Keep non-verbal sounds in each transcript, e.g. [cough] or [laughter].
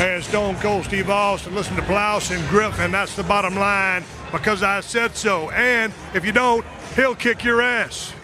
as Stone Cold Steve Austin. Listen to Blouse and Griffin. That's the bottom line because I said so. And if you don't, he'll kick your ass.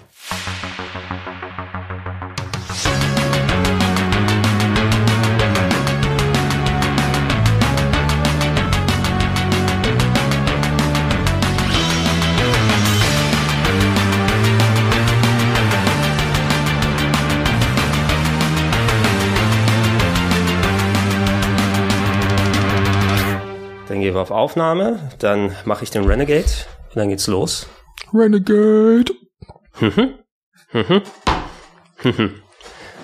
Wir auf Aufnahme, dann mache ich den Renegade und dann geht's los. Renegade.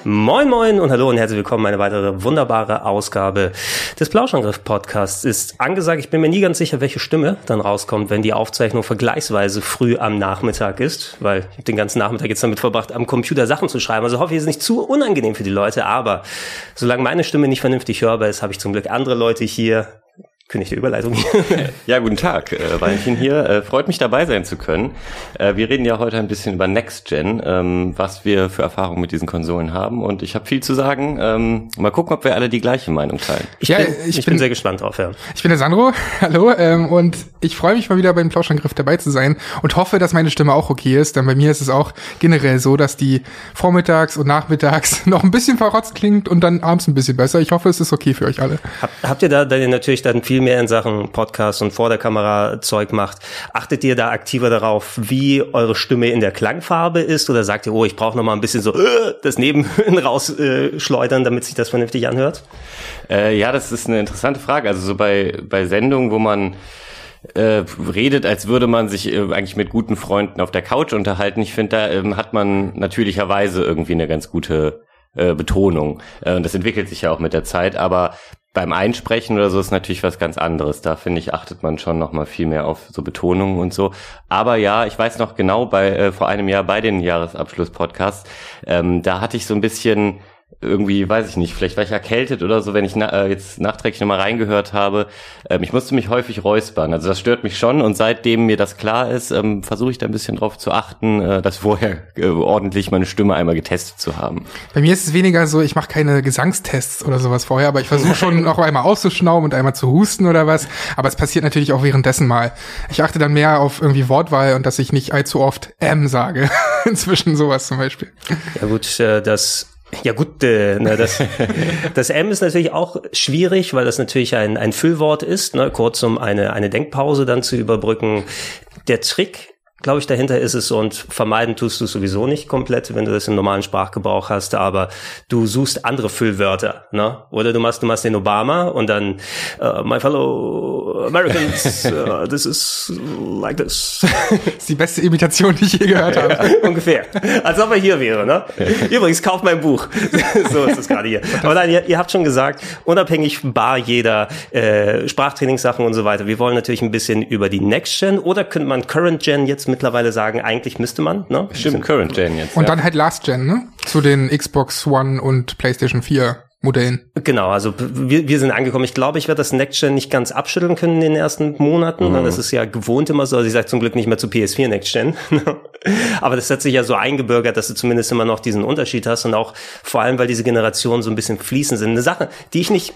Moin moin und hallo und herzlich willkommen. Eine weitere wunderbare Ausgabe des Plauschangriff Podcasts ist angesagt. Ich bin mir nie ganz sicher, welche Stimme dann rauskommt, wenn die Aufzeichnung vergleichsweise früh am Nachmittag ist, weil ich den ganzen Nachmittag jetzt damit verbracht, am Computer Sachen zu schreiben. Also hoffe ich, es ist nicht zu unangenehm für die Leute, aber solange meine Stimme nicht vernünftig hörbar ist, habe ich zum Glück andere Leute hier, König der Überleitung. [laughs] ja, guten Tag, äh, Valentin hier. Äh, freut mich dabei sein zu können. Äh, wir reden ja heute ein bisschen über Next Gen, ähm, was wir für Erfahrungen mit diesen Konsolen haben. Und ich habe viel zu sagen. Ähm, mal gucken, ob wir alle die gleiche Meinung teilen. Ich, ja, bin, ich, ich bin, bin, sehr gespannt drauf, ja. Ich bin der Sandro, [laughs] hallo. Ähm, und ich freue mich mal wieder beim Plauschangriff dabei zu sein und hoffe, dass meine Stimme auch okay ist. Denn bei mir ist es auch generell so, dass die vormittags und nachmittags [laughs] noch ein bisschen verrotzt klingt und dann abends ein bisschen besser. Ich hoffe, es ist okay für euch alle. Hab, habt ihr da dann natürlich dann viel mehr in Sachen Podcast und vor der Kamera Zeug macht, achtet ihr da aktiver darauf, wie eure Stimme in der Klangfarbe ist oder sagt ihr, oh, ich brauche noch mal ein bisschen so äh, das Nebenhören [laughs] rausschleudern, damit sich das vernünftig anhört? Äh, ja, das ist eine interessante Frage. Also so bei bei Sendungen, wo man äh, redet, als würde man sich äh, eigentlich mit guten Freunden auf der Couch unterhalten. Ich finde, da ähm, hat man natürlicherweise irgendwie eine ganz gute äh, Betonung. Äh, und das entwickelt sich ja auch mit der Zeit. Aber beim Einsprechen oder so ist natürlich was ganz anderes. Da finde ich, achtet man schon noch mal viel mehr auf so Betonungen und so. Aber ja, ich weiß noch genau bei äh, vor einem Jahr bei den Jahresabschluss-Podcasts, ähm, da hatte ich so ein bisschen irgendwie, weiß ich nicht, vielleicht war ich erkältet oder so, wenn ich na, äh, jetzt nachträglich nochmal reingehört habe. Ähm, ich musste mich häufig räuspern. Also das stört mich schon und seitdem mir das klar ist, ähm, versuche ich da ein bisschen drauf zu achten, äh, das vorher äh, ordentlich meine Stimme einmal getestet zu haben. Bei mir ist es weniger so, ich mache keine Gesangstests oder sowas vorher, aber ich versuche schon [laughs] noch einmal auszuschnauben und einmal zu husten oder was. Aber es passiert natürlich auch währenddessen mal. Ich achte dann mehr auf irgendwie Wortwahl und dass ich nicht allzu oft M sage. [laughs] Inzwischen sowas zum Beispiel. Ja gut, äh, das ja gut, äh, ne, das, [laughs] das M ist natürlich auch schwierig, weil das natürlich ein, ein Füllwort ist, ne, kurz um eine, eine Denkpause dann zu überbrücken. Der Trick glaube ich, dahinter ist es und vermeiden tust du sowieso nicht komplett, wenn du das im normalen Sprachgebrauch hast, aber du suchst andere Füllwörter, ne? Oder du machst, du machst den Obama und dann, uh, my fellow Americans, uh, [laughs] this is like this. das ist die beste Imitation, die ich je gehört habe. Ungefähr. Als ob er hier wäre, ne? Übrigens, kauft mein Buch. [laughs] so ist es gerade hier. Aber nein, ihr, ihr, habt schon gesagt, unabhängig bar jeder äh, Sprachtrainingssachen und so weiter. Wir wollen natürlich ein bisschen über die Next Gen oder könnte man Current Gen jetzt mittlerweile sagen, eigentlich müsste man. Ne? Stimmt, Current Gen jetzt. Und ja. dann halt Last Gen, ne? Zu den Xbox One und PlayStation 4 Modellen. Genau, also wir, wir sind angekommen. Ich glaube, ich werde das Next Gen nicht ganz abschütteln können in den ersten Monaten. Mhm. Das ist ja gewohnt immer so. Also ich sage zum Glück nicht mehr zu PS4 Next Gen. [laughs] Aber das hat sich ja so eingebürgert, dass du zumindest immer noch diesen Unterschied hast und auch vor allem, weil diese Generationen so ein bisschen fließend sind. Eine Sache, die ich nicht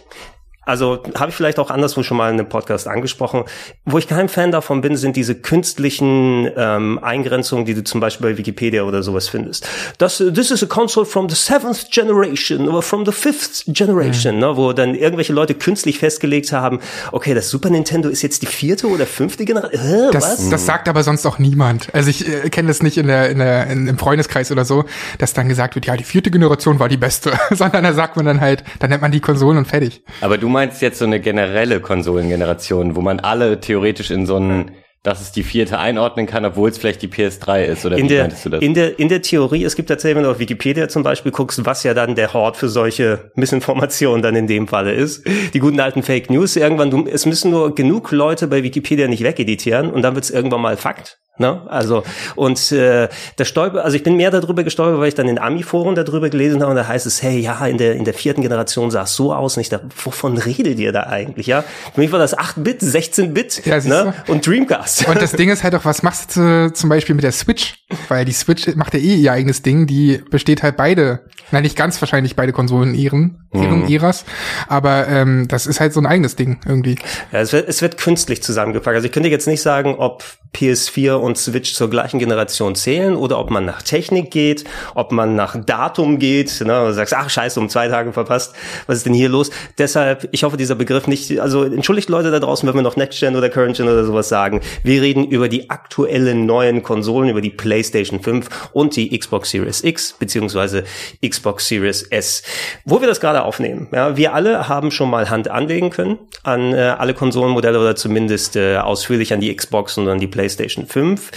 also habe ich vielleicht auch anderswo schon mal in einem Podcast angesprochen. Wo ich kein Fan davon bin, sind diese künstlichen ähm, Eingrenzungen, die du zum Beispiel bei Wikipedia oder sowas findest. Das, this is a console from the seventh generation oder from the fifth generation, mhm. ne, wo dann irgendwelche Leute künstlich festgelegt haben, okay, das Super Nintendo ist jetzt die vierte oder fünfte Generation. Äh, das, was? das sagt aber sonst auch niemand. Also ich äh, kenne das nicht in der, in der, in, im Freundeskreis oder so, dass dann gesagt wird, ja, die vierte Generation war die beste, [laughs] sondern da sagt man dann halt, dann nennt man die Konsolen und fertig. Aber du meinst jetzt so eine generelle Konsolengeneration, wo man alle theoretisch in so einen dass es die vierte einordnen kann, obwohl es vielleicht die PS3 ist, oder in wie der, meintest du das? In der, in der Theorie, es gibt tatsächlich, wenn du auf Wikipedia zum Beispiel guckst, was ja dann der Hort für solche Missinformationen dann in dem Falle ist. Die guten alten Fake News, irgendwann, du, es müssen nur genug Leute bei Wikipedia nicht wegeditieren und dann wird es irgendwann mal Fakt. Ne? Also und äh, der Stolper, also ich bin mehr darüber gestolpert, weil ich dann in Ami-Foren darüber gelesen habe und da heißt es, hey, ja, in der in der vierten Generation sah es so aus, nicht da, wovon redet ihr da eigentlich, ja? Für mich war das 8-Bit, 16-Bit Ja, ne? und Dreamcast. Und das Ding ist halt auch, was machst du zum Beispiel mit der Switch? Weil die Switch macht ja eh ihr eigenes Ding, die besteht halt beide, na nicht ganz wahrscheinlich beide Konsolen ihren, ihren Mhm. Iras, aber ähm, das ist halt so ein eigenes Ding irgendwie. Ja, es wird, es wird künstlich zusammengepackt. Also ich könnte jetzt nicht sagen, ob PS4 und Switch zur gleichen Generation zählen oder ob man nach Technik geht, ob man nach Datum geht, ne, und sagst, ach scheiße, um zwei Tage verpasst, was ist denn hier los? Deshalb, ich hoffe, dieser Begriff nicht, also entschuldigt Leute da draußen, wenn wir noch Next Gen oder Current Gen oder sowas sagen. Wir reden über die aktuellen neuen Konsolen, über die PlayStation 5 und die Xbox Series X beziehungsweise Xbox Series S. Wo wir das gerade aufnehmen, ja, wir alle haben schon mal Hand anlegen können an äh, alle Konsolenmodelle oder zumindest äh, ausführlich an die Xbox und an die PlayStation 5.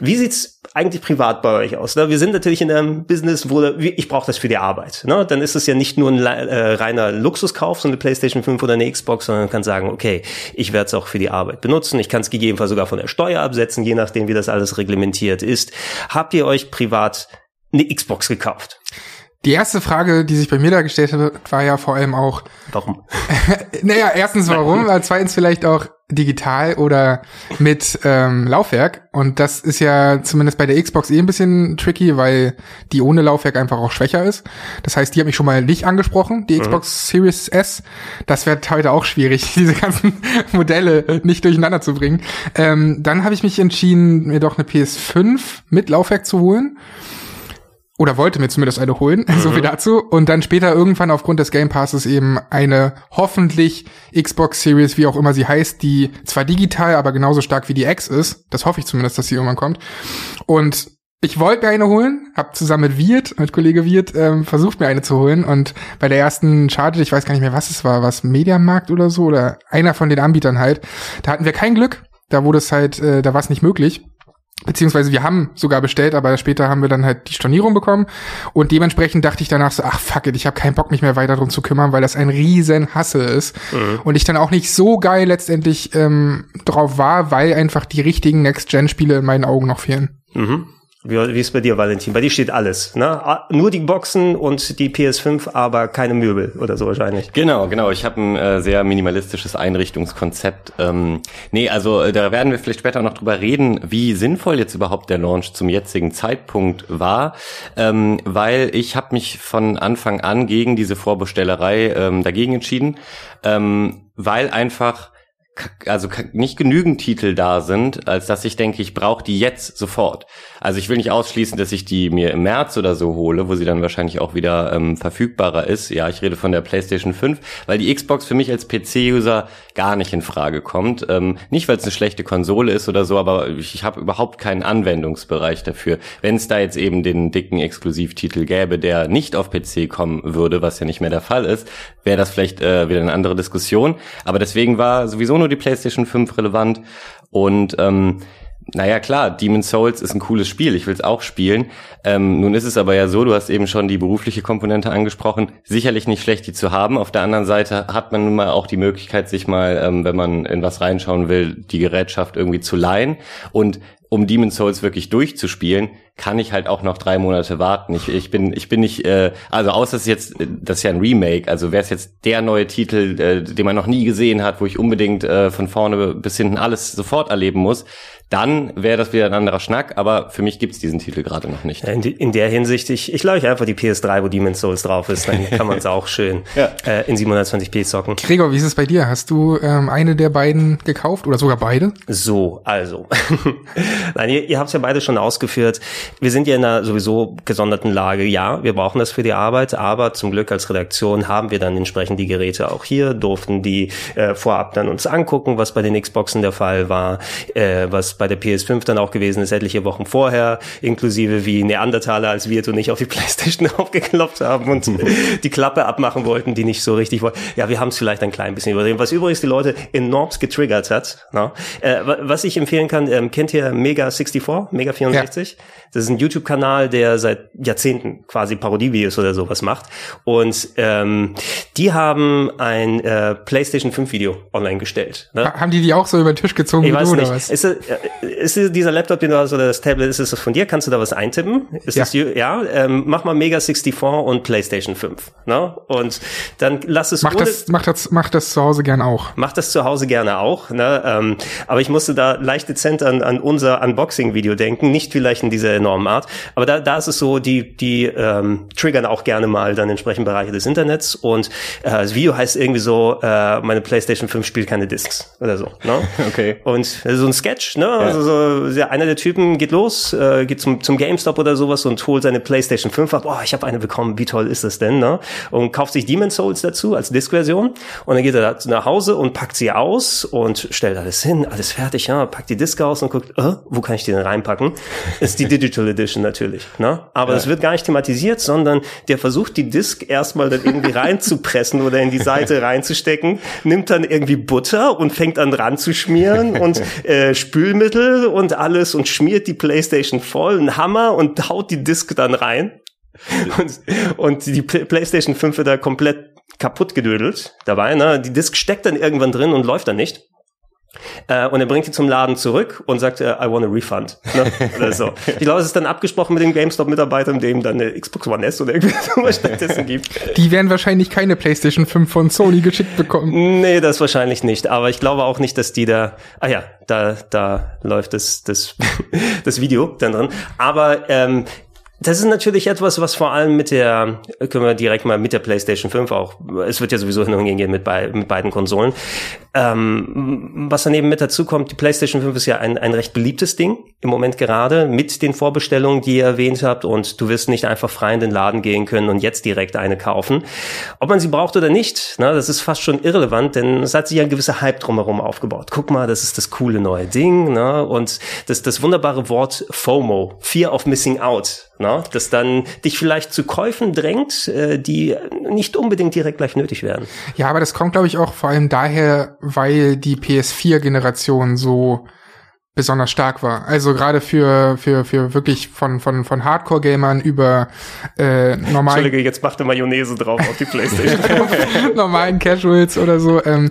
Wie sieht's eigentlich privat bei euch aus? Ne? Wir sind natürlich in einem Business, wo ich brauche das für die Arbeit. Ne? Dann ist es ja nicht nur ein äh, reiner Luxuskauf, so eine PlayStation 5 oder eine Xbox, sondern man kann sagen, okay, ich werde es auch für die Arbeit benutzen. Ich kann es gegebenenfalls sogar von der Steuer absetzen, je nachdem, wie das alles reglementiert ist. Habt ihr euch privat eine Xbox gekauft? Die erste Frage, die sich bei mir da gestellt hat, war ja vor allem auch, Warum? [laughs] naja, erstens warum, [laughs] zweitens vielleicht auch digital oder mit ähm, Laufwerk. Und das ist ja zumindest bei der Xbox eh ein bisschen tricky, weil die ohne Laufwerk einfach auch schwächer ist. Das heißt, die hat mich schon mal nicht angesprochen, die Xbox Series S. Das wird heute auch schwierig, [laughs] diese ganzen Modelle nicht durcheinander zu bringen. Ähm, dann habe ich mich entschieden, mir doch eine PS5 mit Laufwerk zu holen oder wollte mir zumindest eine holen, [laughs] so viel dazu. Und dann später irgendwann aufgrund des Game Passes eben eine hoffentlich Xbox Series, wie auch immer sie heißt, die zwar digital, aber genauso stark wie die X ist. Das hoffe ich zumindest, dass sie irgendwann kommt. Und ich wollte mir eine holen, habe zusammen mit Wirt, mit Kollege Wirt, ähm, versucht mir eine zu holen. Und bei der ersten Charge, ich weiß gar nicht mehr, was es war, was Mediamarkt oder so, oder einer von den Anbietern halt, da hatten wir kein Glück. Da wurde es halt, äh, da war es nicht möglich. Beziehungsweise wir haben sogar bestellt, aber später haben wir dann halt die Stornierung bekommen. Und dementsprechend dachte ich danach so, ach fuck it, ich habe keinen Bock mich mehr weiter drum zu kümmern, weil das ein riesen Hassel ist. Und ich dann auch nicht so geil letztendlich ähm, drauf war, weil einfach die richtigen Next-Gen-Spiele in meinen Augen noch fehlen. Mhm. Wie, wie ist bei dir, Valentin? Bei dir steht alles, ne? Nur die Boxen und die PS5, aber keine Möbel oder so wahrscheinlich. Genau, genau. Ich habe ein äh, sehr minimalistisches Einrichtungskonzept. Ähm, nee, also äh, da werden wir vielleicht später noch drüber reden, wie sinnvoll jetzt überhaupt der Launch zum jetzigen Zeitpunkt war, ähm, weil ich habe mich von Anfang an gegen diese Vorbestellerei ähm, dagegen entschieden, ähm, weil einfach also nicht genügend Titel da sind, als dass ich denke, ich brauche die jetzt sofort. Also ich will nicht ausschließen, dass ich die mir im März oder so hole, wo sie dann wahrscheinlich auch wieder ähm, verfügbarer ist. Ja, ich rede von der PlayStation 5, weil die Xbox für mich als PC-User gar nicht in Frage kommt. Ähm, nicht, weil es eine schlechte Konsole ist oder so, aber ich, ich habe überhaupt keinen Anwendungsbereich dafür. Wenn es da jetzt eben den dicken Exklusivtitel gäbe, der nicht auf PC kommen würde, was ja nicht mehr der Fall ist, wäre das vielleicht äh, wieder eine andere Diskussion. Aber deswegen war sowieso nur die PlayStation 5 relevant und ähm, naja, klar, Demon's Souls ist ein cooles Spiel. Ich will es auch spielen. Ähm, nun ist es aber ja so, du hast eben schon die berufliche Komponente angesprochen. Sicherlich nicht schlecht, die zu haben. Auf der anderen Seite hat man nun mal auch die Möglichkeit, sich mal, ähm, wenn man in was reinschauen will, die Gerätschaft irgendwie zu leihen. Und um Demon's Souls wirklich durchzuspielen, kann ich halt auch noch drei Monate warten. Ich, ich bin, ich bin nicht, äh, also außer es jetzt, das ist ja ein Remake, also wäre es jetzt der neue Titel, äh, den man noch nie gesehen hat, wo ich unbedingt äh, von vorne bis hinten alles sofort erleben muss, dann wäre das wieder ein anderer Schnack, aber für mich gibt's diesen Titel gerade noch nicht. In, in der Hinsicht, ich, ich euch einfach die PS3, wo Demon's Souls drauf ist, dann kann man es auch schön [laughs] Ja. äh, in 720p zocken. Gregor, wie ist es bei dir? Hast du ähm, eine der beiden gekauft oder sogar beide? So, also. [laughs] Nein, ihr, ihr habt es ja beide schon ausgeführt. Wir sind ja in einer sowieso gesonderten Lage. Ja, wir brauchen das für die Arbeit, aber zum Glück als Redaktion haben wir dann entsprechend die Geräte auch hier, durften die äh, vorab dann uns angucken, was bei den Xboxen der Fall war, äh, was bei der PS5 dann auch gewesen ist, etliche Wochen vorher, inklusive wie Neandertaler als Wirt und ich auf die [laughs] Playstation aufgeklopft haben und [laughs] die Klappe abmachen wollten, die nicht so richtig wollten. Ja, wir haben es vielleicht ein klein bisschen übertrieben, was übrigens die Leute enormst getriggert hat. Ne? Äh, wa- was ich empfehlen kann, ähm, kennt ihr Mega 64, Mega 64? Das ist ein YouTube-Kanal, der seit Jahrzehnten quasi Parodievideos oder sowas macht. Und ähm, die haben ein äh, PlayStation 5 Video online gestellt. Ne? Ha haben die die auch so über den Tisch gezogen Ich wie weiß du nicht. oder was? Ist, ist dieser Laptop, den du hast, oder das Tablet, ist es von dir? Kannst du da was eintippen? Ist Ja. das, ja, ähm, mach mal Mega 64 und PlayStation 5, ne? Und dann lass es Mach das, mach das, mach das zu Hause gern auch. Mach das zu Hause gerne auch, ne? ähm, aber ich musste da leicht dezent an, an unser Unboxing-Video denken, nicht vielleicht in dieser enormen Art, aber da, da ist es so, die, die ähm, triggern auch gerne mal dann entsprechend Bereiche des Internets und äh, das Video heißt irgendwie so, äh, meine PlayStation 5 spielt keine Discs oder so. Ne? [laughs] Okay. Und das ist so ein Sketch, ne? Also so, ja, einer der Typen geht los, äh, geht zum, zum GameStop oder sowas und holt seine PlayStation 5 ab. Boah, ich habe eine bekommen, wie toll ist das denn, ne? Und kauft sich Demon's Souls dazu als Disk-Version und dann geht er nach Hause und packt sie aus und stellt alles hin, alles fertig, ja, packt die Disk aus und guckt, äh, wo kann ich die denn reinpacken? Ist die Digital Edition natürlich, ne? Aber das wird gar nicht thematisiert, sondern der versucht die Disk erstmal dann irgendwie reinzupressen oder in die Seite [laughs] reinzustecken, nimmt dann irgendwie Butter und fängt an ranzuschmieren und [laughs] äh, Spülmittel und alles und schmiert die Playstation voll, einen Hammer und haut die Disk dann rein. [laughs] Und, und die Pl- PlayStation 5 wird da komplett kaputt gedödelt dabei. Ne? Die Disk steckt dann irgendwann drin und läuft dann nicht. Äh, und er bringt die zum Laden zurück und sagt, äh, I want a refund. Ne? [laughs] Oder so. Ich glaube, es ist dann abgesprochen mit dem GameStop-Mitarbeitern, dem dann eine Xbox One S oder irgendwie [laughs] sowas stattdessen gibt. Die werden wahrscheinlich keine PlayStation 5 von Sony geschickt bekommen. Nee, das wahrscheinlich nicht. Aber ich glaube auch nicht, dass die da. Ah ja, da, da läuft das, das, [laughs] das Video dann drin. Aber ähm, das ist natürlich etwas, was vor allem mit der, können wir direkt mal mit der PlayStation 5 auch, es wird ja sowieso hin und gehen mit, bei, mit beiden Konsolen. Ähm, was daneben mit dazu kommt, die PlayStation 5 ist ja ein, ein recht beliebtes Ding im Moment gerade mit den Vorbestellungen, die ihr erwähnt habt und du wirst nicht einfach frei in den Laden gehen können und jetzt direkt eine kaufen. Ob man sie braucht oder nicht, ne, das ist fast schon irrelevant, denn es hat sich ja ein gewisser Hype drumherum aufgebaut. Guck mal, das ist das coole neue Ding, ne, und das, das wunderbare Wort FOMO, Fear of Missing Out, ne, das dann dich vielleicht zu Käufen drängt, äh, die nicht unbedingt direkt gleich nötig werden. Ja, aber das kommt, glaube ich, auch vor allem daher, weil die PS4-Generation so besonders stark war. Also gerade für für für wirklich von von von Hardcore-Gamern über äh, normalen Entschuldige, jetzt machte Mayonnaise drauf auf die Playstation. [laughs] normalen Casuals oder so. Ähm,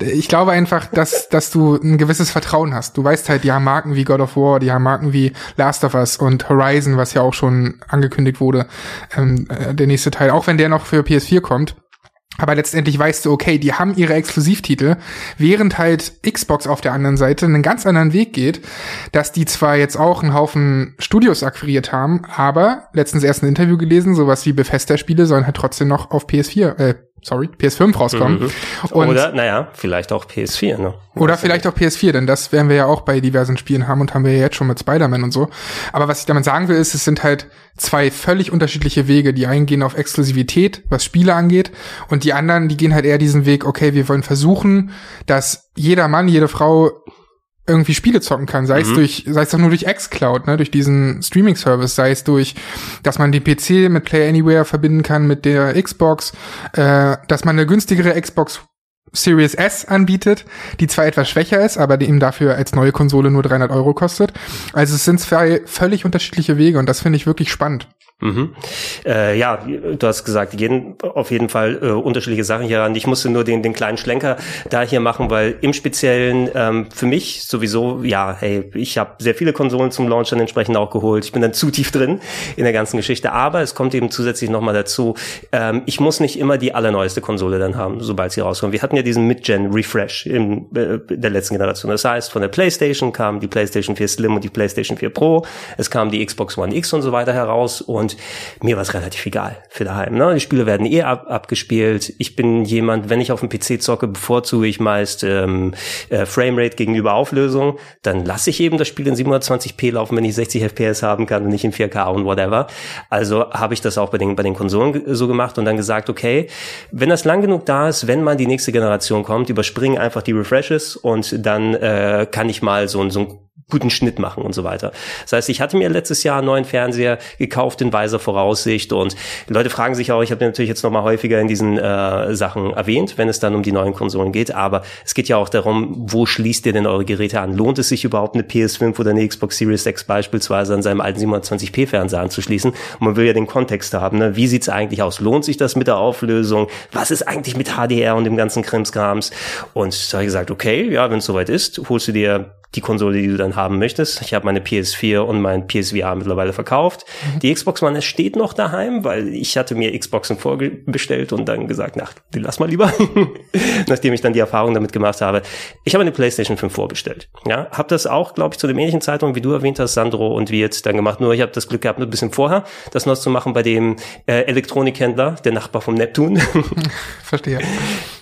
ich glaube einfach, dass, dass du ein gewisses Vertrauen hast. Du weißt halt, die haben Marken wie God of War, die haben Marken wie Last of Us und Horizon, was ja auch schon angekündigt wurde, ähm, äh, der nächste Teil, auch wenn der noch für PS4 kommt. Aber letztendlich weißt du, okay, die haben ihre Exklusivtitel, während halt Xbox auf der anderen Seite einen ganz anderen Weg geht, dass die zwar jetzt auch einen Haufen Studios akquiriert haben, aber letztens erst ein Interview gelesen, sowas wie Bethesda-Spiele sollen halt trotzdem noch auf PS4, äh, sorry, PS5 rauskommen. Und oder, naja, vielleicht auch PS4, ne? oder vielleicht auch PS4, denn das werden wir ja auch bei diversen Spielen haben und haben wir ja jetzt schon mit Spider-Man und so. Aber was ich damit sagen will, ist, es sind halt zwei völlig unterschiedliche Wege. Die einen gehen auf Exklusivität, was Spiele angeht, und die anderen, die gehen halt eher diesen Weg, okay, wir wollen versuchen, dass jeder Mann, jede Frau irgendwie Spiele zocken kann, sei es durch, sei es doch nur durch xCloud, ne, durch diesen Streaming-Service, sei es durch, dass man den PC mit Play Anywhere verbinden kann mit der Xbox, äh, dass man eine günstigere Xbox Series S anbietet, die zwar etwas schwächer ist, aber die eben dafür als neue Konsole nur 300 Euro kostet. Also es sind zwei völlig unterschiedliche Wege und das finde ich wirklich spannend. Mhm. Äh, ja, du hast gesagt, gehen auf jeden Fall äh, unterschiedliche Sachen hier ran. Ich musste nur den, den kleinen Schlenker da hier machen, weil im Speziellen ähm, für mich sowieso, ja, hey, ich habe sehr viele Konsolen zum Launch dann entsprechend auch geholt. Ich bin dann [laughs] zu tief drin in der ganzen Geschichte. Aber es kommt eben zusätzlich nochmal dazu, ähm, ich muss nicht immer die allerneueste Konsole dann haben, sobald sie rauskommt. Wir hatten ja diesen Mid-Gen-Refresh in äh, der letzten Generation. Das heißt, von der PlayStation kam die PlayStation 4 Slim und die PlayStation 4 Pro. Es kam die Xbox One X und so weiter heraus und mir war es relativ egal für daheim. Ne? Die Spiele werden eh ab, abgespielt. Ich bin jemand, wenn ich auf dem PC zocke, bevorzuge ich meist ähm, äh, Framerate gegenüber Auflösung. Dann lasse ich eben das Spiel in 720p laufen, wenn ich 60 FPS haben kann und nicht in 4K und whatever. Also habe ich das auch bei den, bei den Konsolen so gemacht und dann gesagt, okay, wenn das lang genug da ist, wenn mal die nächste Generation kommt, überspringen einfach die Refreshes und dann äh, kann ich mal so, so ein guten Schnitt machen und so weiter. Das heißt, ich hatte mir letztes Jahr einen neuen Fernseher gekauft in weiser Voraussicht und Leute fragen sich auch, ich habe natürlich jetzt noch mal häufiger in diesen äh, Sachen erwähnt, wenn es dann um die neuen Konsolen geht, aber es geht ja auch darum, wo schließt ihr denn eure Geräte an? Lohnt es sich überhaupt eine PS5 oder eine Xbox Series X beispielsweise an seinem alten 720p Fernseher anzuschließen? Und man will ja den Kontext haben, ne? wie sieht's eigentlich aus? Lohnt sich das mit der Auflösung? Was ist eigentlich mit HDR und dem ganzen Krimskrams? Und da habe ich gesagt, okay, ja, wenn es soweit ist, holst du dir die Konsole, die du dann haben möchtest. Ich habe meine PS4 und mein PSVR mittlerweile verkauft. Mhm. Die Xbox One steht noch daheim, weil ich hatte mir Xboxen vorbestellt und dann gesagt, ach, die lass mal lieber, [laughs] nachdem ich dann die Erfahrung damit gemacht habe. Ich habe eine PlayStation 5 vorbestellt. Ja, habe das auch, glaube ich, zu dem ähnlichen Zeitpunkt, wie du erwähnt hast, Sandro und wir jetzt dann gemacht. Nur ich habe das Glück gehabt, ein bisschen vorher das noch zu machen bei dem äh, Elektronikhändler, der Nachbar vom Neptun. [laughs] Verstehe.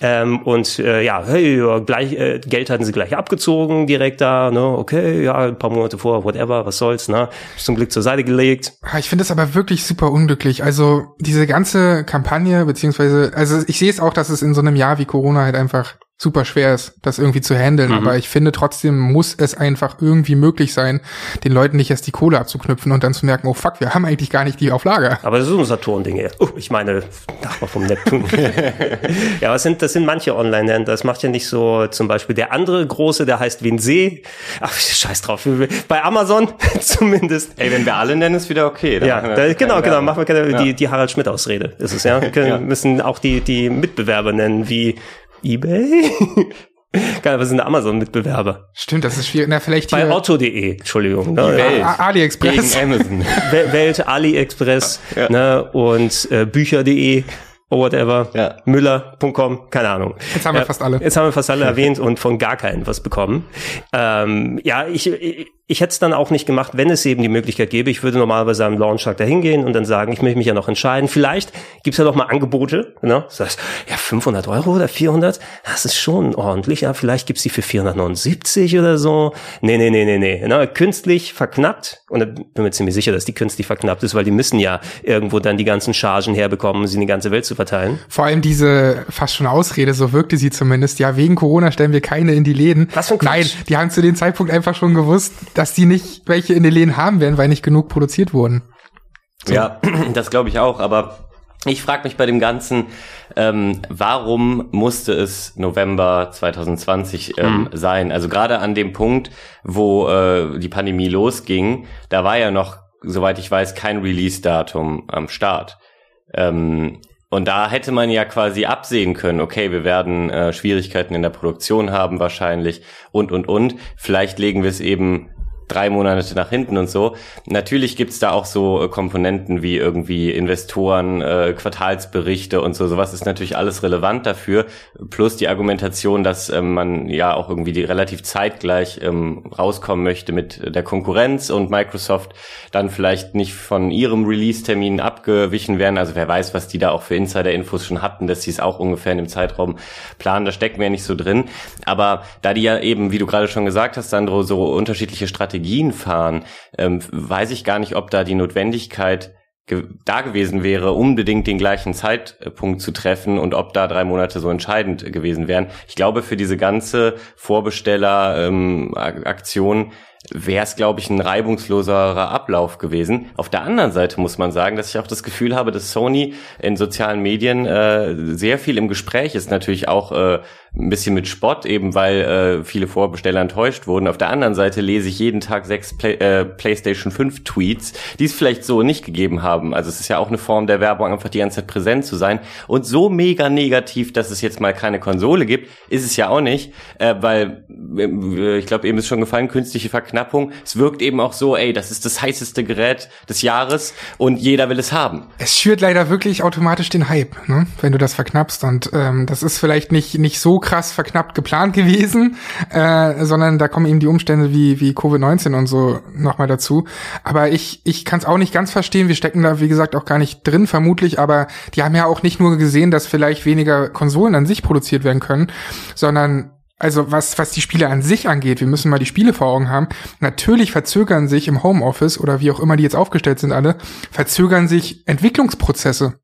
ähm, und äh, ja, hey, gleich äh, Geld hatten sie gleich abgezogen direkt da, ne? Okay, ja, ein paar Monate vor, whatever, was soll's, ne? Zum Glück zur Seite gelegt. Ich finde es aber wirklich super unglücklich. Also diese ganze Kampagne beziehungsweise, also ich sehe es auch, dass es in so einem Jahr wie Corona halt einfach super schwer ist, das irgendwie zu handeln. Mhm. Aber ich finde trotzdem muss es einfach irgendwie möglich sein, den Leuten nicht erst die Kohle abzuknüpfen und dann zu merken, oh fuck, wir haben eigentlich gar nicht die auf Lager. Aber das ist ein Saturn-Ding. Oh, ich meine, Nachbar vom Neptun. [laughs] ja, das sind, das sind manche Online-Händler. Das macht ja nicht so zum Beispiel der andere große, der heißt Winsee. Ach, scheiß drauf. Bei Amazon [laughs] zumindest. Ey, wenn wir alle nennen, ist wieder okay. ja, da, genau, genau. Machen wir keine, ja. die, die Harald Schmidt-Ausrede ist es, ja. [laughs] Wir können, ja. müssen auch die, die Mitbewerber nennen, wie eBay? [laughs] Geil, was sind Amazon-Mitbewerber? Stimmt, das ist schwierig. Na, vielleicht Bei Auto.de, Entschuldigung. Ne? Welt. AliExpress. Gegen Amazon. [laughs] Welt, AliExpress ja. ne? und äh, Bücher.de or whatever, ja. Müller.com, keine Ahnung. Jetzt haben wir ja, fast alle. Jetzt haben wir fast alle [laughs] erwähnt und von gar keinen was bekommen. Ähm, ja, ich, ich, ich hätte es dann auch nicht gemacht, wenn es eben die Möglichkeit gäbe. Ich würde normalerweise am Launchtag da hingehen und dann sagen, ich möchte mich ja noch entscheiden. Vielleicht gibt's ja noch mal Angebote. Ne? Sagst, ja, 500 Euro oder 400, das ist schon ordentlich. Ja, vielleicht gibt's die für 479 oder so. Nee, nee, nee, nee, nee. Ne? Künstlich verknappt. Und da bin mir ziemlich sicher, dass die künstlich verknappt ist, weil die müssen ja irgendwo dann die ganzen Chargen herbekommen, um sie in die ganze Welt zu verteilen. Vor allem diese fast schon Ausrede, so wirkte sie zumindest. Ja, wegen Corona stellen wir keine in die Läden. Was für ein Quatsch. Nein, die haben zu dem Zeitpunkt einfach schon gewusst, dass die nicht welche in den Läden haben werden, weil nicht genug produziert wurden. So. Ja, [clears throat] das glaube ich auch, aber ich frage mich bei dem Ganzen, ähm, warum musste es November 2020 ähm, mhm. sein? Also gerade an dem Punkt, wo äh, die Pandemie losging, da war ja noch, soweit ich weiß, kein Release-Datum am Start. Ähm, und da hätte man ja quasi absehen können, okay, wir werden äh, Schwierigkeiten in der Produktion haben wahrscheinlich und, und, und. Vielleicht legen wir es eben drei Monate nach hinten und so. Natürlich gibt's da auch so äh, Komponenten wie irgendwie Investoren, äh, Quartalsberichte und so. Sowas ist natürlich alles relevant dafür. Plus die Argumentation, dass ähm, man ja auch irgendwie die relativ zeitgleich ähm, rauskommen möchte mit der Konkurrenz und Microsoft dann vielleicht nicht von ihrem Release-Termin abgewichen werden. Also wer weiß, was die da auch für Insider-Infos schon hatten, dass sie es auch ungefähr in dem Zeitraum planen. Da stecken wir ja nicht so drin. Aber da die ja eben, wie du gerade schon gesagt hast, Sandro, so unterschiedliche Strategien Strategien fahren, ähm, weiß ich gar nicht, ob da die Notwendigkeit ge da gewesen wäre, unbedingt den gleichen Zeitpunkt zu treffen und ob da drei Monate so entscheidend gewesen wären. Ich glaube, für diese ganze Vorbesteller-Aktion ähm, wäre es, glaube ich, ein reibungsloserer Ablauf gewesen. Auf der anderen Seite muss man sagen, dass ich auch das Gefühl habe, dass Sony in sozialen Medien äh, sehr viel im Gespräch ist, natürlich auch äh, ein bisschen mit Spott, eben weil äh, viele Vorbesteller enttäuscht wurden. Auf der anderen Seite lese ich jeden Tag sechs Play äh, PlayStation 5 Tweets, die es vielleicht so nicht gegeben haben. Also es ist ja auch eine Form der Werbung, einfach die ganze Zeit präsent zu sein. Und so mega negativ, dass es jetzt mal keine Konsole gibt, ist es ja auch nicht, äh, weil äh, ich glaube, eben ist schon gefallen, künstliche Verknappung. Es wirkt eben auch so, ey, das ist das heißeste Gerät des Jahres und jeder will es haben. Es schürt leider wirklich automatisch den Hype, ne? wenn du das verknappst. Und ähm, das ist vielleicht nicht, nicht so krass verknappt geplant gewesen, äh, sondern da kommen eben die Umstände wie, wie Covid-19 und so nochmal dazu. Aber ich, ich kann es auch nicht ganz verstehen. Wir stecken da, wie gesagt, auch gar nicht drin, vermutlich. Aber die haben ja auch nicht nur gesehen, dass vielleicht weniger Konsolen an sich produziert werden können, sondern also was, was die Spiele an sich angeht, wir müssen mal die Spiele vor Augen haben. Natürlich verzögern sich im Homeoffice oder wie auch immer die jetzt aufgestellt sind alle, verzögern sich Entwicklungsprozesse.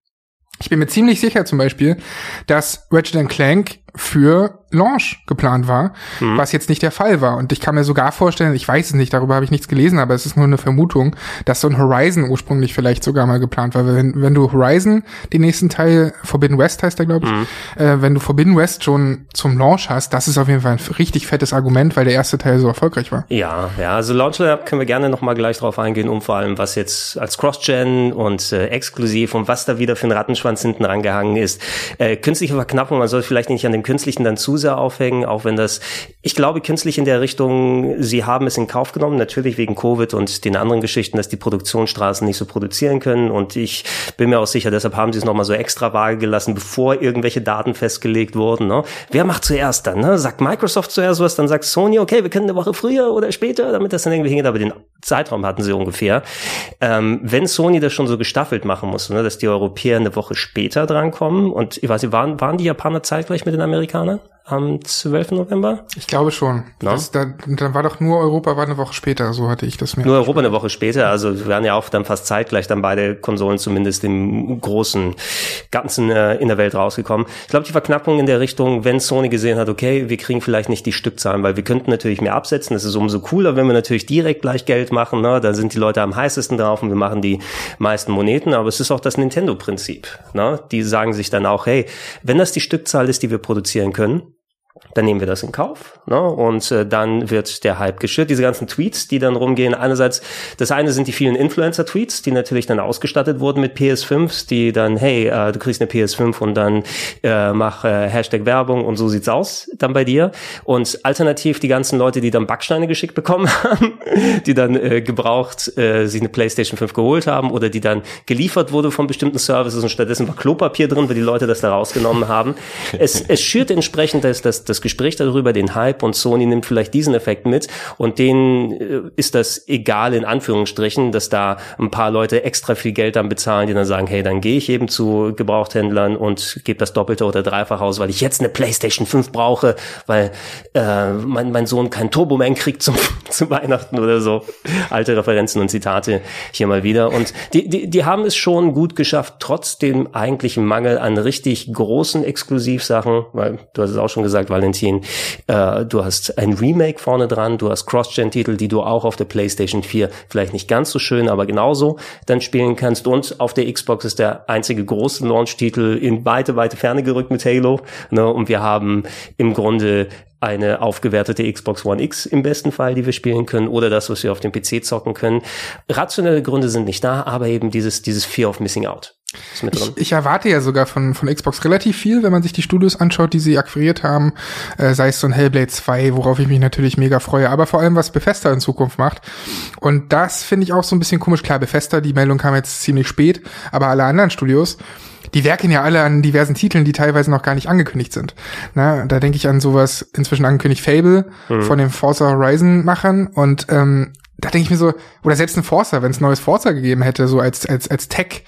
Ich bin mir ziemlich sicher zum Beispiel, dass Ratchet Clank für Launch geplant war, mhm. was jetzt nicht der Fall war. Und ich kann mir sogar vorstellen, ich weiß es nicht, darüber habe ich nichts gelesen, aber es ist nur eine Vermutung, dass so ein Horizon ursprünglich vielleicht sogar mal geplant war. Wenn, wenn du Horizon, den nächsten Teil, Forbidden West heißt der, glaube ich, mhm. äh, wenn du Forbidden West schon zum Launch hast, das ist auf jeden Fall ein richtig fettes Argument, weil der erste Teil so erfolgreich war. Ja, ja, also Launch Lab können wir gerne nochmal gleich drauf eingehen, um vor allem, was jetzt als Cross-Gen und äh, exklusiv und was da wieder für ein Rattenschwanz hinten rangehangen ist. Äh, künstliche Verknappung, man soll vielleicht nicht an dem dem Künstlichen dann zu sehr aufhängen, auch wenn das, ich glaube, künstlich in der Richtung, sie haben es in Kauf genommen, natürlich wegen Covid und den anderen Geschichten, dass die Produktionsstraßen nicht so produzieren können und ich bin mir auch sicher, deshalb haben sie es nochmal so extra vage gelassen, bevor irgendwelche Daten festgelegt wurden. Ne? Wer macht zuerst dann? Ne? Sagt Microsoft zuerst was, dann sagt Sony, okay, wir können eine Woche früher oder später, damit das dann irgendwie hingeht, aber den Zeitraum hatten sie ungefähr. Ähm, wenn Sony das schon so gestaffelt machen muss, ne, dass die Europäer eine Woche später drankommen und ich weiß nicht, waren, waren die Japaner zeitgleich mit den Amerikanern? Amerikanern? Am 12. November? Ich glaube schon. No? Das, da, dann war doch nur Europa war eine Woche später, so hatte ich das mir. Nur Europa eine Woche später, also wir waren ja auch dann fast zeitgleich dann beide Konsolen zumindest im großen Ganzen äh, in der Welt rausgekommen. Ich glaube, die Verknappung in der Richtung, wenn Sony gesehen hat, okay, wir kriegen vielleicht nicht die Stückzahlen, weil wir könnten natürlich mehr absetzen, das ist umso cooler, wenn wir natürlich direkt gleich Geld machen, ne? dann sind die Leute am heißesten drauf und wir machen die meisten Moneten, aber es ist auch das Nintendo-Prinzip. Ne? Die sagen sich dann auch, hey, wenn das die Stückzahl ist, die wir produzieren können, dann nehmen wir das in Kauf. Ne? Und äh, dann wird der Hype geschürt. Diese ganzen Tweets, die dann rumgehen, einerseits, das eine sind die vielen Influencer-Tweets, die natürlich dann ausgestattet wurden mit PS5s, die dann, hey, äh, du kriegst eine PS5 und dann äh, mach äh, Hashtag Werbung und so sieht's aus dann bei dir. Und alternativ die ganzen Leute, die dann Backsteine geschickt bekommen [laughs] haben, die dann äh, gebraucht äh, sich eine PlayStation 5 geholt haben oder die dann geliefert wurde von bestimmten Services und stattdessen war Klopapier drin, weil die Leute das da rausgenommen haben. [laughs] Es, es schürt entsprechend das, das, das Gespräch darüber, den Hype und Sony nimmt vielleicht diesen Effekt mit und denen äh, ist das egal in Anführungsstrichen, dass da ein paar Leute extra viel Geld dann bezahlen, die dann sagen, hey, dann gehe ich eben zu Gebrauchthändlern und gebe das Doppelte oder Dreifach aus, weil ich jetzt eine PlayStation 5 brauche, weil äh, mein, mein Sohn kein Turboman kriegt zum, [laughs] zu Weihnachten oder so. Alte Referenzen und Zitate hier mal wieder. Und die, die, die haben es schon gut geschafft, trotz dem eigentlichen Mangel an richtig großen Exklusivsachen, weil du hast es auch schon gesagt, Valentin. Äh, du hast ein Remake vorne dran, du hast Cross-Gen-Titel, die du auch auf der PlayStation 4 vielleicht nicht ganz so schön, aber genauso dann spielen kannst. Und auf der Xbox ist der einzige große Launch-Titel in weite, weite Ferne gerückt mit Halo. Ne? Und wir haben im Grunde eine aufgewertete Xbox One X im besten Fall, die wir spielen können, oder das, was wir auf dem PC zocken können. Rationelle Gründe sind nicht da, aber eben dieses, dieses Fear of Missing Out. Ich, ich, erwarte ja sogar von, von Xbox relativ viel, wenn man sich die Studios anschaut, die sie akquiriert haben, äh, sei es so ein Hellblade 2, worauf ich mich natürlich mega freue, aber vor allem, was Bethesda in Zukunft macht. Und das finde ich auch so ein bisschen komisch. Klar, Bethesda, die Meldung kam jetzt ziemlich spät, aber alle anderen Studios, die werken ja alle an diversen Titeln, die teilweise noch gar nicht angekündigt sind. Na, da denke ich an sowas, inzwischen angekündigt Fable mhm. von den Forza Horizon Machern und ähm, da denke ich mir so, oder selbst ein Forza, wenn es neues Forza gegeben hätte, so als, als, als Tech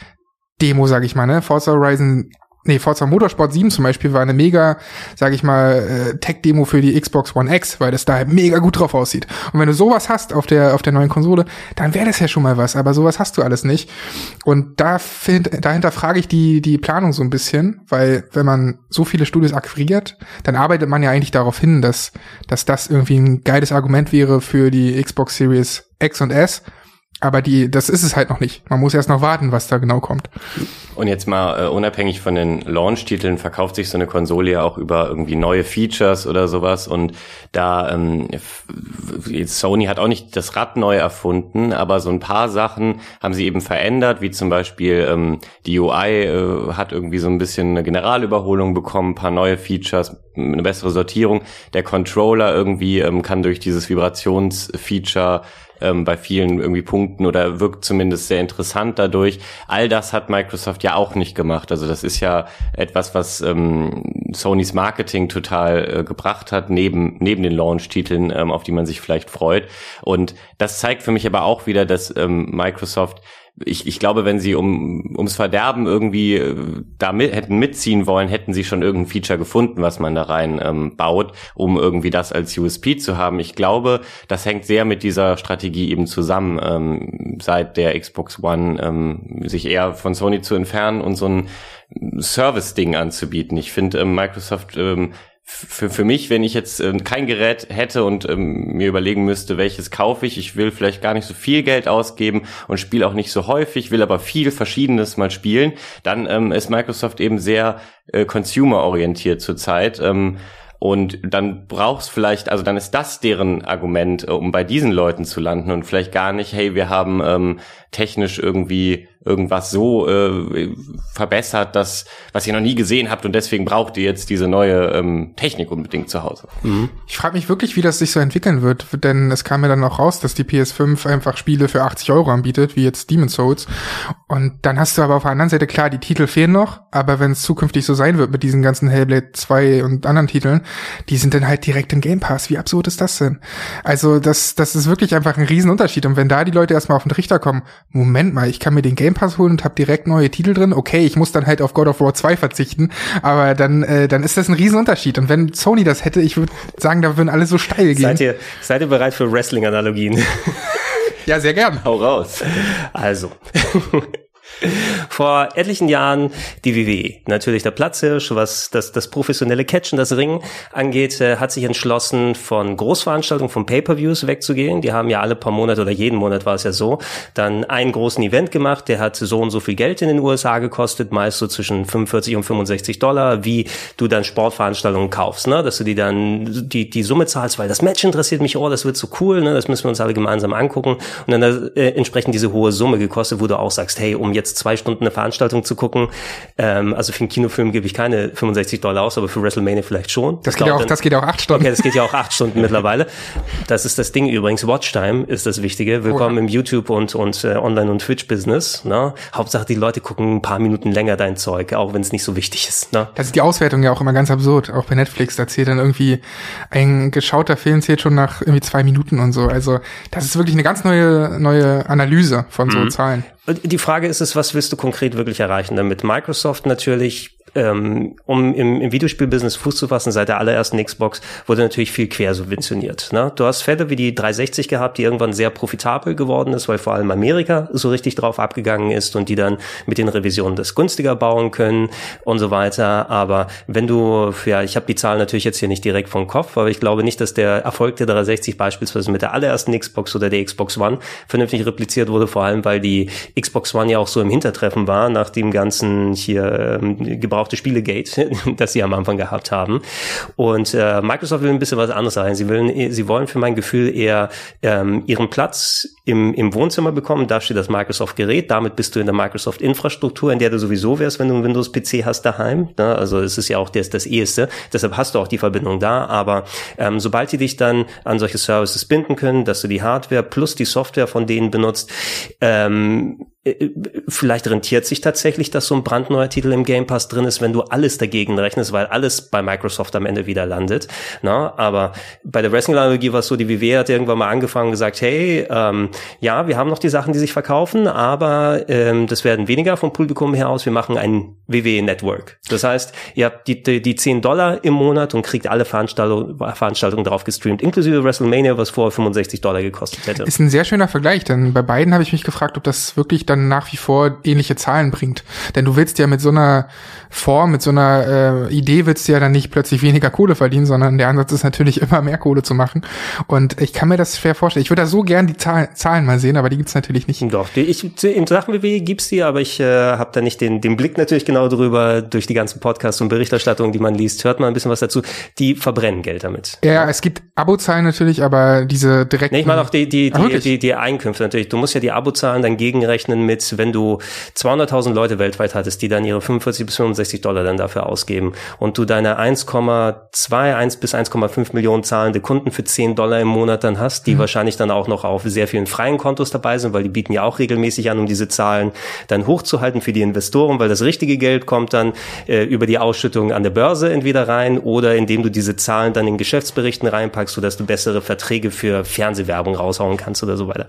Demo, sag ich mal, ne? Forza Horizon nee, Forza Motorsport 7 zum Beispiel war eine mega, sag ich mal, äh, Tech-Demo für die Xbox One X, weil das da mega gut drauf aussieht. Und wenn du sowas hast auf der, auf der neuen Konsole, dann wäre das ja schon mal was, aber sowas hast du alles nicht. Und da find, dahinter frage ich die, die Planung so ein bisschen, weil wenn man so viele Studios akquiriert, dann arbeitet man ja eigentlich darauf hin, dass, dass das irgendwie ein geiles Argument wäre für die Xbox Series X und S aber die, das ist es halt noch nicht. Man muss erst noch warten, was da genau kommt. Und jetzt mal äh, unabhängig von den Launch-Titeln verkauft sich so eine Konsole ja auch über irgendwie neue Features oder sowas. Und da ähm, Sony hat auch nicht das Rad neu erfunden, aber so ein paar Sachen haben sie eben verändert, wie zum Beispiel ähm, die UI äh, hat irgendwie so ein bisschen eine Generalüberholung bekommen, ein paar neue Features, eine bessere Sortierung. Der Controller irgendwie ähm, kann durch dieses Vibrationsfeature ähm, bei vielen irgendwie Punkten oder wirkt zumindest sehr interessant dadurch. All das hat Microsoft ja auch nicht gemacht. Also das ist ja etwas, was ähm, Sonys Marketing total äh, gebracht hat, neben, neben den Launch-Titeln, ähm, auf die man sich vielleicht freut. Und das zeigt für mich aber auch wieder, dass ähm, Microsoft ich, ich glaube, wenn sie um, ums Verderben irgendwie äh, da mit, hätten mitziehen wollen, hätten sie schon irgendein Feature gefunden, was man da rein ähm, baut, um irgendwie das als USP zu haben. Ich glaube, das hängt sehr mit dieser Strategie eben zusammen, ähm, seit der Xbox One ähm, sich eher von Sony zu entfernen und so ein Service-Ding anzubieten. Ich finde, ähm, Microsoft ähm, für, für mich, wenn ich jetzt äh, kein Gerät hätte und ähm, mir überlegen müsste, welches kaufe ich, ich will vielleicht gar nicht so viel Geld ausgeben und spiele auch nicht so häufig, will aber viel Verschiedenes mal spielen, dann ähm, ist Microsoft eben sehr äh, consumer-orientiert zurzeit. Ähm, und dann brauchst vielleicht, also dann ist das deren Argument, äh, um bei diesen Leuten zu landen und vielleicht gar nicht, hey, wir haben ähm, technisch irgendwie irgendwas so äh, verbessert, dass was ihr noch nie gesehen habt und deswegen braucht ihr jetzt diese neue ähm, Technik unbedingt zu Hause. Mhm. Ich frage mich wirklich, wie das sich so entwickeln wird, denn es kam ja dann auch raus, dass die PS5 einfach Spiele für 80 Euro anbietet, wie jetzt Demon's Souls. Und dann hast du aber auf der anderen Seite klar, die Titel fehlen noch, aber wenn es zukünftig so sein wird mit diesen ganzen Hellblade 2 und anderen Titeln, die sind dann halt direkt im Game Pass. Wie absurd ist das denn? Also das, das ist wirklich einfach ein Riesenunterschied. Und wenn da die Leute erstmal auf den Trichter kommen, Moment mal, ich kann mir den Game Pass holen und habe direkt neue Titel drin. Okay, ich muss dann halt auf God of War 2 verzichten, aber dann, äh, dann ist das ein Riesenunterschied. Und wenn Sony das hätte, ich würde sagen, da würden alle so steil gehen. Seid ihr, seid ihr bereit für Wrestling-Analogien? ja, sehr gern. Hau raus. Also. [laughs] Vor etlichen Jahren die WWE, natürlich der Platzhirsch, was das, das professionelle Catchen, das Ringen angeht, äh, hat sich entschlossen, von Großveranstaltungen, von Pay-Per-Views wegzugehen. Die haben ja alle paar Monate oder jeden Monat war es ja so, dann einen großen Event gemacht, der hat so und so viel Geld in den USA gekostet, meist so zwischen 45 und 65 Dollar, wie du dann Sportveranstaltungen kaufst, ne? dass du die dann die, die Summe zahlst, weil das Match interessiert mich, oh, das wird so cool, ne? das müssen wir uns alle gemeinsam angucken und dann äh, entsprechend diese hohe Summe gekostet, wo du auch sagst, hey, um jetzt zwei Stunden eine Veranstaltung zu gucken. Ähm, also für einen Kinofilm gebe ich keine 65 Dollar aus, aber für WrestleMania vielleicht schon. Das, geht ja auch, dann, das geht auch acht Stunden. Okay, das geht ja auch acht Stunden [laughs] mittlerweile. Das ist das Ding übrigens. Watchtime ist das Wichtige. Willkommen oh, ja. im YouTube und, und äh, Online- und Twitch-Business. Ne? Hauptsache, die Leute gucken ein paar Minuten länger dein Zeug, auch wenn es nicht so wichtig ist. Ne? Das ist die Auswertung ja auch immer ganz absurd. Auch bei Netflix, da zählt dann irgendwie ein geschauter Film zählt schon nach irgendwie zwei Minuten und so. Also das ist wirklich eine ganz neue, neue Analyse von so mhm. Zahlen. Die Frage ist es, was willst du konkret wirklich erreichen damit? Microsoft natürlich ähm, um im, im Videospielbusiness Fuß zu fassen, seit der allerersten Xbox wurde natürlich viel quer subventioniert. Ne? Du hast Fälle wie die 360 gehabt, die irgendwann sehr profitabel geworden ist, weil vor allem Amerika so richtig drauf abgegangen ist und die dann mit den Revisionen das günstiger bauen können und so weiter. Aber wenn du, ja, ich habe die Zahlen natürlich jetzt hier nicht direkt vom Kopf, aber ich glaube nicht, dass der Erfolg der 360 beispielsweise mit der allerersten Xbox oder der Xbox One vernünftig repliziert wurde, vor allem weil die Xbox One ja auch so im Hintertreffen war nach dem ganzen hier ähm, Gebrauch gebrauchte Spielegate, [laughs] das sie am Anfang gehabt haben. Und äh, Microsoft will ein bisschen was anderes sein. Sie, wollen, sie wollen für mein Gefühl eher ähm, ihren Platz im, im Wohnzimmer bekommen. Da steht das Microsoft-Gerät. Damit bist du in der Microsoft-Infrastruktur, in der du sowieso wärst, wenn du einen Windows-PC hast daheim. Ne? Also es ist ja auch das, das eheste. Deshalb hast du auch die Verbindung da. Aber ähm, sobald die dich dann an solche Services binden können, dass du die Hardware plus die Software von denen benutzt, ähm, äh, vielleicht rentiert sich tatsächlich, dass so ein brandneuer Titel im Game Pass drin ist, wenn du alles dagegen rechnest, weil alles bei Microsoft am Ende wieder landet. Na, aber bei der Wrestling-Analogie war es so, die WWE hat irgendwann mal angefangen und gesagt, hey, ähm, ja, wir haben noch die Sachen, die sich verkaufen, aber ähm, das werden weniger vom Publikum her aus. Wir machen ein WWE-Network. Das heißt, ihr habt die, die, die 10 Dollar im Monat und kriegt alle Veranstaltungen, Veranstaltungen drauf gestreamt, inklusive WrestleMania, was vorher 65 Dollar gekostet hätte. Ist ein sehr schöner Vergleich, denn bei beiden habe ich mich gefragt, ob das wirklich dann nach wie vor ähnliche Zahlen bringt. Denn du willst ja mit so einer Form, mit so einer äh, Idee willst du ja dann nicht plötzlich weniger Kohle verdienen, sondern der Ansatz ist natürlich [laughs] immer mehr Kohle zu machen. Und ich kann mir das schwer vorstellen. Ich würde da so gern die Zahlen, Zahlen mal sehen, aber die gibt's natürlich nicht. Doch, die, ich, in Sachen WWE gibt's die, aber ich äh, habe da nicht den, den Blick natürlich genau drüber. Durch die ganzen Podcasts und Berichterstattungen, die man liest, hört man ein bisschen was dazu. Die verbrennen Geld damit. Ja, ja. es gibt Abozahlen natürlich, aber diese direkten... Nee, ich meine auch die, die, die, ah, die, die Einkünfte natürlich. Du musst ja die Abozahlen dann gegenrechnen mit, wenn du 200.000 Leute weltweit hattest, die dann ihre 45 bis 65 Dollar dann dafür ausgeben und du deine 1,2, 1 bis 1,5 Millionen zahlende Kunden für 10 Dollar im Monat dann hast, die mhm. wahrscheinlich dann auch noch auf sehr vielen freien Kontos dabei sind, weil die bieten ja auch regelmäßig an, um diese Zahlen dann hochzuhalten für die Investoren, weil das richtige Geld kommt dann äh, über die Ausschüttung an der Börse entweder rein oder indem du diese Zahlen dann in Geschäftsberichten reinpackst, sodass du bessere Verträge für Fernsehwerbung raushauen kannst oder so weiter.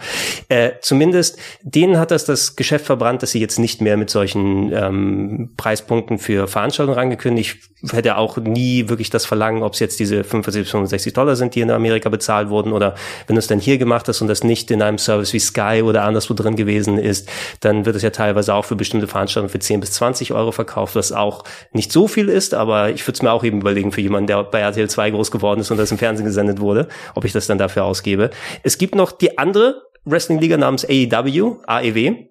Äh, zumindest denen hat das das Geschäft verbrannt, dass sie jetzt nicht mehr mit solchen ähm, Preispunkten für Veranstaltungen rangekündigt. Ich hätte auch nie wirklich das Verlangen, ob es jetzt diese 45, 65 Dollar sind, die in Amerika bezahlt wurden oder wenn du es dann hier gemacht hast und das nicht in einem Service wie Sky oder anderswo drin gewesen ist, dann wird es ja teilweise auch für bestimmte Veranstaltungen für 10 bis 20 Euro verkauft, was auch nicht so viel ist, aber ich würde es mir auch eben überlegen für jemanden, der bei RTL 2 groß geworden ist und das im Fernsehen gesendet wurde, ob ich das dann dafür ausgebe. Es gibt noch die andere Wrestling-Liga namens AEW, AEW.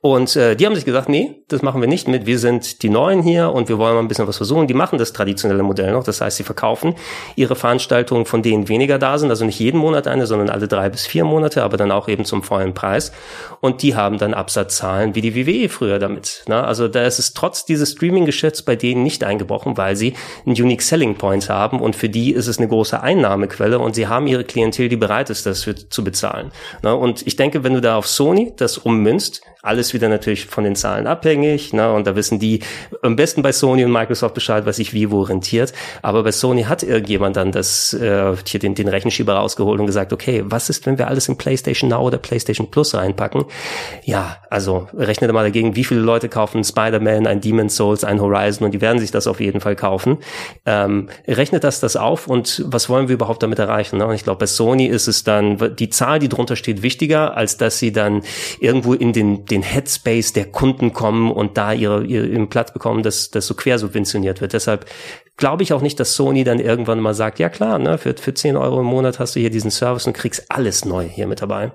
Und äh, die haben sich gesagt, nee, das machen wir nicht mit. Wir sind die Neuen hier und wir wollen mal ein bisschen was versuchen. Die machen das traditionelle Modell noch. Das heißt, sie verkaufen ihre Veranstaltungen, von denen weniger da sind. Also nicht jeden Monat eine, sondern alle drei bis vier Monate, aber dann auch eben zum vollen Preis. Und die haben dann Absatzzahlen wie die WWE früher damit. Ne? Also da ist es trotz dieses Streaming-Geschäfts bei denen nicht eingebrochen, weil sie einen Unique Selling Point haben und für die ist es eine große Einnahmequelle und sie haben ihre Klientel, die bereit ist, das für, zu bezahlen. Ne? Und ich denke, wenn du da auf Sony das ummünzt, alles wieder natürlich von den Zahlen abhängig. Ne? Und da wissen die am besten bei Sony und Microsoft Bescheid, was sich wie wo rentiert. Aber bei Sony hat irgendjemand dann das äh, hier den, den Rechenschieber rausgeholt und gesagt, okay, was ist, wenn wir alles in PlayStation Now oder PlayStation Plus reinpacken? Ja, also rechnet mal dagegen, wie viele Leute kaufen Spider-Man, ein Demon's Souls, ein Horizon und die werden sich das auf jeden Fall kaufen. Ähm, rechnet das das auf und was wollen wir überhaupt damit erreichen? Ne? Und ich glaube, bei Sony ist es dann die Zahl, die drunter steht, wichtiger, als dass sie dann irgendwo in den, den den Headspace der Kunden kommen und da ihre, ihren Platz bekommen, dass das so quersubventioniert wird. Deshalb glaube ich auch nicht, dass Sony dann irgendwann mal sagt, ja klar, ne, für, für 10 Euro im Monat hast du hier diesen Service und kriegst alles neu hier mit dabei.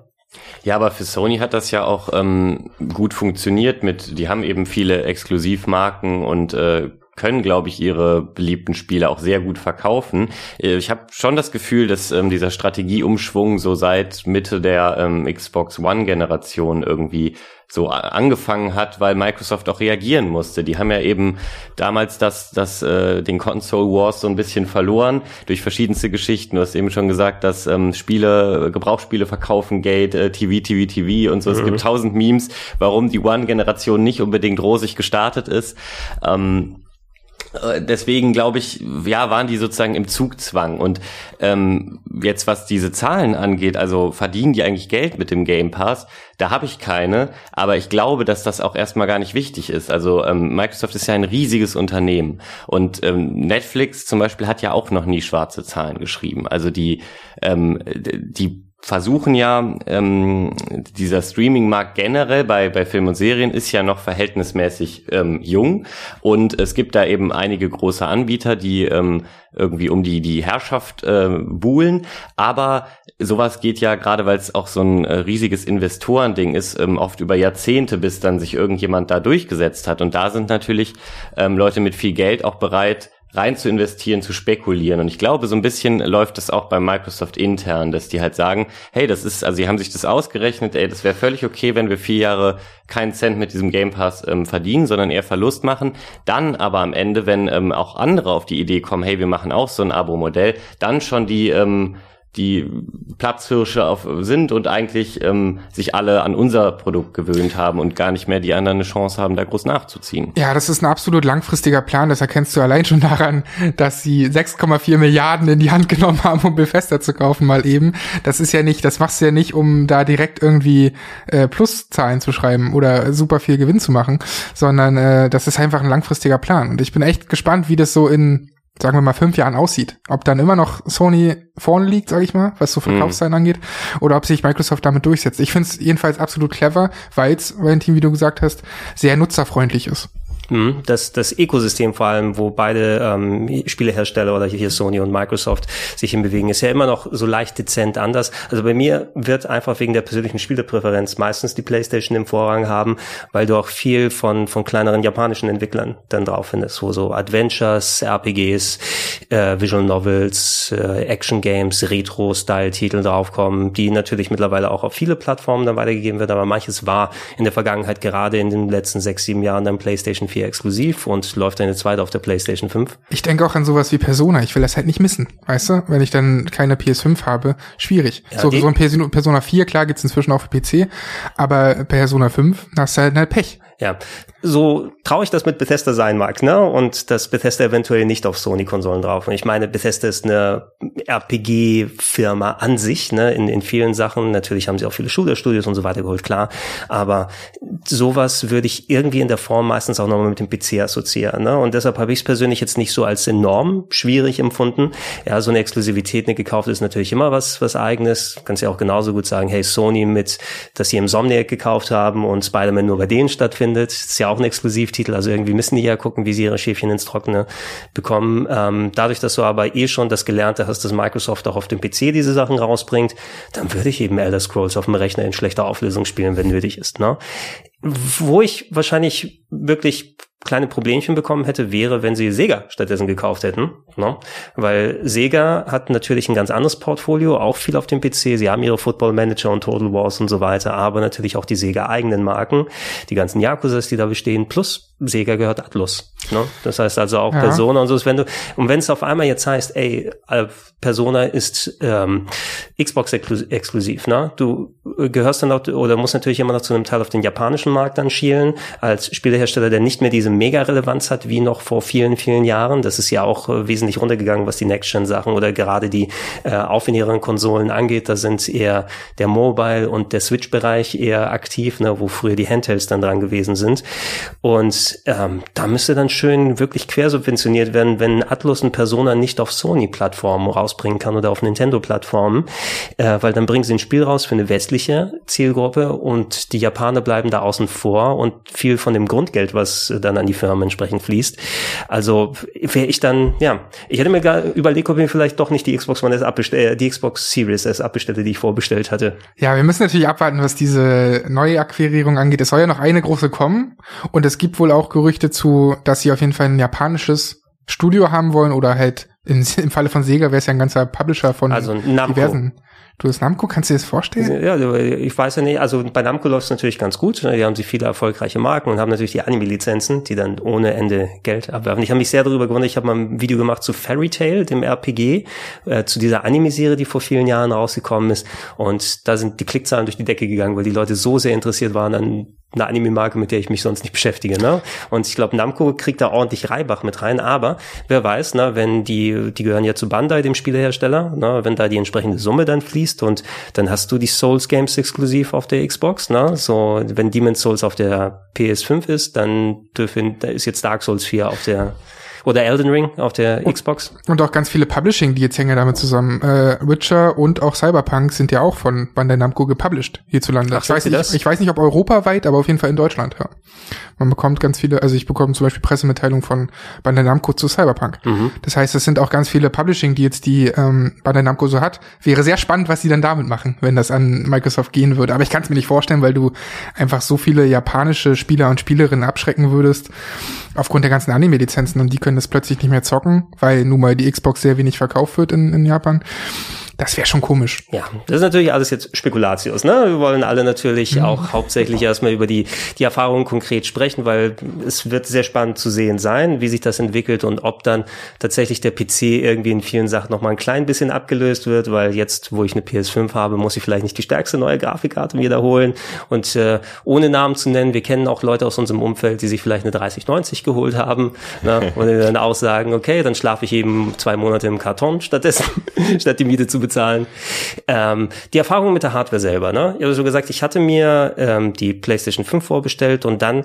Ja, aber für Sony hat das ja auch ähm, gut funktioniert mit, die haben eben viele Exklusivmarken und äh, können, glaube ich, ihre beliebten Spiele auch sehr gut verkaufen. Äh, ich habe schon das Gefühl, dass ähm, dieser Strategieumschwung so seit Mitte der ähm, Xbox One-Generation irgendwie so angefangen hat, weil Microsoft auch reagieren musste. Die haben ja eben damals das, das, äh, den Console Wars so ein bisschen verloren durch verschiedenste Geschichten. Du hast eben schon gesagt, dass ähm, Spiele, Gebrauchsspiele verkaufen Gate, äh, TV, TV, TV und so. Mhm. Es gibt tausend Memes, warum die One-Generation nicht unbedingt rosig gestartet ist. Ähm, äh, deswegen glaube ich, ja, waren die sozusagen im Zugzwang. Und ähm, jetzt, was diese Zahlen angeht, also verdienen die eigentlich Geld mit dem Game Pass? Da habe ich keine, aber ich glaube, dass das auch erstmal gar nicht wichtig ist. Also ähm, Microsoft ist ja ein riesiges Unternehmen und ähm, Netflix zum Beispiel hat ja auch noch nie schwarze Zahlen geschrieben. Also die ähm, die versuchen ja, ähm, dieser Streaming-Markt generell bei, bei Film und Serien ist ja noch verhältnismäßig ähm, jung. Und es gibt da eben einige große Anbieter, die ähm, irgendwie um die, die Herrschaft äh, buhlen, aber sowas geht ja gerade, weil es auch so ein äh, riesiges Investorending ist, ähm, oft über Jahrzehnte, bis dann sich irgendjemand da durchgesetzt hat. Und da sind natürlich ähm, Leute mit viel Geld auch bereit, rein zu investieren, zu spekulieren. Und ich glaube, so ein bisschen läuft das auch bei Microsoft intern, dass die halt sagen, hey, das ist, also sie haben sich das ausgerechnet, ey, das wäre völlig okay, wenn wir vier Jahre keinen Cent mit diesem Game Pass ähm, verdienen, sondern eher Verlust machen. Dann aber am Ende, wenn ähm, auch andere auf die Idee kommen, hey, wir machen auch so ein Abo-Modell, dann schon die ähm, die Platzhirsche auf, sind und eigentlich ähm, sich alle an unser Produkt gewöhnt haben und gar nicht mehr die anderen eine Chance haben, da groß nachzuziehen. Ja, das ist ein absolut langfristiger Plan. Das erkennst du allein schon daran, dass sie 6,4 Milliarden in die Hand genommen haben, um Bethesda zu kaufen, mal eben. Das ist ja nicht, das machst du ja nicht, um da direkt irgendwie äh, Pluszahlen zu schreiben oder super viel Gewinn zu machen, sondern äh, das ist einfach ein langfristiger Plan. Und ich bin echt gespannt, wie das so in sagen wir mal, fünf Jahren aussieht. Ob dann immer noch Sony vorne liegt, sage ich mal, was so Verkaufszahlen mhm. angeht, oder ob sich Microsoft damit durchsetzt. Ich finde es jedenfalls absolut clever, weil es, Valentin, wie du gesagt hast, sehr nutzerfreundlich ist. Mhm. Das, das Ökosystem vor allem, wo beide ähm, Spielehersteller oder hier Sony und Microsoft sich hinbewegen, ist ja immer noch so leicht dezent anders. Also bei mir wird einfach wegen der persönlichen Spielerpräferenz meistens die PlayStation im Vorrang haben, weil du auch viel von, von kleineren japanischen Entwicklern dann drauf findest, wo so Adventures, RPGs, äh, Visual Novels, äh, Action Games, Retro-Style-Titel draufkommen, die natürlich mittlerweile auch auf viele Plattformen dann weitergegeben werden, aber manches war in der Vergangenheit gerade in den letzten sechs, sieben Jahren dann PlayStation 4 exklusiv und läuft dann jetzt weiter auf der PlayStation 5. Ich denke auch an sowas wie Persona. Ich will das halt nicht missen, weißt du? Wenn ich dann keine PS5 habe, schwierig. Ja, so, so ein Persona 4, klar gibt's inzwischen auch für PC, aber Persona 5, hast du halt, halt Pech. Ja, so traurig das mit Bethesda sein mag, ne? Und dass Bethesda eventuell nicht auf Sony-Konsolen drauf. Und ich meine, Bethesda ist eine RPG-Firma an sich, ne? In, in vielen Sachen. Natürlich haben sie auch viele Shooter-Studios und so weiter geholt, klar. Aber sowas würde ich irgendwie in der Form meistens auch nochmal mit dem PC assoziieren, ne? Und deshalb habe ich es persönlich jetzt nicht so als enorm schwierig empfunden. Ja, so eine Exklusivität, eine gekauft ist natürlich immer was, was eigenes. Kannst ja auch genauso gut sagen, hey, Sony mit, dass sie im Insomniac gekauft haben und Spider-Man nur bei denen stattfindet findet. Ist ja auch ein Exklusivtitel, also irgendwie müssen die ja gucken, wie sie ihre Schäfchen ins Trockene bekommen. Ähm, dadurch, dass du aber eh schon das Gelernte hast, dass Microsoft auch auf dem PC diese Sachen rausbringt, dann würde ich eben Elder Scrolls auf dem Rechner in schlechter Auflösung spielen, wenn nötig ist. Ne? Wo ich wahrscheinlich wirklich kleine Problemchen bekommen hätte, wäre, wenn sie Sega stattdessen gekauft hätten. Ne? Weil Sega hat natürlich ein ganz anderes Portfolio, auch viel auf dem PC. Sie haben ihre Football Manager und Total Wars und so weiter, aber natürlich auch die Sega eigenen Marken, die ganzen Yakuzas, die da bestehen, plus Sega gehört Atlus. Ne? Das heißt also auch ja. Persona und so. Wenn du, und wenn es auf einmal jetzt heißt, ey, äh, Persona ist ähm, Xbox exklusiv, ne? Du gehörst dann noch oder musst natürlich immer noch zu einem Teil auf den japanischen Markt dann schielen, als Spielehersteller, der nicht mehr diese Mega-Relevanz hat wie noch vor vielen, vielen Jahren. Das ist ja auch äh, wesentlich runtergegangen, was die Next-Gen-Sachen oder gerade die äh, aufwendigeren Konsolen angeht. Da sind eher der Mobile- und der Switch-Bereich eher aktiv, ne, wo früher die Handhelds dann dran gewesen sind. Und ähm, da müsste dann schön wirklich quersubventioniert werden, wenn Atlus und Persona nicht auf Sony-Plattformen rausbringen kann oder auf Nintendo-Plattformen, äh, weil dann bringen sie ein Spiel raus für eine westliche Zielgruppe und die Japaner bleiben da außen vor und viel von dem Grundgeld, was dann an die Firmen entsprechend fließt. Also wäre ich dann, ja, ich hätte mir gar überlegt, ob ich mir vielleicht doch nicht die Xbox One S abbestelle, äh, die Xbox Series S abbestelle, die ich vorbestellt hatte. Ja, wir müssen natürlich abwarten, was diese neue Akquirierung angeht. Es soll ja noch eine große kommen und es gibt wohl auch Gerüchte zu, dass sie auf jeden Fall ein japanisches Studio haben wollen oder halt in, im Falle von Sega wäre es ja ein ganzer Publisher von also Namco. diversen. Du das Namco, kannst du dir das vorstellen? Ja, ich weiß ja nicht, also bei Namco läuft es natürlich ganz gut. Die haben sie viele erfolgreiche Marken und haben natürlich die Anime-Lizenzen, die dann ohne Ende Geld abwerfen. Ich habe mich sehr darüber gewundert, ich habe mal ein Video gemacht zu Fairy Tail, dem RPG, äh, zu dieser Anime-Serie, die vor vielen Jahren rausgekommen ist. Und da sind die Klickzahlen durch die Decke gegangen, weil die Leute so sehr interessiert waren an eine Anime-Marke, mit der ich mich sonst nicht beschäftige. Ne? Und ich glaube, Namco kriegt da ordentlich Reibach mit rein. Aber wer weiß, ne, wenn die, die gehören ja zu Bandai, dem Spielehersteller, ne, wenn da die entsprechende Summe dann fließt und dann hast du die Souls Games exklusiv auf der Xbox. Ne? So, wenn Demon's Souls auf der PS5 ist, dann dürfen, da ist jetzt Dark Souls 4 auf der oder Elden Ring auf der und, Xbox. Und auch ganz viele Publishing, die jetzt hängen ja damit zusammen. Äh, Witcher und auch Cyberpunk sind ja auch von Bandai Namco gepublished hierzulande. Ach, ich, weiß nicht, ich weiß nicht, ob europaweit, aber auf jeden Fall in Deutschland, ja. Man bekommt ganz viele, also ich bekomme zum Beispiel Pressemitteilungen von Bandai Namco zu Cyberpunk. Mhm. Das heißt, es sind auch ganz viele Publishing, die jetzt die ähm, Bandai Namco so hat. Wäre sehr spannend, was sie dann damit machen, wenn das an Microsoft gehen würde. Aber ich kann es mir nicht vorstellen, weil du einfach so viele japanische Spieler und Spielerinnen abschrecken würdest aufgrund der ganzen Anime-Lizenzen und die können das plötzlich nicht mehr zocken, weil nun mal die Xbox sehr wenig verkauft wird in, in Japan. Das wäre schon komisch. Ja, das ist natürlich alles jetzt Spekulatius. Ne? Wir wollen alle natürlich mhm. auch hauptsächlich erstmal über die, die Erfahrungen konkret sprechen, weil es wird sehr spannend zu sehen sein, wie sich das entwickelt und ob dann tatsächlich der PC irgendwie in vielen Sachen nochmal ein klein bisschen abgelöst wird, weil jetzt, wo ich eine PS5 habe, muss ich vielleicht nicht die stärkste neue Grafikkarte wiederholen. Und äh, ohne Namen zu nennen, wir kennen auch Leute aus unserem Umfeld, die sich vielleicht eine 3090 geholt haben ne? [laughs] und dann auch sagen, okay, dann schlafe ich eben zwei Monate im Karton stattdessen, [laughs] statt die Miete zu bezahlen bezahlen. Ähm, die Erfahrung mit der Hardware selber, ne? Ich habe so gesagt, ich hatte mir ähm, die PlayStation 5 vorbestellt und dann,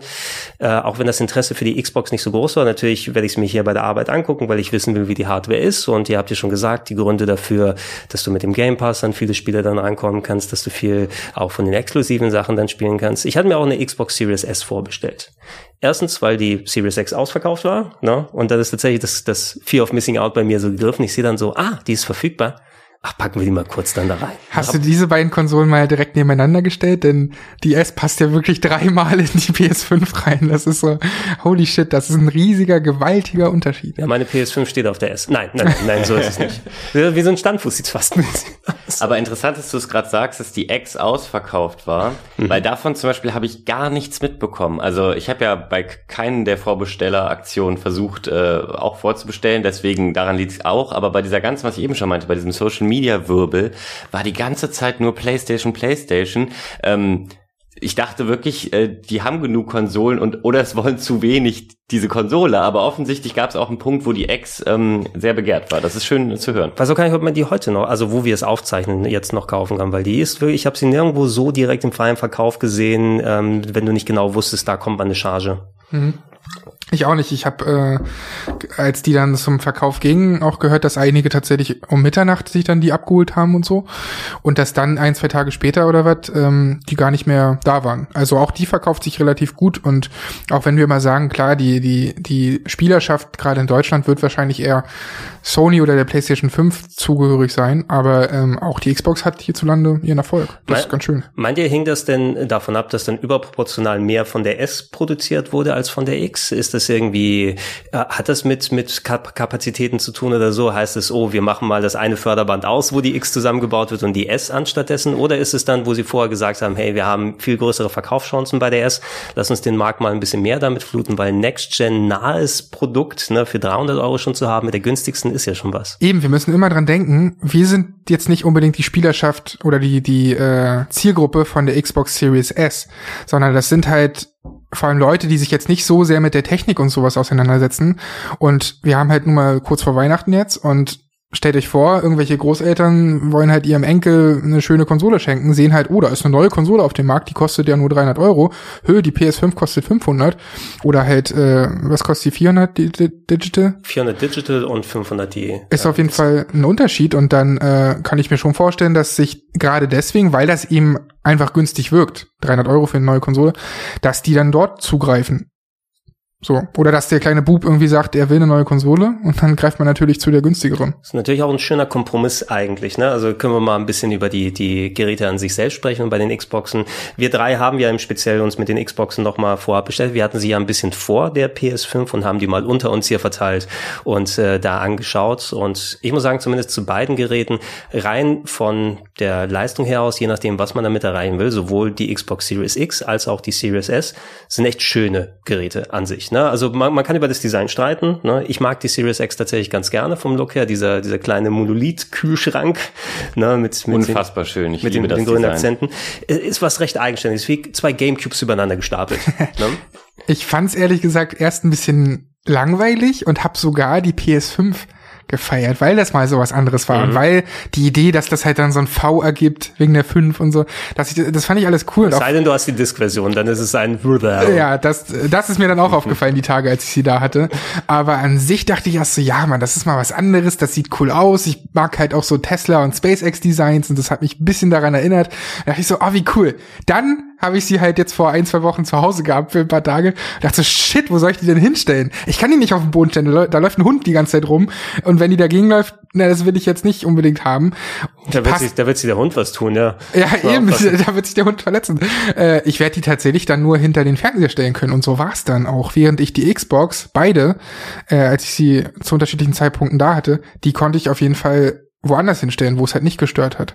äh, auch wenn das Interesse für die Xbox nicht so groß war, natürlich werde ich es mir hier bei der Arbeit angucken, weil ich wissen will, wie die Hardware ist. Und ihr habt ja schon gesagt, die Gründe dafür, dass du mit dem Game Pass an viele Spiele dann reinkommen kannst, dass du viel auch von den exklusiven Sachen dann spielen kannst. Ich hatte mir auch eine Xbox Series S vorbestellt. Erstens, weil die Series X ausverkauft war, ne? Und dann ist tatsächlich das, das Fear of Missing Out bei mir so gegriffen. Ich sehe dann so, ah, die ist verfügbar ach, packen wir die mal kurz dann da rein. Hast du diese beiden Konsolen mal direkt nebeneinander gestellt? Denn die S passt ja wirklich dreimal in die PS5 rein. Das ist so, holy shit, das ist ein riesiger, gewaltiger Unterschied. Ja, meine PS5 steht auf der S. Nein, nein, nein, so ist es nicht. [laughs] Wie so ein Standfuß sieht fast ein bisschen aus. Aber interessant, dass du es gerade sagst, dass die X ausverkauft war, mhm. weil davon zum Beispiel habe ich gar nichts mitbekommen. Also ich habe ja bei keinen der Vorbestelleraktionen versucht, äh, auch vorzubestellen, deswegen daran liegt es auch. Aber bei dieser ganzen, was ich eben schon meinte, bei diesem Social Media Media Wirbel war die ganze Zeit nur PlayStation, PlayStation. Ähm, ich dachte wirklich, äh, die haben genug Konsolen und oder es wollen zu wenig diese Konsole, aber offensichtlich gab es auch einen Punkt, wo die X ähm, sehr begehrt war. Das ist schön zu hören. Also kann ich, ob man die heute noch, also wo wir es aufzeichnen, jetzt noch kaufen kann, weil die ist wirklich, ich habe sie nirgendwo so direkt im freien Verkauf gesehen, ähm, wenn du nicht genau wusstest, da kommt man eine Charge. Mhm. Ich auch nicht. Ich habe, äh, als die dann zum Verkauf gingen, auch gehört, dass einige tatsächlich um Mitternacht sich dann die abgeholt haben und so. Und dass dann ein, zwei Tage später oder was, ähm, die gar nicht mehr da waren. Also auch die verkauft sich relativ gut. Und auch wenn wir mal sagen, klar, die, die, die Spielerschaft gerade in Deutschland wird wahrscheinlich eher Sony oder der PlayStation 5 zugehörig sein. Aber ähm, auch die Xbox hat hierzulande ihren Erfolg. Das Me ist ganz schön. Meint ihr, hing das denn davon ab, dass dann überproportional mehr von der S produziert wurde als von der X? Ist das irgendwie, äh, hat das mit, mit Kapazitäten zu tun oder so? Heißt es, oh, wir machen mal das eine Förderband aus, wo die X zusammengebaut wird und die S anstattdessen? Oder ist es dann, wo sie vorher gesagt haben, hey, wir haben viel größere Verkaufschancen bei der S, lass uns den Markt mal ein bisschen mehr damit fluten, weil Next-Gen nahes Produkt ne, für 300 Euro schon zu haben mit der günstigsten ist ja schon was. Eben, wir müssen immer dran denken, wir sind jetzt nicht unbedingt die Spielerschaft oder die, die äh, Zielgruppe von der Xbox Series S, sondern das sind halt vor allem Leute, die sich jetzt nicht so sehr mit der Technik und sowas auseinandersetzen. Und wir haben halt nun mal kurz vor Weihnachten jetzt und stellt euch vor, irgendwelche Großeltern wollen halt ihrem Enkel eine schöne Konsole schenken, sehen halt, oh, da ist eine neue Konsole auf dem Markt, die kostet ja nur 300 Euro. Höhe, die PS5 kostet 500. Oder halt, äh, was kostet die 400 die, die Digital? 400 Digital und 500 die. Ist ja, auf jeden Fall ein Unterschied und dann äh, kann ich mir schon vorstellen, dass sich gerade deswegen, weil das eben einfach günstig wirkt, 300 Euro für eine neue Konsole, dass die dann dort zugreifen. So. Oder dass der kleine Bub irgendwie sagt, er will eine neue Konsole und dann greift man natürlich zu der günstigeren. Das ist natürlich auch ein schöner Kompromiss eigentlich, ne? Also können wir mal ein bisschen über die, die Geräte an sich selbst sprechen und bei den Xboxen. Wir drei haben ja im Speziell uns mit den Xboxen nochmal vorab bestellt. Wir hatten sie ja ein bisschen vor der PS5 und haben die mal unter uns hier verteilt und äh, da angeschaut. Und ich muss sagen, zumindest zu beiden Geräten, rein von der Leistung her aus, je nachdem, was man damit erreichen will, sowohl die Xbox Series X als auch die Series S, sind echt schöne Geräte an sich. Ne? Also man, man kann über das Design streiten. Ne? Ich mag die Series X tatsächlich ganz gerne vom Look her. Dieser, dieser kleine Monolith-Kühlschrank ne? mit, mit unfassbar den, schön. Ich mit den, den grünen Akzenten ist was recht eigenständiges, wie zwei Gamecubes übereinander gestapelt. [laughs] ne? Ich fand's ehrlich gesagt erst ein bisschen langweilig und habe sogar die PS5 gefeiert, weil das mal so was anderes war mhm. und weil die Idee, dass das halt dann so ein V ergibt wegen der 5 und so, dass ich, das fand ich alles cool. Es sei denn, du hast die Disk-Version, dann ist es ein Ja, das, das ist mir dann auch aufgefallen, die Tage, als ich sie da hatte. Aber an sich dachte ich erst so, ja, man, das ist mal was anderes, das sieht cool aus. Ich mag halt auch so Tesla und SpaceX Designs und das hat mich ein bisschen daran erinnert. Da dachte ich so, oh, wie cool. Dann habe ich sie halt jetzt vor ein, zwei Wochen zu Hause gehabt für ein paar Tage. dachte so, shit, wo soll ich die denn hinstellen? Ich kann die nicht auf den Boden stellen. Da läuft ein Hund die ganze Zeit rum. Und wenn die dagegen läuft, na, das will ich jetzt nicht unbedingt haben. Da wird, sich, da wird sich der Hund was tun, ja. Ja, eben, [laughs] da wird sich der Hund verletzen. Äh, ich werde die tatsächlich dann nur hinter den Fernseher stellen können. Und so war's dann auch. Während ich die Xbox, beide, äh, als ich sie zu unterschiedlichen Zeitpunkten da hatte, die konnte ich auf jeden Fall woanders hinstellen, wo es halt nicht gestört hat.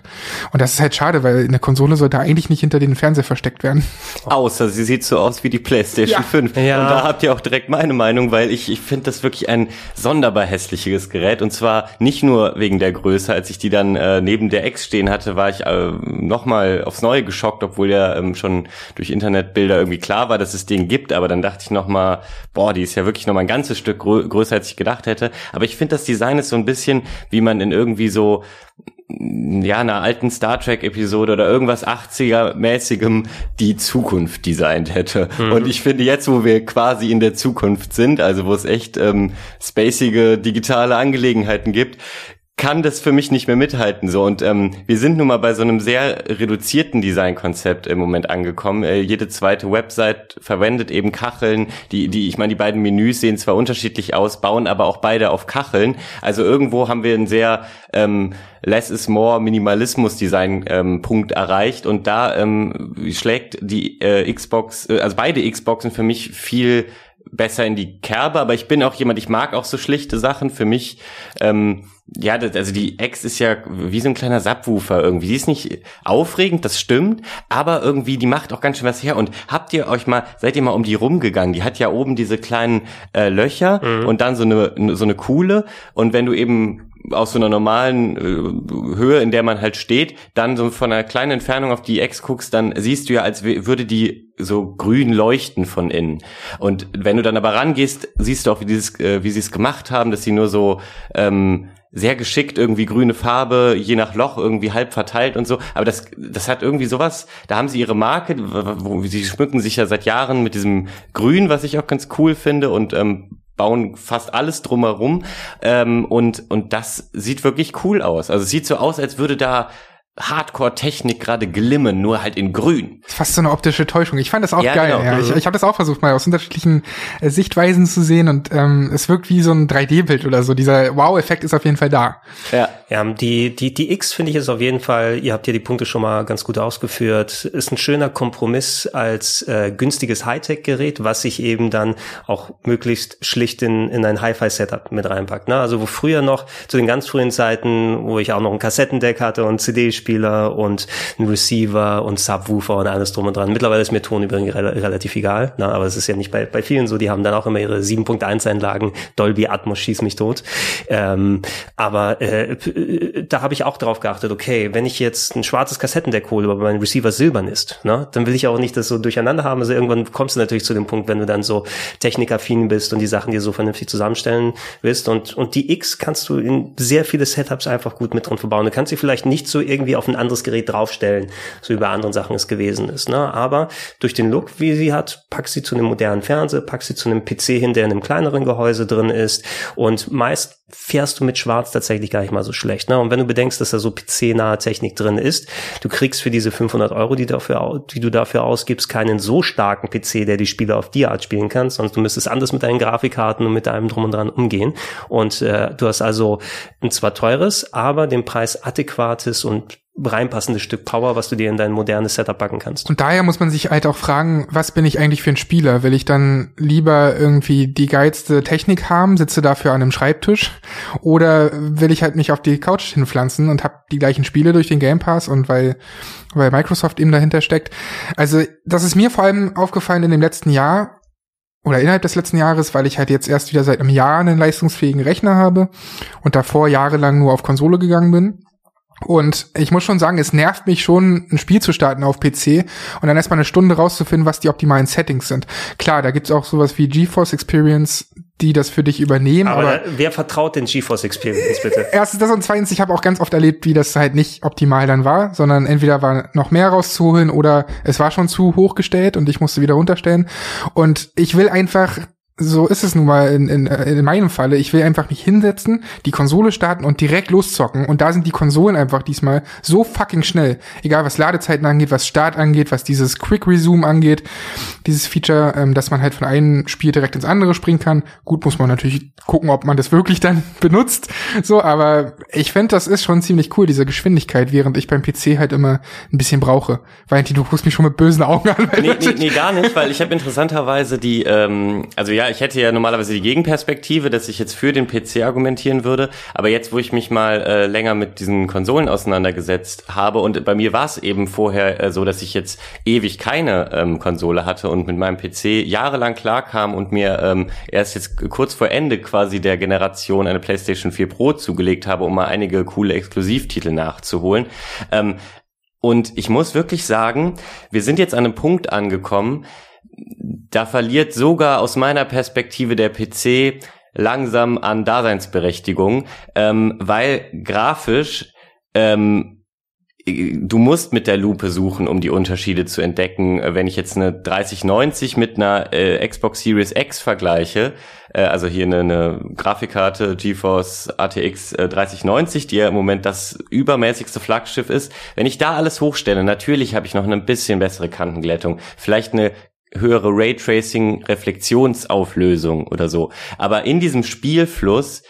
Und das ist halt schade, weil eine Konsole sollte eigentlich nicht hinter den Fernseher versteckt werden. Außer sie sieht so aus wie die PlayStation ja. 5. Ja. Und da habt ihr auch direkt meine Meinung, weil ich, ich finde das wirklich ein sonderbar hässliches Gerät. Und zwar nicht nur wegen der Größe. Als ich die dann äh, neben der X stehen hatte, war ich äh, nochmal aufs Neue geschockt, obwohl ja ähm, schon durch Internetbilder irgendwie klar war, dass es den gibt. Aber dann dachte ich nochmal, boah, die ist ja wirklich nochmal ein ganzes Stück grö größer, als ich gedacht hätte. Aber ich finde, das Design ist so ein bisschen, wie man in irgendwie so so ja, einer alten Star Trek Episode oder irgendwas 80er mäßigem die Zukunft designt hätte. Mhm. Und ich finde jetzt, wo wir quasi in der Zukunft sind, also wo es echt ähm, spacige digitale Angelegenheiten gibt, kann das für mich nicht mehr mithalten so und ähm, wir sind nun mal bei so einem sehr reduzierten Designkonzept im Moment angekommen. Äh, jede zweite Website verwendet eben Kacheln, die die ich meine die beiden Menüs sehen zwar unterschiedlich aus, bauen aber auch beide auf Kacheln. Also irgendwo haben wir ein sehr ähm, less is more Minimalismus Design ähm, Punkt erreicht und da ähm, schlägt die äh, Xbox äh, also beide Xboxen für mich viel besser in die Kerbe, aber ich bin auch jemand, ich mag auch so schlichte Sachen. Für mich ähm, ja, das, also die Ex ist ja wie so ein kleiner Subwoofer irgendwie. Die ist nicht aufregend, das stimmt, aber irgendwie, die macht auch ganz schön was her. Und habt ihr euch mal, seid ihr mal um die rumgegangen? Die hat ja oben diese kleinen äh, Löcher mhm. und dann so eine, so eine Kuhle. Und wenn du eben aus so einer normalen äh, Höhe, in der man halt steht, dann so von einer kleinen Entfernung auf die Ex guckst, dann siehst du ja, als würde die so grün leuchten von innen. Und wenn du dann aber rangehst, siehst du auch, wie, dieses, äh, wie sie es gemacht haben, dass sie nur so ähm, sehr geschickt irgendwie grüne Farbe, je nach Loch irgendwie halb verteilt und so. Aber das, das hat irgendwie sowas, da haben sie ihre Marke, wo, sie schmücken sich ja seit Jahren mit diesem Grün, was ich auch ganz cool finde und ähm, bauen fast alles drumherum. Ähm, und, und das sieht wirklich cool aus. Also es sieht so aus, als würde da Hardcore-Technik gerade glimmen, nur halt in grün. Fast so eine optische Täuschung. Ich fand das auch ja, geil. Genau. Ja. Ich, ich habe das auch versucht, mal aus unterschiedlichen äh, Sichtweisen zu sehen und ähm, es wirkt wie so ein 3D-Bild oder so. Dieser Wow-Effekt ist auf jeden Fall da. Ja, ja die, die, die X finde ich ist auf jeden Fall, ihr habt ja die Punkte schon mal ganz gut ausgeführt, ist ein schöner Kompromiss als äh, günstiges Hightech-Gerät, was sich eben dann auch möglichst schlicht in, in ein Hi-Fi-Setup mit reinpackt. Ne? Also wo früher noch, zu den ganz frühen Zeiten, wo ich auch noch ein Kassettendeck hatte und CD Spieler und ein Receiver und Subwoofer und alles drum und dran. Mittlerweile ist mir Ton übrigens re relativ egal, na, aber es ist ja nicht bei, bei vielen so, die haben dann auch immer ihre 7.1 Einlagen, Dolby Atmos schieß mich tot. Ähm, aber äh, da habe ich auch drauf geachtet, okay, wenn ich jetzt ein schwarzes Kassettendeck hole, aber mein Receiver silbern ist, ne, dann will ich auch nicht das so durcheinander haben. Also irgendwann kommst du natürlich zu dem Punkt, wenn du dann so technikaffin bist und die Sachen dir so vernünftig zusammenstellen willst. Und, und die X kannst du in sehr viele Setups einfach gut mit drin verbauen. Du kannst sie vielleicht nicht so irgendwie irgendwie auf ein anderes Gerät draufstellen, so wie bei anderen Sachen es gewesen ist. Ne? Aber durch den Look, wie sie hat, pack sie zu einem modernen Fernseher, pack sie zu einem PC hin, der in einem kleineren Gehäuse drin ist und meist fährst du mit Schwarz tatsächlich gar nicht mal so schlecht. Ne? Und wenn du bedenkst, dass da so PC-nahe Technik drin ist, du kriegst für diese 500 Euro, die, dafür, die du dafür ausgibst, keinen so starken PC, der die Spiele auf die Art spielen kann, sondern du müsstest anders mit deinen Grafikkarten und mit deinem Drum und Dran umgehen. Und äh, du hast also ein zwar teures, aber dem Preis adäquates und reinpassendes Stück Power, was du dir in dein modernes Setup packen kannst. Und daher muss man sich halt auch fragen, was bin ich eigentlich für ein Spieler? Will ich dann lieber irgendwie die geilste Technik haben, sitze dafür an einem Schreibtisch oder will ich halt mich auf die Couch hinpflanzen und habe die gleichen Spiele durch den Game Pass und weil weil Microsoft eben dahinter steckt. Also, das ist mir vor allem aufgefallen in dem letzten Jahr oder innerhalb des letzten Jahres, weil ich halt jetzt erst wieder seit einem Jahr einen leistungsfähigen Rechner habe und davor jahrelang nur auf Konsole gegangen bin und ich muss schon sagen, es nervt mich schon, ein Spiel zu starten auf PC und dann erstmal eine Stunde rauszufinden, was die optimalen Settings sind. Klar, da gibt's auch sowas wie GeForce Experience, die das für dich übernehmen. Aber, aber wer vertraut den GeForce Experience bitte? [laughs] Erstens das und zweitens, ich habe auch ganz oft erlebt, wie das halt nicht optimal dann war, sondern entweder war noch mehr rauszuholen oder es war schon zu hochgestellt und ich musste wieder runterstellen. Und ich will einfach so ist es nun mal in, in, in meinem Falle. Ich will einfach mich hinsetzen, die Konsole starten und direkt loszocken. Und da sind die Konsolen einfach diesmal so fucking schnell. Egal was Ladezeiten angeht, was Start angeht, was dieses Quick Resume angeht. Dieses Feature, ähm, dass man halt von einem Spiel direkt ins andere springen kann. Gut, muss man natürlich gucken, ob man das [laughs] wirklich dann benutzt. So, aber ich finde, das ist schon ziemlich cool, diese Geschwindigkeit, während ich beim PC halt immer ein bisschen brauche. Valentin, du guckst mich schon mit bösen Augen an. Nee, nee, [laughs] nee, gar nicht, weil ich habe interessanterweise die, ähm, also ja, ich hätte ja normalerweise die Gegenperspektive, dass ich jetzt für den PC argumentieren würde. Aber jetzt, wo ich mich mal äh, länger mit diesen Konsolen auseinandergesetzt habe und bei mir war es eben vorher äh, so, dass ich jetzt ewig keine ähm, Konsole hatte und mit meinem PC jahrelang klarkam und mir ähm, erst jetzt kurz vor Ende quasi der Generation eine PlayStation 4 Pro zugelegt habe, um mal einige coole Exklusivtitel nachzuholen. Ähm, und ich muss wirklich sagen, wir sind jetzt an einem Punkt angekommen, da verliert sogar aus meiner Perspektive der PC langsam an Daseinsberechtigung, ähm, weil grafisch ähm, du musst mit der Lupe suchen, um die Unterschiede zu entdecken. Wenn ich jetzt eine 3090 mit einer äh, Xbox Series X vergleiche, äh, also hier eine, eine Grafikkarte GeForce RTX äh, 3090, die ja im Moment das übermäßigste Flaggschiff ist, wenn ich da alles hochstelle, natürlich habe ich noch eine bisschen bessere Kantenglättung, vielleicht eine höhere Raytracing Reflexionsauflösung oder so. Aber in diesem Spielfluss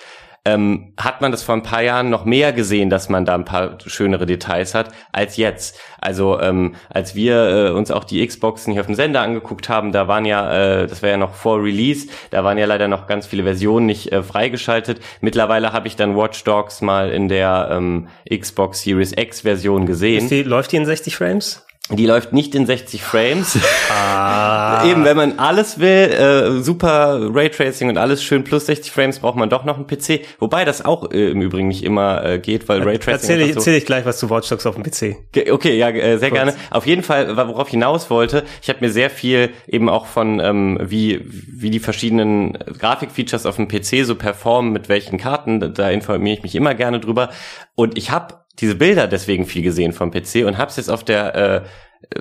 ähm, hat man das vor ein paar Jahren noch mehr gesehen, dass man da ein paar schönere Details hat als jetzt. Also ähm, als wir äh, uns auch die Xboxen hier auf dem Sender angeguckt haben, da waren ja, äh, das war ja noch vor Release, da waren ja leider noch ganz viele Versionen nicht äh, freigeschaltet. Mittlerweile habe ich dann Watch Dogs mal in der ähm, Xbox Series X Version gesehen. Die, läuft die in 60 Frames? Die läuft nicht in 60 Frames. [laughs] Ah. Eben, wenn man alles will, äh, super Raytracing und alles schön plus 60 Frames, braucht man doch noch einen PC. Wobei das auch äh, im Übrigen nicht immer äh, geht, weil Raytracing. Erzähl ich, so erzähl ich gleich was zu Watch Dogs auf dem PC. Okay, ja, äh, sehr Kurz. gerne. Auf jeden Fall, worauf ich hinaus wollte, ich habe mir sehr viel eben auch von ähm, wie wie die verschiedenen Grafikfeatures auf dem PC so performen, mit welchen Karten, da informiere ich mich immer gerne drüber. Und ich habe diese Bilder deswegen viel gesehen vom PC und hab's jetzt auf der äh,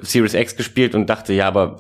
Series X gespielt und dachte, ja, aber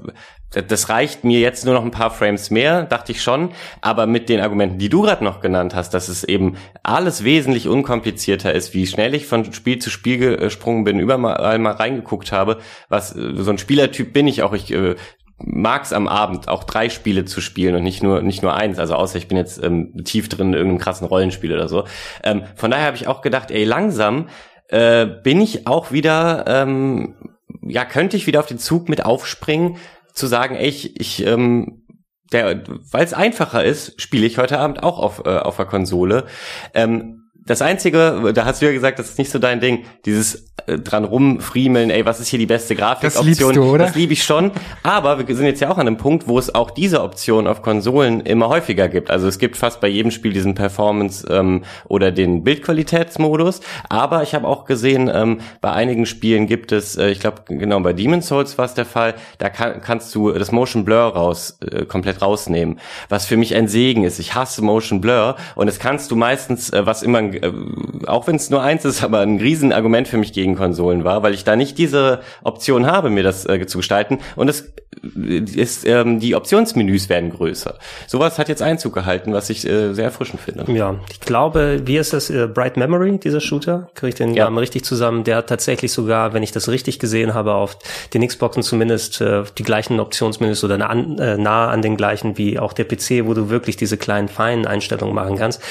das reicht mir jetzt nur noch ein paar Frames mehr, dachte ich schon. Aber mit den Argumenten, die du gerade noch genannt hast, dass es eben alles wesentlich unkomplizierter ist, wie schnell ich von Spiel zu Spiel gesprungen bin, überall mal reingeguckt habe, was äh, so ein Spielertyp bin ich auch. Ich äh, mag's am Abend auch drei Spiele zu spielen und nicht nur nicht nur eins. Also außer ich bin jetzt ähm, tief drin in irgendeinem krassen Rollenspiel oder so. Ähm, von daher habe ich auch gedacht, ey, langsam äh, bin ich auch wieder, ähm, ja, könnte ich wieder auf den Zug mit aufspringen, zu sagen, ey, ich, ich ähm, weil es einfacher ist, spiele ich heute Abend auch auf, äh, auf der Konsole. Ähm, das Einzige, da hast du ja gesagt, das ist nicht so dein Ding, dieses äh, dran rumfriemeln, ey, was ist hier die beste Grafikoption? Das liebst du, oder? Das liebe ich schon. Aber wir sind jetzt ja auch an einem Punkt, wo es auch diese Option auf Konsolen immer häufiger gibt. Also es gibt fast bei jedem Spiel diesen Performance ähm, oder den Bildqualitätsmodus. Aber ich habe auch gesehen, ähm, bei einigen Spielen gibt es, äh, ich glaube genau bei Demon's Souls war es der Fall, da kann, kannst du das Motion Blur raus äh, komplett rausnehmen, was für mich ein Segen ist. Ich hasse Motion Blur und das kannst du meistens, äh, was immer äh, auch wenn es nur eins ist, [laughs] aber ein Riesenargument für mich gegen Konsolen war, weil ich da nicht diese Option habe, mir das äh, zu gestalten. Und es äh, ist, ähm, die Optionsmenüs werden größer. Sowas hat jetzt Einzug gehalten, was ich äh, sehr erfrischend finde. Ja, ich glaube, wie ist das? Äh, Bright Memory, dieser Shooter? Kriege ich den ja. Namen richtig zusammen? Der hat tatsächlich sogar, wenn ich das richtig gesehen habe, auf den Xboxen zumindest äh, die gleichen Optionsmenüs oder nah, äh, nah an den gleichen wie auch der PC, wo du wirklich diese kleinen feinen Einstellungen machen kannst.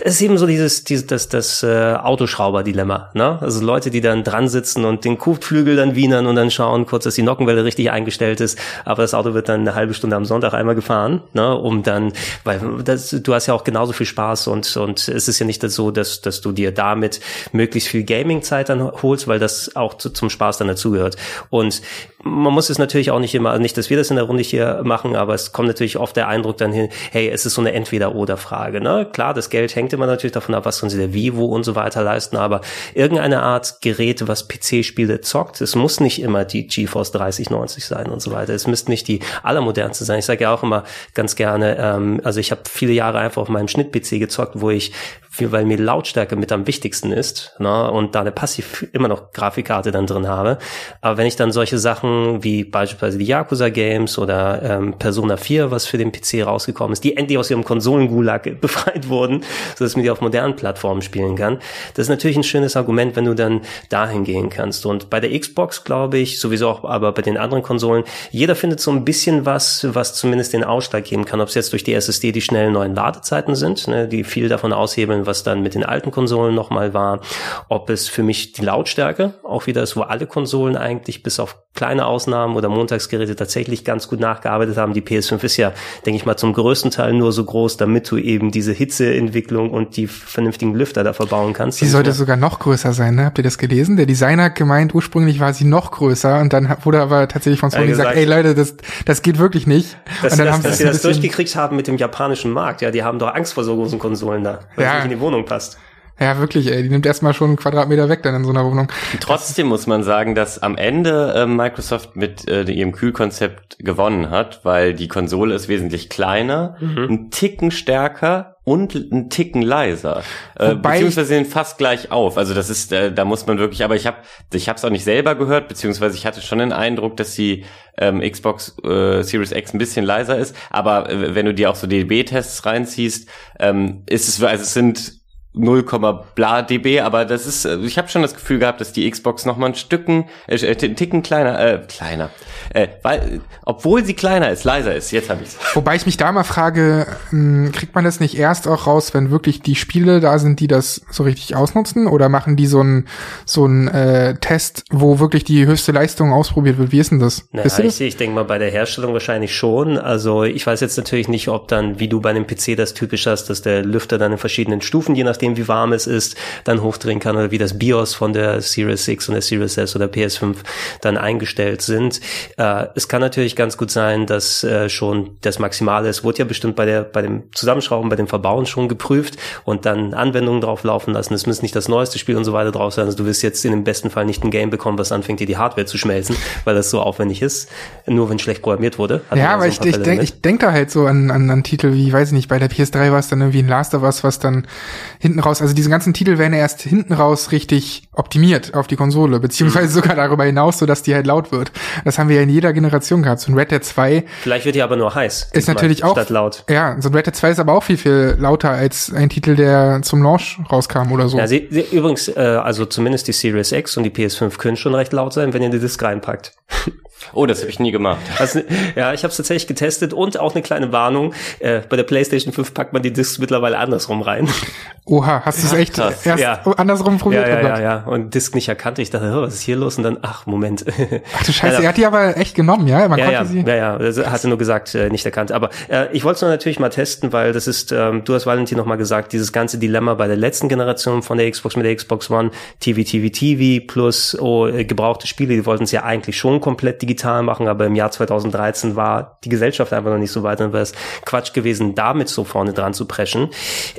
Es ist eben so dieses, dieses das, das äh, Autoschrauber-Dilemma. Ne? Also Leute, die dann dran sitzen und den Kotflügel dann wienern und dann schauen kurz, dass die Nockenwelle richtig eingestellt ist, aber das Auto wird dann eine halbe Stunde am Sonntag einmal gefahren, ne? um dann, weil das, du hast ja auch genauso viel Spaß und, und es ist ja nicht so, dass, dass du dir damit möglichst viel Gaming-Zeit dann holst, weil das auch zu, zum Spaß dann dazugehört. Und man muss es natürlich auch nicht immer, nicht, dass wir das in der Runde hier machen, aber es kommt natürlich oft der Eindruck dann hin, hey, es ist so eine Entweder-Oder-Frage. Ne? Klar, das Geld hängt immer natürlich davon ab, was uns der Vivo und so weiter leisten, aber irgendeine Art Gerät, was PC-Spiele zockt, es muss nicht immer die GeForce 3090 sein und so weiter. Es müsste nicht die allermodernste sein. Ich sage ja auch immer ganz gerne, ähm, also ich habe viele Jahre einfach auf meinem Schnitt-PC gezockt, wo ich weil mir Lautstärke mit am wichtigsten ist ne, und da eine passiv immer noch Grafikkarte dann drin habe. Aber wenn ich dann solche Sachen wie beispielsweise die Yakuza Games oder ähm, Persona 4, was für den PC rausgekommen ist, die endlich aus ihrem Konsolengulag [laughs] befreit wurden, sodass man die auf modernen Plattformen spielen kann, das ist natürlich ein schönes Argument, wenn du dann dahin gehen kannst. Und bei der Xbox glaube ich, sowieso auch aber bei den anderen Konsolen, jeder findet so ein bisschen was, was zumindest den Ausschlag geben kann, ob es jetzt durch die SSD die schnellen neuen Ladezeiten sind, ne, die viel davon aushebeln, was dann mit den alten Konsolen nochmal war, ob es für mich die Lautstärke auch wieder ist, wo alle Konsolen eigentlich bis auf kleine Ausnahmen oder Montagsgeräte tatsächlich ganz gut nachgearbeitet haben. Die PS5 ist ja, denke ich mal, zum größten Teil nur so groß, damit du eben diese Hitzeentwicklung und die vernünftigen Lüfter da verbauen kannst. Sie sollte sogar noch größer sein, ne? Habt ihr das gelesen? Der Designer hat gemeint, ursprünglich war sie noch größer und dann wurde aber tatsächlich von Sony gesagt, ey Leute, das, das geht wirklich nicht. Dass, und dann das, haben dass sie das durchgekriegt haben mit dem japanischen Markt, ja, die haben doch Angst vor so großen Konsolen da, weil ja. nicht in die Wohnung passt. Ja, wirklich, ey. Die nimmt erstmal schon einen Quadratmeter weg dann in so einer Wohnung. Trotzdem muss man sagen, dass am Ende äh, Microsoft mit äh, ihrem Kühlkonzept gewonnen hat, weil die Konsole ist wesentlich kleiner, mhm. ein Ticken stärker und ein Ticken leiser. Äh, beziehungsweise sind fast gleich auf. Also das ist, äh, da muss man wirklich, aber ich habe ich habe es auch nicht selber gehört, beziehungsweise ich hatte schon den Eindruck, dass die ähm, Xbox äh, Series X ein bisschen leiser ist. Aber äh, wenn du dir auch so DB-Tests reinziehst, ähm, ist es, also es sind 0, bla dB, aber das ist, äh, ich habe schon das Gefühl gehabt, dass die Xbox noch mal ein Stücken, äh, ein Ticken kleiner, äh, kleiner, äh, weil, obwohl sie kleiner ist, leiser ist. Jetzt habe ich's. [laughs] Wobei ich mich da mal frage, ähm, kriegt man das nicht erst auch raus, wenn wirklich die Spiele da sind, die das so richtig ausnutzen, oder machen die so ein so ein äh, Test, wo wirklich die höchste Leistung ausprobiert wird? Wie ist denn das? Naja, ich, ich denke mal bei der Herstellung wahrscheinlich schon. Also ich weiß jetzt natürlich nicht, ob dann, wie du bei einem PC das typisch hast, dass der Lüfter dann in verschiedenen Stufen, je nach nachdem wie warm es ist, dann hochdrehen kann oder wie das BIOS von der Series 6 und der Series S oder PS5 dann eingestellt sind. Äh, es kann natürlich ganz gut sein, dass äh, schon das Maximale, es wurde ja bestimmt bei der bei dem Zusammenschrauben, bei dem Verbauen schon geprüft und dann Anwendungen drauf laufen lassen. Es muss nicht das neueste Spiel und so weiter drauf sein. Also du wirst jetzt in dem besten Fall nicht ein Game bekommen, was anfängt, dir die Hardware zu schmelzen, weil das so aufwendig ist. Nur wenn schlecht programmiert wurde. ja, aber so ich, ich denke ich denk da halt so an, an, an Titel wie, weiß ich nicht, bei der PS3 war es dann irgendwie ein Last of Us, was dann hinten raus, also diese ganzen Titel werden erst hinten raus richtig optimiert auf die Konsole, beziehungsweise mhm. sogar darüber hinaus, so dass die halt laut wird. Das haben wir ja in jeder Generation gehabt. So ein Red Dead 2. Vielleicht wird die aber nur heiß. Ist natürlich auch. Statt laut. Ja, so ein Red Dead 2 ist aber auch viel, viel lauter als ein Titel, der zum Launch rauskam oder so. Ja, sie, sie, übrigens, äh, also zumindest die Series X und die PS5 können schon recht laut sein, wenn ihr die Disc reinpackt. [laughs] Oh, das habe ich nie gemacht. Also, ja, ich habe es tatsächlich getestet und auch eine kleine Warnung. Äh, bei der PlayStation 5 packt man die Discs mittlerweile andersrum rein. Oha, hast du es echt krass. erst ja. andersrum probiert? Ja, ja, ja, ja. Und Disc nicht erkannt. Ich dachte, oh, was ist hier los? Und dann, ach, Moment. Ach du Scheiße, ja, er hat die aber echt genommen, ja? Man ja, konnte ja, sie ja, ja, also, hatte nur gesagt, äh, nicht erkannt. Aber äh, ich wollte es natürlich mal testen, weil das ist, ähm, du hast Valentin noch mal gesagt, dieses ganze Dilemma bei der letzten Generation von der Xbox mit der Xbox One, TV, TV, TV plus oh, äh, gebrauchte Spiele, die wollten es ja eigentlich schon komplett digital machen, aber im Jahr 2013 war die Gesellschaft einfach noch nicht so weit, dann wäre es Quatsch gewesen, damit so vorne dran zu preschen.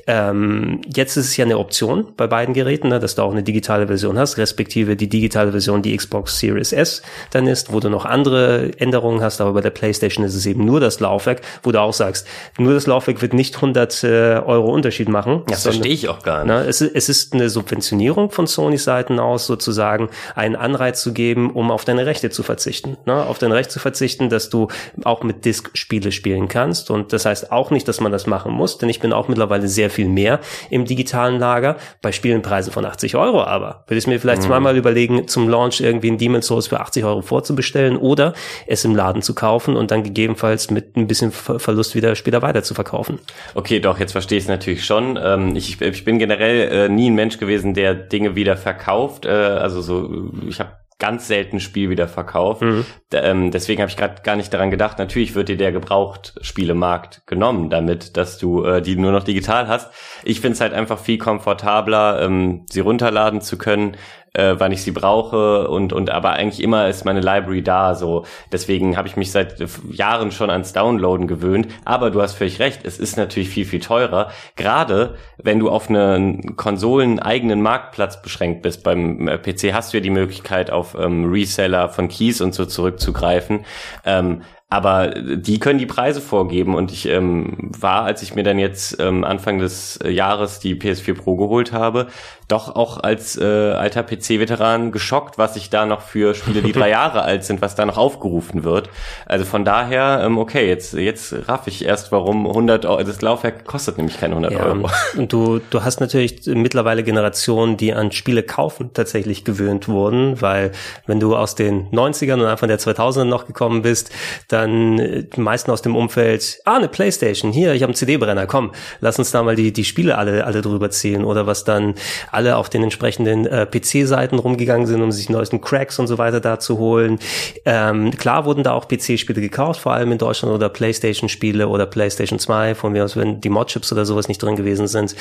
Ähm, jetzt ist es ja eine Option bei beiden Geräten, ne, dass du auch eine digitale Version hast, respektive die digitale Version, die Xbox Series S dann ist, wo du noch andere Änderungen hast, aber bei der PlayStation ist es eben nur das Laufwerk, wo du auch sagst, nur das Laufwerk wird nicht 100 äh, Euro Unterschied machen. Das verstehe ich auch gar nicht. Ne, es, es ist eine Subventionierung von Sony Seiten aus sozusagen, einen Anreiz zu geben, um auf deine Rechte zu verzichten. Ne, auf dein Recht zu verzichten, dass du auch mit Disk Spiele spielen kannst. Und das heißt auch nicht, dass man das machen muss, denn ich bin auch mittlerweile sehr viel mehr im digitalen Lager. Bei Spielenpreisen von 80 Euro aber. Würde ich mir vielleicht mhm. zweimal überlegen, zum Launch irgendwie ein Demon's Souls für 80 Euro vorzubestellen oder es im Laden zu kaufen und dann gegebenenfalls mit ein bisschen Verlust wieder später weiter zu verkaufen. Okay, doch, jetzt verstehe ich es natürlich schon. Ähm, ich, ich bin generell äh, nie ein Mensch gewesen, der Dinge wieder verkauft. Äh, also so, ich habe ganz selten Spiel wieder verkauft. Mhm. Ähm, deswegen habe ich gerade gar nicht daran gedacht. Natürlich wird dir der Gebraucht-Spielemarkt genommen, damit, dass du äh, die nur noch digital hast. Ich finde es halt einfach viel komfortabler, ähm, sie runterladen zu können, äh, wann ich sie brauche und und aber eigentlich immer ist meine Library da so. Deswegen habe ich mich seit Jahren schon ans Downloaden gewöhnt. Aber du hast völlig recht es ist natürlich viel viel teurer. Gerade wenn du auf einen Konsolen eigenen Marktplatz beschränkt bist beim äh, PC hast du ja die Möglichkeit auf ähm, Reseller von Keys und so zurückzugreifen. Ähm, aber die können die Preise vorgeben. Und ich ähm, war, als ich mir dann jetzt ähm, Anfang des Jahres die PS4 Pro geholt habe, doch auch als äh, alter PC-Veteran geschockt, was ich da noch für Spiele, die drei [laughs] Jahre alt sind, was da noch aufgerufen wird. Also von daher, ähm, okay, jetzt jetzt raff ich erst, warum 100 Euro, das Laufwerk kostet nämlich keine 100 ja, Euro. [laughs] Und du du hast natürlich mittlerweile Generationen, die an Spiele kaufen tatsächlich gewöhnt wurden, weil wenn du aus den 90ern und Anfang der 2000er noch gekommen bist, dann äh, die meisten aus dem Umfeld, ah, eine Playstation, hier, ich habe einen CD-Brenner, komm, lass uns da mal die die Spiele alle alle drüber zählen oder was dann alle auf den entsprechenden äh, PC-Seiten rumgegangen sind, um sich neuesten Cracks und so weiter da zu holen. Ähm, klar wurden da auch PC-Spiele gekauft, vor allem in Deutschland oder PlayStation-Spiele oder PlayStation 2, von mir aus, wenn die Mod-Chips oder sowas nicht drin gewesen sind.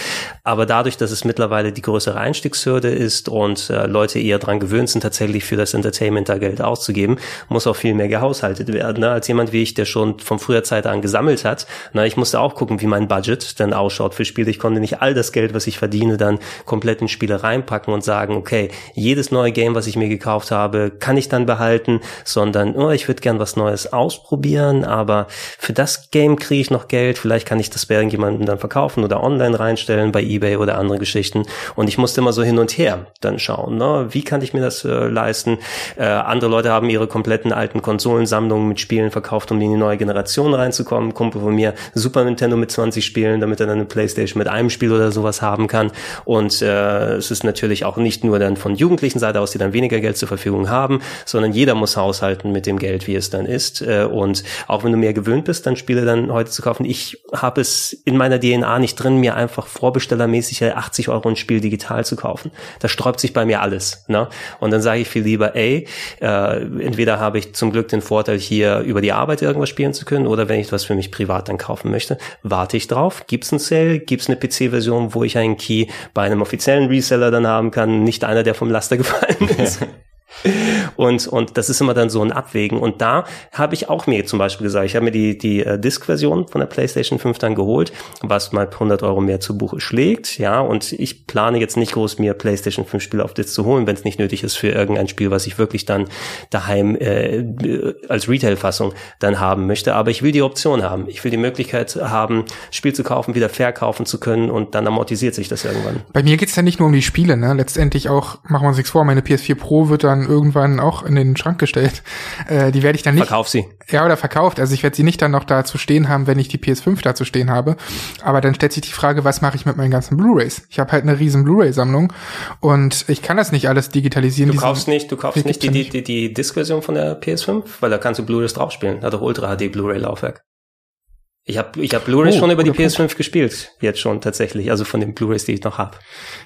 Aber dadurch, dass es mittlerweile die größere Einstiegshürde ist und äh, Leute eher dran gewöhnt sind, tatsächlich für das Entertainment da Geld auszugeben, muss auch viel mehr gehaushaltet werden. Ne? Als jemand wie ich, der schon von früher Zeit an gesammelt hat, na, ich musste auch gucken, wie mein Budget dann ausschaut für Spiele. Ich konnte nicht all das Geld, was ich verdiene, dann komplett in Spiele reinpacken und sagen, okay, jedes neue Game, was ich mir gekauft habe, kann ich dann behalten, sondern oh, ich würde gern was Neues ausprobieren, aber für das Game kriege ich noch Geld, vielleicht kann ich das bei irgendjemandem dann verkaufen oder online reinstellen bei eBay oder andere Geschichten und ich musste immer so hin und her dann schauen, ne? wie kann ich mir das äh, leisten. Äh, andere Leute haben ihre kompletten alten Konsolensammlungen mit Spielen verkauft, um in die neue Generation reinzukommen. Kumpel von mir Super Nintendo mit 20 Spielen, damit er dann eine Playstation mit einem Spiel oder sowas haben kann und äh, es ist natürlich auch nicht nur dann von jugendlichen Seite aus, die dann weniger Geld zur Verfügung haben, sondern jeder muss haushalten mit dem Geld, wie es dann ist. Äh, und auch wenn du mehr gewöhnt bist, dann Spiele dann heute zu kaufen. Ich habe es in meiner DNA nicht drin, mir einfach vorbestellermäßig 80 Euro ein Spiel digital zu kaufen. Da sträubt sich bei mir alles. Ne? Und dann sage ich viel lieber, ey, äh, entweder habe ich zum Glück den Vorteil hier über die Arbeit irgendwas spielen zu können oder wenn ich was für mich privat dann kaufen möchte, warte ich drauf. Gibt's einen Sale? Gibt's eine PC-Version, wo ich einen Key bei einem offiziellen Reseller dann haben kann? Nicht einer, der vom Laster gefallen [laughs] ist. [laughs] Und, und das ist immer dann so ein Abwägen. Und da habe ich auch mir zum Beispiel gesagt, ich habe mir die, die äh, Disk-Version von der PlayStation 5 dann geholt, was mal 100 Euro mehr zu Buche schlägt. Ja, und ich plane jetzt nicht groß, mir PlayStation 5 Spiele auf Disc zu holen, wenn es nicht nötig ist für irgendein Spiel, was ich wirklich dann daheim äh, als Retail-Fassung dann haben möchte. Aber ich will die Option haben. Ich will die Möglichkeit haben, Spiel zu kaufen, wieder verkaufen zu können und dann amortisiert sich das irgendwann. Bei mir geht's ja nicht nur um die Spiele, ne? Letztendlich auch, machen wir uns nichts vor, meine PS4 Pro wird dann irgendwann auch in den Schrank gestellt. Äh, die werde ich dann nicht. Verkauf sie. Ja, oder verkauft. Also ich werde sie nicht dann noch da zu stehen haben, wenn ich die PS5 da zu stehen habe. Aber dann stellt sich die Frage, was mache ich mit meinen ganzen Blu-rays? Ich habe halt eine riesen Blu-ray-Sammlung und ich kann das nicht alles digitalisieren. Du kaufst nicht, du kaufst nicht die, die, die, die Disk-Version von der PS5, weil da kannst du Blu-rays draufspielen. Hat doch Ultra HD Blu-ray-Laufwerk. Ich habe ich hab Blu-rays oh, schon über die PS5 Punkt. gespielt, jetzt schon tatsächlich, also von den Blu-rays, die ich noch habe.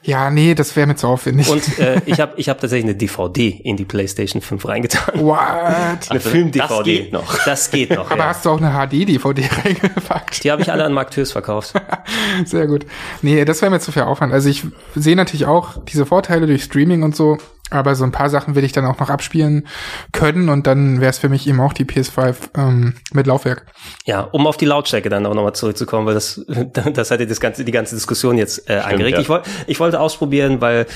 Ja, nee, das wäre mir zu aufwendig. Und äh, [laughs] ich habe ich hab tatsächlich eine DVD in die PlayStation 5 reingetan. What? Eine Film-DVD. Das geht noch. Das geht noch. Aber ja. hast du auch eine HD-DVD [laughs] reingepackt? Die habe ich alle an Marktös verkauft. [laughs] Sehr gut. Nee, das wäre mir zu viel Aufwand. Also ich sehe natürlich auch diese Vorteile durch Streaming und so, aber so ein paar Sachen will ich dann auch noch abspielen können und dann wäre es für mich eben auch die PS5 ähm, mit Laufwerk. Ja, um auf die Lautstärke dann auch nochmal zurückzukommen, weil das, [laughs] das hat ja das ganze, die ganze Diskussion jetzt äh, Stimmt, angeregt. Ja. Ich, wollte ich wollte ausprobieren, weil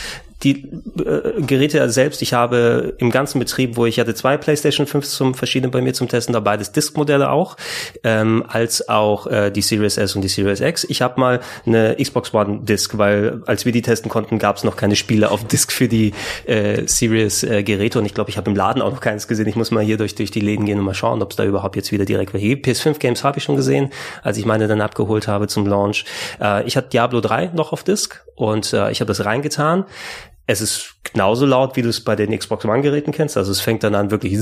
die äh, Geräte selbst, ich habe im ganzen Betrieb, wo ich hatte zwei PlayStation 5 zum verschiedenen bei mir zum Testen, da beides Disk-Modelle auch, ähm, als auch äh, die Series S und die Series X. Ich habe mal eine Xbox One Disk, weil als wir die testen konnten, gab es noch keine Spiele auf Disk für die äh, Series äh, Geräte und ich glaube, ich habe im Laden auch noch keines gesehen. Ich muss mal hier durch durch die Läden gehen und mal schauen, ob es da überhaupt jetzt wieder direkt welche gibt. PS5 Games habe ich schon gesehen, als ich meine dann abgeholt habe zum Launch. Äh, ich hatte Diablo 3 noch auf Disk und äh, ich habe das reingetan. Es ist genauso laut, wie du es bei den Xbox One Geräten kennst. Also es fängt dann an wirklich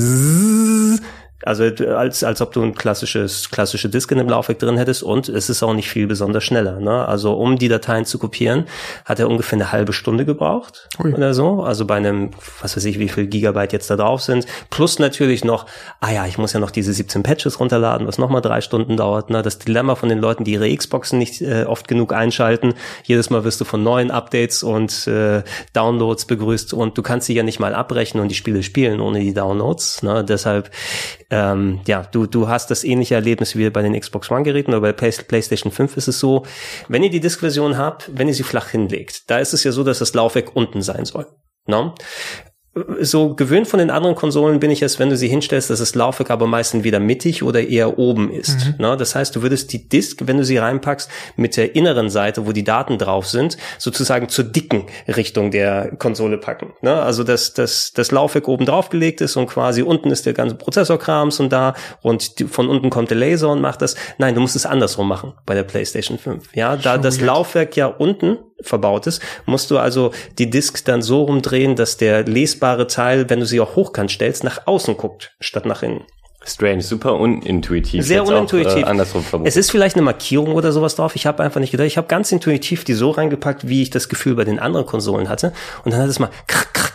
also als, als ob du ein klassisches, klassische Disk in dem Laufwerk drin hättest und es ist auch nicht viel besonders schneller. Ne? Also um die Dateien zu kopieren, hat er ungefähr eine halbe Stunde gebraucht Ui. oder so. Also bei einem, was weiß ich, wie viel Gigabyte jetzt da drauf sind. Plus natürlich noch, ah ja, ich muss ja noch diese 17 Patches runterladen, was nochmal drei Stunden dauert. Ne? Das Dilemma von den Leuten, die ihre Xboxen nicht äh, oft genug einschalten. Jedes Mal wirst du von neuen Updates und äh, Downloads begrüßt und du kannst sie ja nicht mal abbrechen und die Spiele spielen ohne die Downloads. Ne? Deshalb ähm, ja, du, du hast das ähnliche Erlebnis wie bei den Xbox One-Geräten oder bei PlayStation 5 ist es so, wenn ihr die Disk-Version habt, wenn ihr sie flach hinlegt, da ist es ja so, dass das Laufwerk unten sein soll. No? So gewöhnt von den anderen Konsolen bin ich es, wenn du sie hinstellst, dass das Laufwerk aber meistens wieder mittig oder eher oben ist. Mhm. Ne? Das heißt, du würdest die Disk, wenn du sie reinpackst, mit der inneren Seite, wo die Daten drauf sind, sozusagen zur dicken Richtung der Konsole packen. Ne? Also dass das, das Laufwerk oben drauf gelegt ist und quasi unten ist der ganze Prozessorkrams und da und die, von unten kommt der Laser und macht das. Nein, du musst es andersrum machen bei der PlayStation 5. Ja, da Schon das jetzt. Laufwerk ja unten verbaut ist, musst du also die Disk dann so rumdrehen, dass der lesbare Teil, wenn du sie auch hochkant stellst, nach außen guckt, statt nach innen. Strange, super unintuitiv. Sehr unintuitiv. Auch, äh, andersrum es ist vielleicht eine Markierung oder sowas drauf. Ich habe einfach nicht gedacht. Ich habe ganz intuitiv die so reingepackt, wie ich das Gefühl bei den anderen Konsolen hatte. Und dann hat es mal krack, krack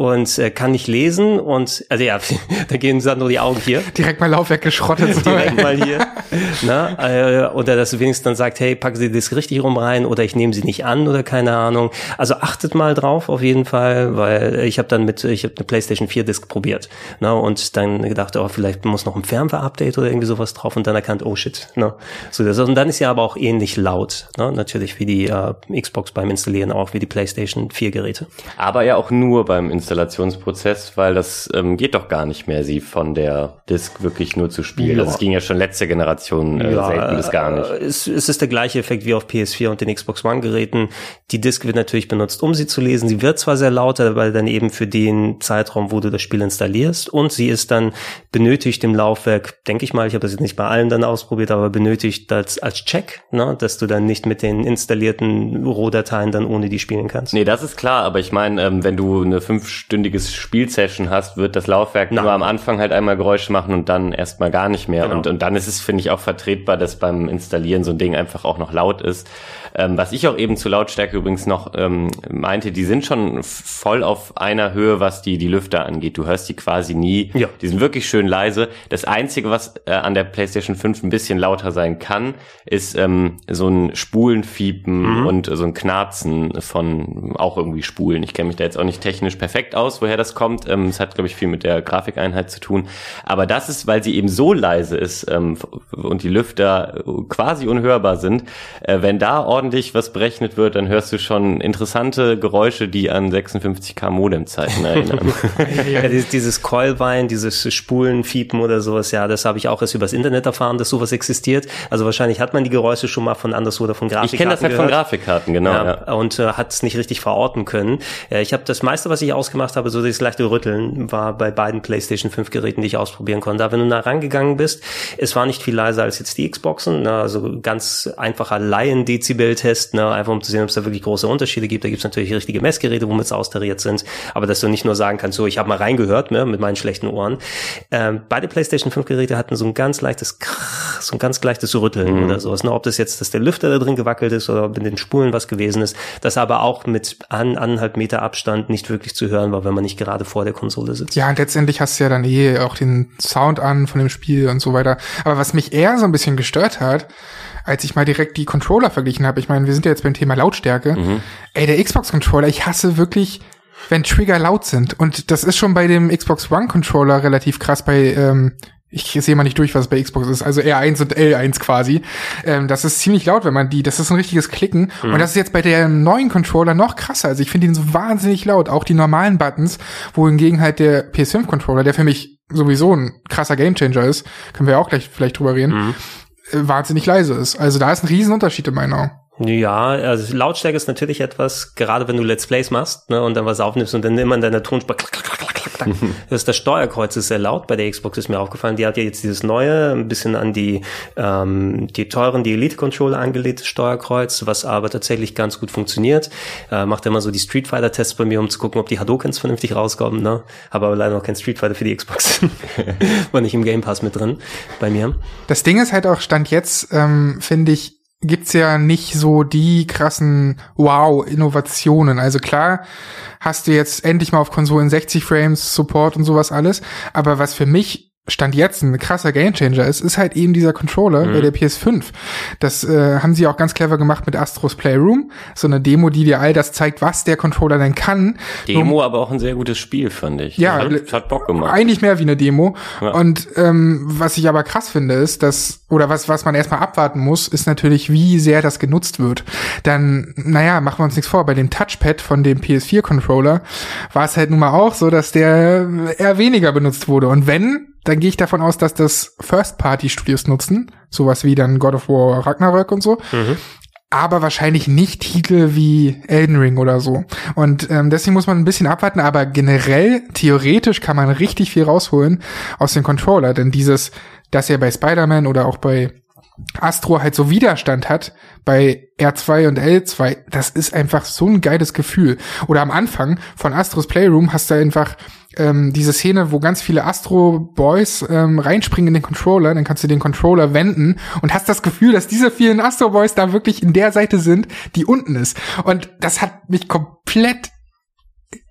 und äh, kann nicht lesen und also ja, [laughs] da gehen dann nur die Augen hier. Direkt mal Laufwerk geschrottet. So. Direkt mal hier. [laughs] Na, äh, oder dass du wenigstens dann sagt, hey, packen Sie das richtig rum rein oder ich nehme sie nicht an oder keine Ahnung. Also achtet mal drauf auf jeden Fall, weil ich habe dann mit, ich habe eine PlayStation 4 Disc probiert. Na, und dann gedacht, oh, vielleicht muss noch ein Firmware-Update oder irgendwie sowas drauf und dann erkannt, oh shit. Na, so das, und dann ist ja aber auch ähnlich laut, na, natürlich wie die äh, Xbox beim Installieren, auch wie die PlayStation 4 Geräte. Aber ja auch nur beim Installationsprozess, weil das ähm, geht doch gar nicht mehr, sie von der Disk wirklich nur zu spielen. Ja. Das ging ja schon letzte Generation äh, ja, selten bis gar nicht. Es, es ist der gleiche Effekt wie auf PS4 und den Xbox One Geräten. Die Disk wird natürlich benutzt, um sie zu lesen. Sie wird zwar sehr lauter, weil dann eben für den Zeitraum, wo du das Spiel installierst und sie ist dann benötigt im Laufwerk, denke ich mal, ich habe das jetzt nicht bei allen dann ausprobiert, aber benötigt als, als Check, ne, dass du dann nicht mit den installierten Rohdateien dann ohne die spielen kannst. Nee, das ist klar, aber ich meine, ähm, wenn du eine 5 fünfstündiges Spielsession hast, wird das Laufwerk Nein. nur am Anfang halt einmal Geräusche machen und dann erstmal gar nicht mehr. Genau. Und, und dann ist es, finde ich, auch vertretbar, dass beim Installieren so ein Ding einfach auch noch laut ist. Ähm, was ich auch eben zu Lautstärke übrigens noch ähm, meinte, die sind schon voll auf einer Höhe, was die, die Lüfter angeht. Du hörst die quasi nie. Ja. Die sind wirklich schön leise. Das Einzige, was äh, an der PlayStation 5 ein bisschen lauter sein kann, ist ähm, so ein Spulenfiepen mhm. und so ein Knarzen von auch irgendwie Spulen. Ich kenne mich da jetzt auch nicht technisch perfekt aus, woher das kommt. Ähm, es hat, glaube ich, viel mit der Grafikeinheit zu tun. Aber das ist, weil sie eben so leise ist ähm, und die Lüfter quasi unhörbar sind, äh, wenn da ordentlich was berechnet wird, dann hörst du schon interessante Geräusche, die an 56k Modemzeiten erinnern. [laughs] [laughs] ja, dieses Coilwein, dieses Spulenfiepen oder sowas, ja, das habe ich auch erst übers Internet erfahren, dass sowas existiert. Also wahrscheinlich hat man die Geräusche schon mal von anderswo oder von Grafikkarten Ich kenne das halt gehört. von Grafikkarten, genau. Ja, ja. Und äh, hat es nicht richtig verorten können. Äh, ich habe das meiste, was ich ausgemacht habe, so das leichte Rütteln, war bei beiden PlayStation 5 Geräten, die ich ausprobieren konnte. Da, wenn du nah rangegangen bist, es war nicht viel leiser als jetzt die Xboxen, ne? also ganz einfacher Laien-Dezibel-Test, ne? einfach um zu sehen, ob es da wirklich große Unterschiede gibt. Da gibt es natürlich richtige Messgeräte, womit es austariert sind, aber dass du nicht nur sagen kannst, so, ich habe mal reingehört ne? mit meinen schlechten Ohren. Ähm, beide PlayStation 5 Geräte hatten so ein ganz leichtes Krach, so ein ganz leichtes Rütteln mhm. oder sowas. Ne? Ob das jetzt, dass der Lüfter da drin gewackelt ist oder ob in den Spulen was gewesen ist, das aber auch mit an, anderthalb Meter Abstand nicht wirklich zu hören war, wenn man nicht gerade vor der Konsole sitzt. Ja, und letztendlich hast du ja dann eh auch den Sound an von dem Spiel und so weiter. Aber was mich eher so ein bisschen gestört hat, als ich mal direkt die Controller verglichen habe, ich meine, wir sind ja jetzt beim Thema Lautstärke. Mhm. Ey, der Xbox-Controller, ich hasse wirklich, wenn Trigger laut sind. Und das ist schon bei dem Xbox One-Controller relativ krass bei ähm, ich sehe mal nicht durch, was bei Xbox ist, also R1 und L1 quasi. Ähm, das ist ziemlich laut, wenn man die, das ist ein richtiges Klicken. Mhm. Und das ist jetzt bei der neuen Controller noch krasser. Also ich finde ihn so wahnsinnig laut. Auch die normalen Buttons, wohingegen halt der PS5-Controller, der für mich sowieso ein krasser Gamechanger ist, können wir auch gleich vielleicht drüber reden, mhm. Wahnsinnig leise ist. Also da ist ein Riesenunterschied in meinen Augen. Ja, also Lautstärke ist natürlich etwas, gerade wenn du Let's Plays machst ne, und dann was aufnimmst und dann immer in deiner Tonspur klack, klack, klack, klack, klack. [laughs] Das, das Steuerkreuz ist sehr laut bei der Xbox, ist mir aufgefallen. Die hat ja jetzt dieses neue, ein bisschen an die, ähm, die teuren, die Elite-Controller angelegte Steuerkreuz, was aber tatsächlich ganz gut funktioniert. Äh, macht immer so die Street Fighter-Tests bei mir, um zu gucken, ob die Hadokens vernünftig rauskommen. Ne? Habe aber leider noch kein Street Fighter für die Xbox. [laughs] War nicht im Game Pass mit drin bei mir. Das Ding ist halt auch, Stand jetzt, ähm, finde ich, gibt's ja nicht so die krassen Wow-Innovationen. Also klar hast du jetzt endlich mal auf Konsolen 60 Frames Support und sowas alles, aber was für mich Stand jetzt ein krasser Gamechanger ist, ist halt eben dieser Controller mhm. bei der PS5. Das äh, haben sie auch ganz clever gemacht mit Astros Playroom, so eine Demo, die dir all das zeigt, was der Controller denn kann. Demo, Nur, aber auch ein sehr gutes Spiel, fand ich. Ja, hat, hat Bock gemacht. Eigentlich mehr wie eine Demo. Ja. Und ähm, was ich aber krass finde, ist, dass oder was was man erstmal abwarten muss, ist natürlich, wie sehr das genutzt wird. Dann, naja, machen wir uns nichts vor. Bei dem Touchpad von dem PS4 Controller war es halt nun mal auch so, dass der eher weniger benutzt wurde. Und wenn dann gehe ich davon aus, dass das First-Party-Studios nutzen, sowas wie dann God of War Ragnarök und so. Mhm. Aber wahrscheinlich nicht Titel wie Elden Ring oder so. Und ähm, deswegen muss man ein bisschen abwarten, aber generell, theoretisch kann man richtig viel rausholen aus dem Controller. Denn dieses, dass er bei Spider-Man oder auch bei Astro halt so Widerstand hat bei R2 und L2, das ist einfach so ein geiles Gefühl. Oder am Anfang von Astros Playroom hast du einfach ähm, diese Szene, wo ganz viele Astro-Boys ähm, reinspringen in den Controller, dann kannst du den Controller wenden und hast das Gefühl, dass diese vielen Astro-Boys da wirklich in der Seite sind, die unten ist. Und das hat mich komplett,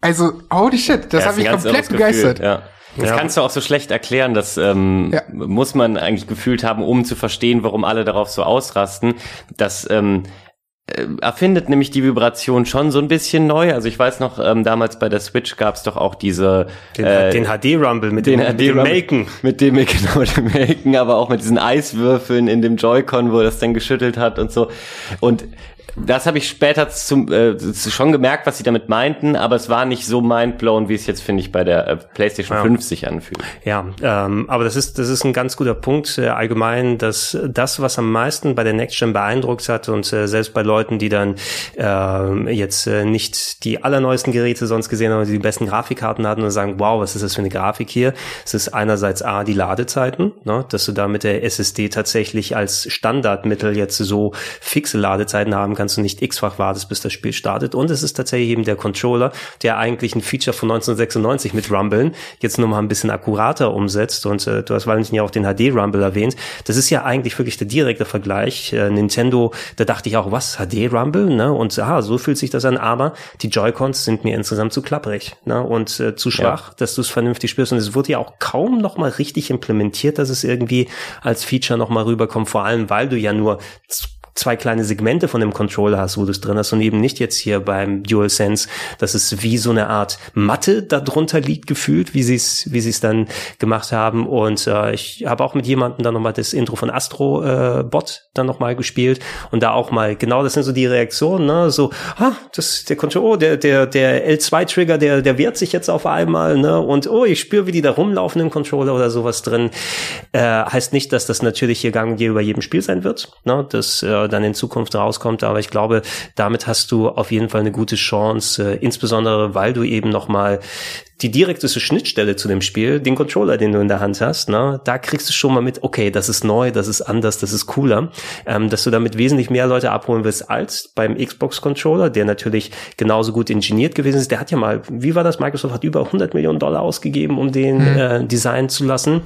also holy shit, das ja, hat mich komplett begeistert. Ja. Das ja. kannst du auch so schlecht erklären, das ähm, ja. muss man eigentlich gefühlt haben, um zu verstehen, warum alle darauf so ausrasten. Das ähm, äh, erfindet nämlich die Vibration schon so ein bisschen neu. Also ich weiß noch, ähm, damals bei der Switch gab es doch auch diese den, äh, den HD-Rumble mit den, dem, mit dem Maken. Mit dem, [laughs] genau, dem Maken, aber auch mit diesen Eiswürfeln in dem Joy-Con, wo das dann geschüttelt hat und so. Und das habe ich später zum, äh, schon gemerkt, was sie damit meinten, aber es war nicht so mindblown, wie es jetzt, finde ich, bei der äh, PlayStation ja. 5 sich anfühlt. Ja, ähm, aber das ist, das ist ein ganz guter Punkt äh, allgemein, dass das, was am meisten bei der Next Gen beeindruckt hat und äh, selbst bei Leuten, die dann äh, jetzt äh, nicht die allerneuesten Geräte sonst gesehen haben, die die besten Grafikkarten hatten und sagen, wow, was ist das für eine Grafik hier? Es ist einerseits A, die Ladezeiten, ne, dass du da mit der SSD tatsächlich als Standardmittel jetzt so fixe Ladezeiten haben kannst, kannst du nicht x-fach wartest, bis das Spiel startet. Und es ist tatsächlich eben der Controller, der eigentlich ein Feature von 1996 mit Rumblen jetzt nur mal ein bisschen akkurater umsetzt. Und äh, du hast Valentin ja auch den HD-Rumble erwähnt. Das ist ja eigentlich wirklich der direkte Vergleich. Äh, Nintendo, da dachte ich auch, was, HD-Rumble? Ne? Und ah, so fühlt sich das an. Aber die Joy-Cons sind mir insgesamt zu klapprig ne? und äh, zu schwach, ja. dass du es vernünftig spürst. Und es wurde ja auch kaum noch mal richtig implementiert, dass es irgendwie als Feature noch mal rüberkommt. Vor allem, weil du ja nur zwei kleine Segmente von dem Controller hast, wo du es drin hast und eben nicht jetzt hier beim DualSense, dass es wie so eine Art Matte darunter liegt gefühlt, wie sie es wie es dann gemacht haben und äh, ich habe auch mit jemandem dann nochmal das Intro von Astro äh, Bot dann nochmal gespielt und da auch mal genau das sind so die Reaktionen, ne, so ah, das der Controller, oh, der der der L2 Trigger, der der wehrt sich jetzt auf einmal, ne und oh, ich spüre, wie die da rumlaufen im Controller oder sowas drin. Äh, heißt nicht, dass das natürlich hier gang und über jedem Spiel sein wird, ne, das äh, dann in Zukunft rauskommt. Aber ich glaube, damit hast du auf jeden Fall eine gute Chance, äh, insbesondere weil du eben nochmal die direkteste Schnittstelle zu dem Spiel, den Controller, den du in der Hand hast, ne, da kriegst du schon mal mit, okay, das ist neu, das ist anders, das ist cooler, ähm, dass du damit wesentlich mehr Leute abholen wirst als beim Xbox-Controller, der natürlich genauso gut ingeniert gewesen ist. Der hat ja mal, wie war das? Microsoft hat über 100 Millionen Dollar ausgegeben, um den hm. äh, designen zu lassen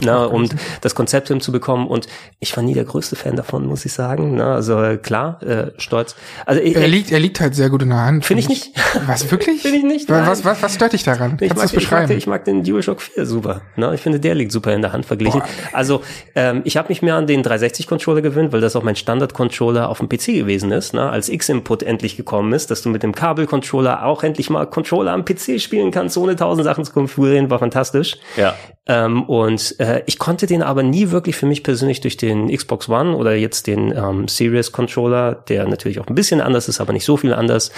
na, um das Konzept hinzubekommen. Und ich war nie der größte Fan davon, muss ich sagen. Na, also klar, äh, stolz. Also ich, er liegt, er liegt halt sehr gut in der Hand. Finde ich nicht. Was wirklich? [laughs] Finde ich nicht. Was, was, was stört dich daran? Ich Kannst mag, beschreiben? Ich mag, ich mag den DualShock 4 super. Na, ich finde, der liegt super in der Hand verglichen. Boah. Also ähm, ich habe mich mehr an den 360 Controller gewöhnt, weil das auch mein Standard-Controller auf dem PC gewesen ist. Na, als X-Input endlich gekommen ist, dass du mit dem Kabel-Controller auch endlich mal Controller am PC spielen kannst, ohne tausend Sachen zu konfigurieren, war fantastisch. Ja. Ähm, und äh, ich konnte den aber nie wirklich für mich persönlich durch den Xbox One oder jetzt den ähm, Series Controller, der natürlich auch ein bisschen anders ist, aber nicht so viel anders,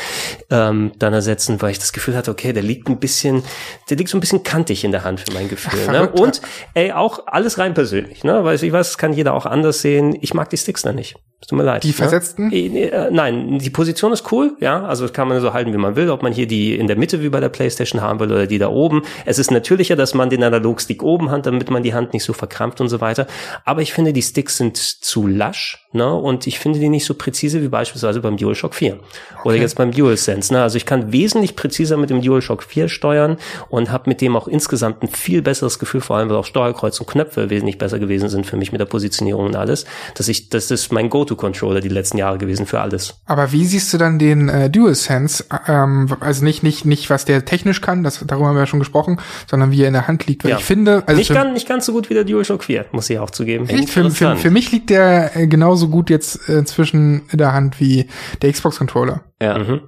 ähm, dann ersetzen, weil ich das Gefühl hatte, okay, der liegt ein bisschen, der liegt so ein bisschen kantig in der Hand für mein Gefühl. Ne? Und ey, auch alles rein persönlich, ne? Weil ich weiß, kann jeder auch anders sehen. Ich mag die Sticks da nicht. Tut mir leid. Die ne? versetzten? Äh, nein, die Position ist cool, ja. Also das kann man so halten, wie man will. Ob man hier die in der Mitte wie bei der PlayStation haben will oder die da oben. Es ist natürlicher, dass man den Analogstick oben hat, damit man die Hand nicht so verkrampft und so weiter. Aber ich finde, die Sticks sind zu lasch, ne? Und ich finde die nicht so präzise wie beispielsweise beim DualShock 4 okay. oder jetzt beim DualSense. Ne? Also ich kann wesentlich präziser mit dem DualShock 4 steuern und habe mit dem auch insgesamt ein viel besseres Gefühl, vor allem weil auch Steuerkreuz und Knöpfe wesentlich besser gewesen sind für mich mit der Positionierung und alles. Dass ich, das ist mein Go Go-To-Controller die letzten Jahre gewesen für alles. Aber wie siehst du dann den äh, DualSense? Ähm, also nicht, nicht, nicht, was der technisch kann, das, darüber haben wir ja schon gesprochen, sondern wie er in der Hand liegt. Weil ja. ich finde, also nicht, ganz, nicht ganz so gut wie der DualShock 4, muss ich auch zugeben. Echt? Für, für, für mich liegt der äh, genauso gut jetzt äh, zwischen der Hand wie der Xbox-Controller. Ja. Mhm.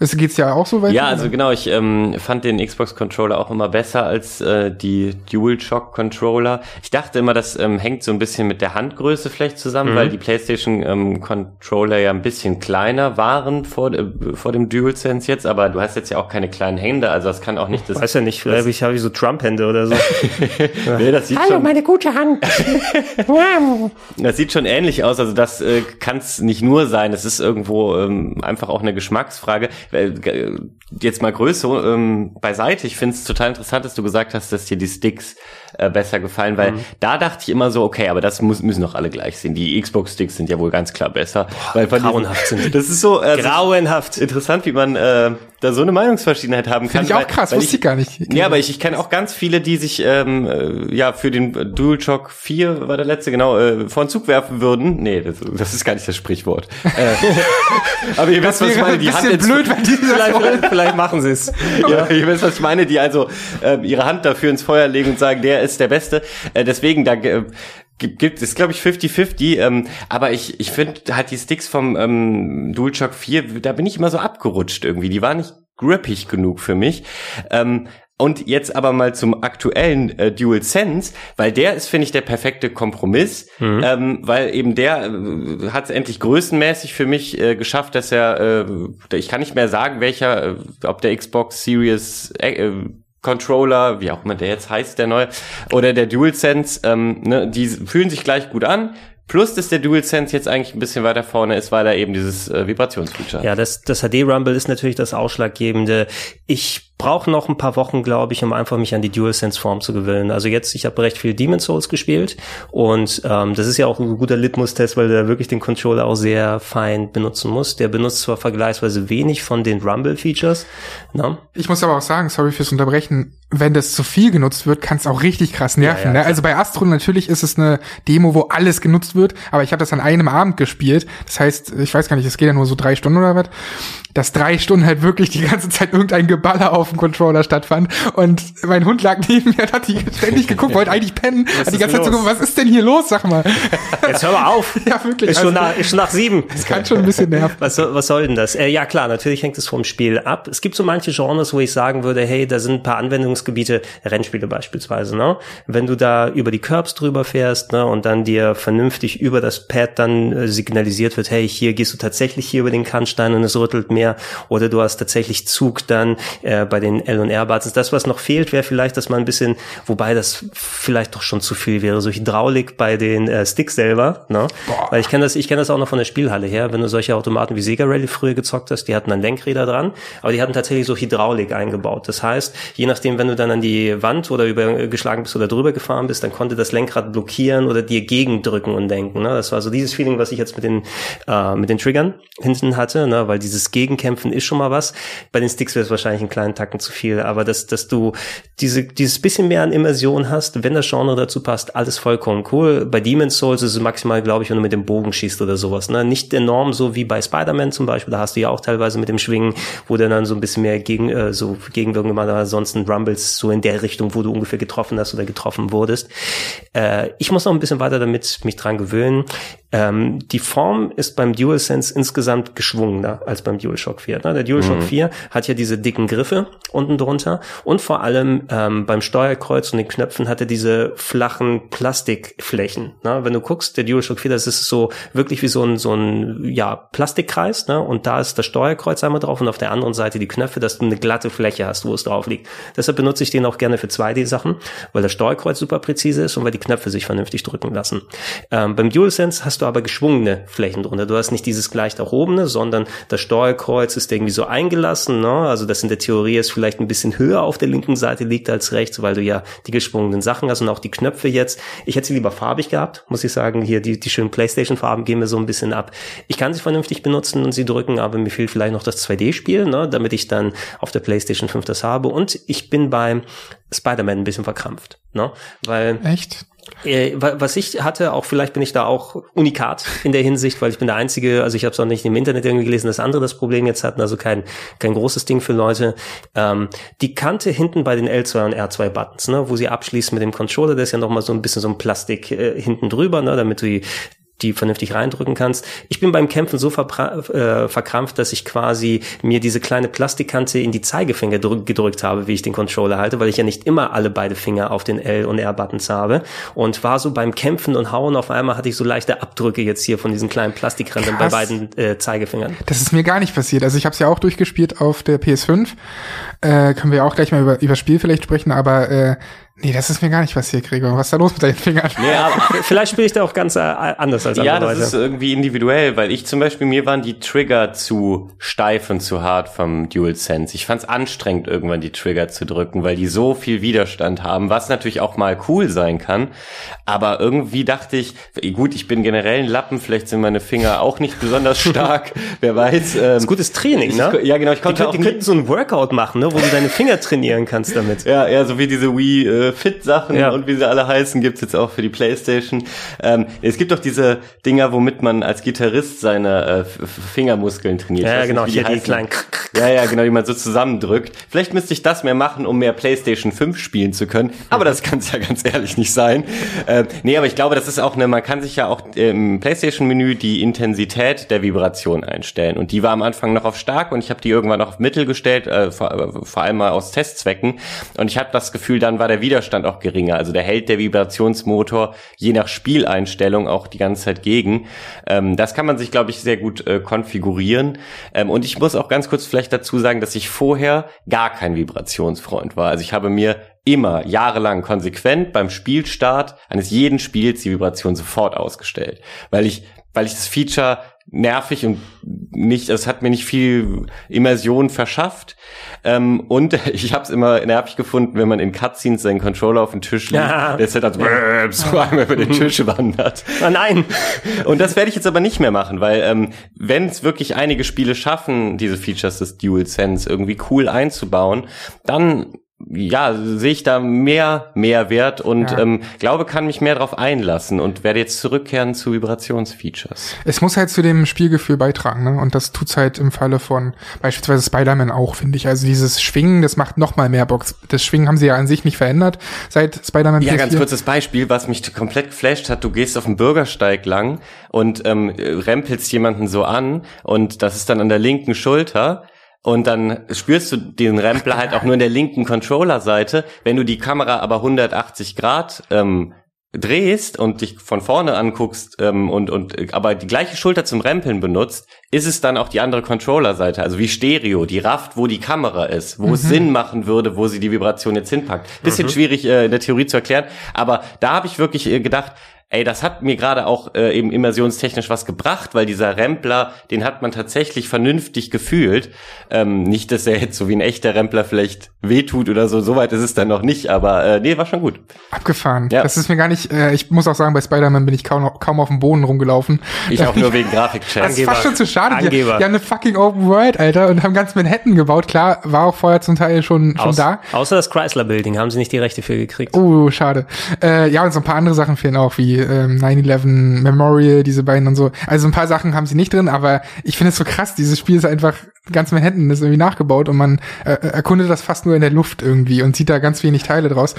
Es geht's ja auch so weit? Ja, also genau, ich ähm, fand den Xbox Controller auch immer besser als äh, die DualShock Controller. Ich dachte immer, das ähm, hängt so ein bisschen mit der Handgröße vielleicht zusammen, mhm. weil die PlayStation ähm, Controller ja ein bisschen kleiner waren vor, äh, vor dem DualSense jetzt, aber du hast jetzt ja auch keine kleinen Hände, also das kann auch nicht das. Weiß ja nicht, vielleicht ich habe ich so Trump-Hände oder so. [laughs] nee, das sieht Hallo, schon, meine gute Hand. [laughs] das sieht schon ähnlich aus, also das äh, kann es nicht nur sein, es ist irgendwo ähm, einfach auch eine Geschmacksfrage äh, jetzt mal Größe ähm, beiseite. Ich finde es total interessant, dass du gesagt hast, dass dir die Sticks äh, besser gefallen, weil mhm. da dachte ich immer so, okay, aber das muss, müssen doch alle gleich sehen. Die Xbox-Sticks sind ja wohl ganz klar besser. Boah, weil grauenhaft sind. Das ist so äh, grauenhaft. Interessant, wie man äh, da so eine Meinungsverschiedenheit haben kann. Finde ich auch krass, wusste ich gar nicht. Ja, aber ich, ich kenne auch ganz viele, die sich ähm, äh, ja für den DualShock 4 war der letzte, genau, äh, vor den Zug werfen würden. Nee, das, das ist gar nicht das Sprichwort. äh, [laughs] aber ihr wisst, was ich meine. Die Hand jetzt, blöd, wenn die vielleicht, vielleicht, vielleicht machen sie es. [laughs] Ja, ihr wisst, was ich meine, die also äh, ihre Hand dafür ins Feuer legen und sagen, der ist der Beste. Äh, deswegen, da äh, gibt es glaube ich 50-50, ähm, aber ich ich finde halt die Sticks vom ähm, DualShock 4, da bin ich immer so abgerutscht irgendwie, die waren nicht grippig genug für mich. Ähm, und jetzt aber mal zum aktuellen äh, Dual Sense, weil der ist, finde ich, der perfekte Kompromiss, mhm. ähm, weil eben der äh, hat es endlich größenmäßig für mich äh, geschafft, dass er, äh, ich kann nicht mehr sagen, welcher, äh, ob der Xbox Series äh, Controller, wie auch immer der jetzt heißt, der neue, oder der DualSense, ähm, ne, die fühlen sich gleich gut an. Plus, dass der DualSense jetzt eigentlich ein bisschen weiter vorne ist, weil er eben dieses äh, Vibrationsfeature hat. Ja, das, das HD Rumble ist natürlich das Ausschlaggebende. Ich brauche noch ein paar Wochen, glaube ich, um einfach mich an die DualSense-Form zu gewöhnen. Also jetzt, ich habe recht viel Demon Souls gespielt und ähm, das ist ja auch ein guter Litmus-Test, weil du da wirklich den Controller auch sehr fein benutzen musst. Der benutzt zwar vergleichsweise wenig von den Rumble-Features. Ne? Ich muss aber auch sagen, sorry fürs Unterbrechen, wenn das zu viel genutzt wird, kann es auch richtig krass nerven. Ja, ja, ne? Also bei Astro natürlich ist es eine Demo, wo alles genutzt wird, aber ich habe das an einem Abend gespielt. Das heißt, ich weiß gar nicht, es geht ja nur so drei Stunden oder was dass drei Stunden halt wirklich die ganze Zeit irgendein Geballer auf dem Controller stattfand. Und mein Hund lag neben mir, hat die ständig geguckt, wollte eigentlich pennen, hat die ganze Zeit so geguckt, was ist denn hier los, sag mal. Jetzt hör mal auf. [laughs] ja, wirklich. Ist, also, schon nach, ist schon nach sieben. Das kann schon ein bisschen nerven. Was, was soll denn das? Äh, ja, klar, natürlich hängt es vom Spiel ab. Es gibt so manche Genres, wo ich sagen würde, hey, da sind ein paar Anwendungsgebiete, Rennspiele beispielsweise, ne? Wenn du da über die Curbs drüber fährst, ne, und dann dir vernünftig über das Pad dann äh, signalisiert wird, hey, hier gehst du tatsächlich hier über den Kannstein und es rüttelt mehr oder du hast tatsächlich Zug dann äh, bei den L- und R-Buttons. Das, was noch fehlt, wäre vielleicht, dass man ein bisschen, wobei das vielleicht doch schon zu viel wäre, so Hydraulik bei den äh, Sticks selber. Ne? Weil ich kenne das, ich kenne das auch noch von der Spielhalle her, wenn du solche Automaten wie Sega Rally früher gezockt hast, die hatten dann Lenkräder dran, aber die hatten tatsächlich so Hydraulik eingebaut. Das heißt, je nachdem, wenn du dann an die Wand oder über geschlagen bist oder drüber gefahren bist, dann konnte das Lenkrad blockieren oder dir gegendrücken und denken. Ne? Das war so dieses Feeling, was ich jetzt mit den äh, mit den Triggern hinten hatte, ne? weil dieses Gegenkämpfen ist schon mal was. Bei den Sticks wäre es wahrscheinlich einen kleinen Tacken zu viel, aber dass, dass du diese, dieses bisschen mehr an Immersion hast, wenn das Genre dazu passt, alles vollkommen cool. Bei Demon's Souls ist es maximal, glaube ich, wenn du mit dem Bogen schießt oder sowas. Ne? Nicht enorm so wie bei Spider-Man zum Beispiel, da hast du ja auch teilweise mit dem Schwingen, wo der dann so ein bisschen mehr gegen, äh, so gegenwirken gemacht hat, ansonsten Rumbles so in der Richtung, wo du ungefähr getroffen hast oder getroffen wurdest. Äh, ich muss noch ein bisschen weiter damit mich dran gewöhnen. Ähm, die Form ist beim DualSense insgesamt geschwungener als beim DualShock 4. Ne? Der DualShock mhm. 4 hat ja diese dicken Griffe unten drunter und vor allem ähm, beim Steuerkreuz und den Knöpfen hat er diese flachen Plastikflächen. Ne? Wenn du guckst, der DualShock 4, das ist so wirklich wie so ein, so ein ja, Plastikkreis ne? und da ist das Steuerkreuz einmal drauf und auf der anderen Seite die Knöpfe, dass du eine glatte Fläche hast, wo es drauf liegt. Deshalb benutze ich den auch gerne für 2D-Sachen, weil das Steuerkreuz super präzise ist und weil die Knöpfe sich vernünftig drücken lassen. Ähm, beim DualSense hast du aber geschwungene Flächen drunter. Du hast nicht dieses gleich erhobene, sondern das Steuerkreuz ist irgendwie so eingelassen. Ne? Also das in der Theorie ist vielleicht ein bisschen höher auf der linken Seite liegt als rechts, weil du ja die geschwungenen Sachen hast und auch die Knöpfe jetzt. Ich hätte sie lieber farbig gehabt, muss ich sagen. Hier die, die schönen Playstation-Farben gehen mir so ein bisschen ab. Ich kann sie vernünftig benutzen und sie drücken, aber mir fehlt vielleicht noch das 2D-Spiel, ne? damit ich dann auf der Playstation 5 das habe. Und ich bin beim Spider-Man ein bisschen verkrampft. Ne? Weil Echt? Äh, was ich hatte, auch vielleicht bin ich da auch unikat in der Hinsicht, weil ich bin der Einzige, also ich habe es auch nicht im Internet irgendwie gelesen, dass andere das Problem jetzt hatten, also kein, kein großes Ding für Leute. Ähm, die Kante hinten bei den L2 und R2 Buttons, ne, wo sie abschließen mit dem Controller, da ist ja nochmal so ein bisschen so ein Plastik äh, hinten drüber, ne, damit du die die vernünftig reindrücken kannst. Ich bin beim Kämpfen so äh, verkrampft, dass ich quasi mir diese kleine Plastikkante in die Zeigefinger gedrückt habe, wie ich den Controller halte, weil ich ja nicht immer alle beide Finger auf den L- und R-Buttons habe. Und war so beim Kämpfen und Hauen auf einmal hatte ich so leichte Abdrücke jetzt hier von diesen kleinen Plastikrändern bei beiden äh, Zeigefingern. Das ist mir gar nicht passiert. Also ich habe es ja auch durchgespielt auf der PS5. Äh, können wir auch gleich mal über, über Spiel vielleicht sprechen, aber äh, Nee, das ist mir gar nicht passiert, Gregor. Was ist da los mit deinen Fingern? Nee, aber vielleicht spiele ich da auch ganz äh, anders als andere Ja, das Leute. ist irgendwie individuell, weil ich zum Beispiel, mir waren die Trigger zu steif und zu hart vom DualSense. Ich fand es anstrengend, irgendwann die Trigger zu drücken, weil die so viel Widerstand haben, was natürlich auch mal cool sein kann. Aber irgendwie dachte ich, gut, ich bin generell ein Lappen, vielleicht sind meine Finger auch nicht besonders stark, [laughs] wer weiß. Ähm, das ist gutes Training, ne? Ich, ja, genau. Ich konnte die, auch die könnten so ein Workout machen, ne, wo du deine Finger trainieren kannst damit. Ja, ja, so wie diese Wii äh, Fit-Sachen ja. und wie sie alle heißen, gibt's jetzt auch für die Playstation. Ähm, es gibt doch diese Dinger, womit man als Gitarrist seine äh, Fingermuskeln trainiert. Ja, genau, nicht, hier die, die kleinen. Ja, ja, genau, die man so zusammendrückt. Vielleicht müsste ich das mehr machen, um mehr Playstation 5 spielen zu können. Aber das kann es ja ganz ehrlich nicht sein. Äh, nee, aber ich glaube, das ist auch eine, man kann sich ja auch im Playstation-Menü die Intensität der Vibration einstellen. Und die war am Anfang noch auf stark und ich habe die irgendwann auf Mittel gestellt, äh, vor, vor allem mal aus Testzwecken. Und ich habe das Gefühl, dann war der Widerstand Widerstand auch geringer. Also da hält der Vibrationsmotor je nach Spieleinstellung auch die ganze Zeit gegen. Ähm, das kann man sich, glaube ich, sehr gut äh, konfigurieren. Ähm, und ich muss auch ganz kurz vielleicht dazu sagen, dass ich vorher gar kein Vibrationsfreund war. Also ich habe mir immer jahrelang konsequent beim Spielstart eines jeden Spiels die Vibration sofort ausgestellt, weil ich weil ich das Feature nervig und nicht, es hat mir nicht viel Immersion verschafft. Ähm, und [laughs] ich habe es immer nervig gefunden, wenn man in Cutscenes seinen Controller auf den Tisch legt, ja. der ist halt also ja. [laughs] so einmal über den Tisch wandert. Oh nein. [laughs] Und das werde ich jetzt aber nicht mehr machen, weil ähm, wenn es wirklich einige Spiele schaffen, diese Features des Dual Sense irgendwie cool einzubauen, dann ja, sehe ich da mehr Mehrwert und ja. ähm, glaube, kann mich mehr darauf einlassen und werde jetzt zurückkehren zu Vibrationsfeatures. Es muss halt zu dem Spielgefühl beitragen, ne? Und das tut's halt im Falle von beispielsweise Spider-Man auch, finde ich. Also dieses Schwingen, das macht noch mal mehr Box. Das Schwingen haben sie ja an sich nicht verändert seit Spider-Man. Ja, ganz kurzes Beispiel, was mich komplett geflasht hat. Du gehst auf dem Bürgersteig lang und ähm, rempelst jemanden so an und das ist dann an der linken Schulter und dann spürst du den Rempler halt auch nur in der linken Controller-Seite. Wenn du die Kamera aber 180 Grad ähm, drehst und dich von vorne anguckst ähm, und und aber die gleiche Schulter zum Rempeln benutzt, ist es dann auch die andere Controller-Seite, also wie Stereo, die rafft, wo die Kamera ist, wo mhm. es Sinn machen würde, wo sie die Vibration jetzt hinpackt. Bisschen mhm. schwierig äh, in der Theorie zu erklären, aber da habe ich wirklich äh, gedacht, ey, das hat mir gerade auch äh, eben immersionstechnisch was gebracht, weil dieser Rempler, den hat man tatsächlich vernünftig gefühlt. Ähm, nicht, dass er jetzt so wie ein echter Rempler vielleicht wehtut oder so, soweit ist es dann noch nicht, aber äh, nee, war schon gut. Abgefahren. Ja. Das ist mir gar nicht, äh, ich muss auch sagen, bei Spider-Man bin ich kaum, kaum auf dem Boden rumgelaufen. Ich auch [laughs] nur wegen Grafikcheck. Das ist fast schon zu schade. Die, die, haben eine fucking Open World, Alter, und haben ganz Manhattan gebaut. Klar, war auch vorher zum Teil schon, schon Aus, da. Außer das Chrysler Building haben sie nicht die Rechte für gekriegt. Oh, schade. Äh, ja, und so ein paar andere Sachen fehlen auch, wie ähm, 9-11 Memorial, diese beiden und so. Also ein paar Sachen haben sie nicht drin, aber ich finde es so krass, dieses Spiel ist einfach ganz Manhattan ist irgendwie nachgebaut und man äh, erkundet das fast nur in der Luft irgendwie und sieht da ganz wenig Teile draus.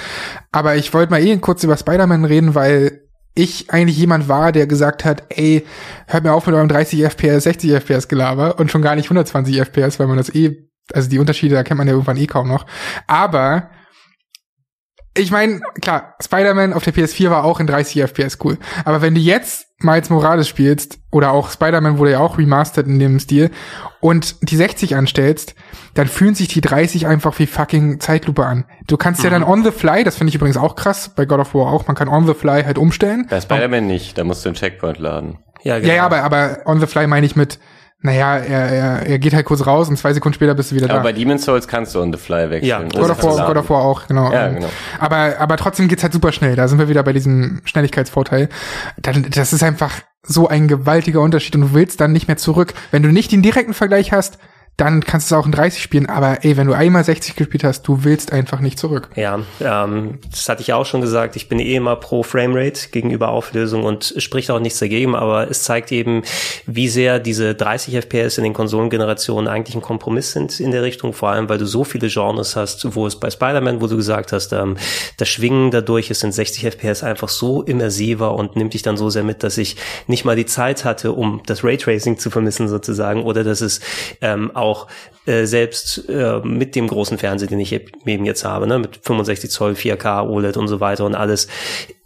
Aber ich wollte mal eh kurz über Spider-Man reden, weil ich eigentlich jemand war, der gesagt hat, ey, hört mir auf mit eurem 30 FPS, 60 FPS Gelaber und schon gar nicht 120 FPS, weil man das eh, also die Unterschiede da kennt man ja irgendwann eh kaum noch. Aber ich meine, klar, Spider-Man auf der PS4 war auch in 30 FPS cool. Aber wenn du jetzt Miles Morales spielst, oder auch Spider-Man wurde ja auch remastered in dem Stil, und die 60 anstellst, dann fühlen sich die 30 einfach wie fucking Zeitlupe an. Du kannst mhm. ja dann on the fly, das finde ich übrigens auch krass, bei God of War auch, man kann on the fly halt umstellen. Bei Spider-Man nicht, da musst du einen Checkpoint laden. Ja, genau. ja, ja aber, aber on the fly meine ich mit, naja, er, er, er geht halt kurz raus und zwei Sekunden später bist du wieder aber da. Aber bei Demon's Souls kannst du on the fly wechseln. Ja, God of, War, God of War auch, genau. Ja, genau. Aber, aber trotzdem geht's halt super schnell. Da sind wir wieder bei diesem Schnelligkeitsvorteil. Das ist einfach so ein gewaltiger Unterschied und du willst dann nicht mehr zurück. Wenn du nicht den direkten Vergleich hast, dann kannst du es auch in 30 spielen. Aber ey, wenn du einmal 60 gespielt hast, du willst einfach nicht zurück. Ja, ähm, das hatte ich auch schon gesagt. Ich bin eh immer pro Framerate gegenüber Auflösung und spricht auch nichts dagegen. Aber es zeigt eben, wie sehr diese 30 FPS in den Konsolengenerationen eigentlich ein Kompromiss sind in der Richtung. Vor allem, weil du so viele Genres hast, wo es bei Spider-Man, wo du gesagt hast, ähm, das Schwingen dadurch ist in 60 FPS einfach so immersiver und nimmt dich dann so sehr mit, dass ich nicht mal die Zeit hatte, um das Raytracing zu vermissen sozusagen oder dass es ähm, auch auch äh, selbst äh, mit dem großen Fernseher, den ich eben jetzt habe, ne, mit 65 Zoll, 4K, OLED und so weiter und alles,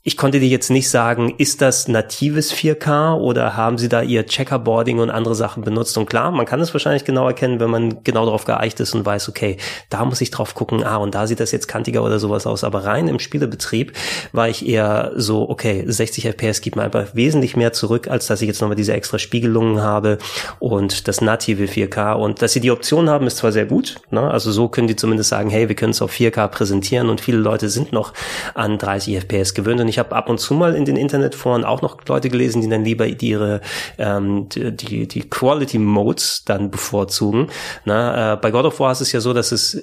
ich konnte dir jetzt nicht sagen, ist das natives 4K oder haben sie da ihr Checkerboarding und andere Sachen benutzt? Und klar, man kann es wahrscheinlich genau erkennen, wenn man genau darauf geeicht ist und weiß, okay, da muss ich drauf gucken, ah, und da sieht das jetzt kantiger oder sowas aus. Aber rein im Spielebetrieb war ich eher so, okay, 60 FPS gibt mir einfach wesentlich mehr zurück, als dass ich jetzt nochmal diese extra Spiegelungen habe und das native 4K. Und dass sie die Option haben, ist zwar sehr gut, ne? also so können die zumindest sagen, hey, wir können es auf 4K präsentieren und viele Leute sind noch an 30 FPS gewöhnt und ich habe ab und zu mal in den Internetforen auch noch Leute gelesen, die dann lieber ihre ähm, die, die Quality Modes dann bevorzugen. Na, äh, bei God of War ist es ja so, dass es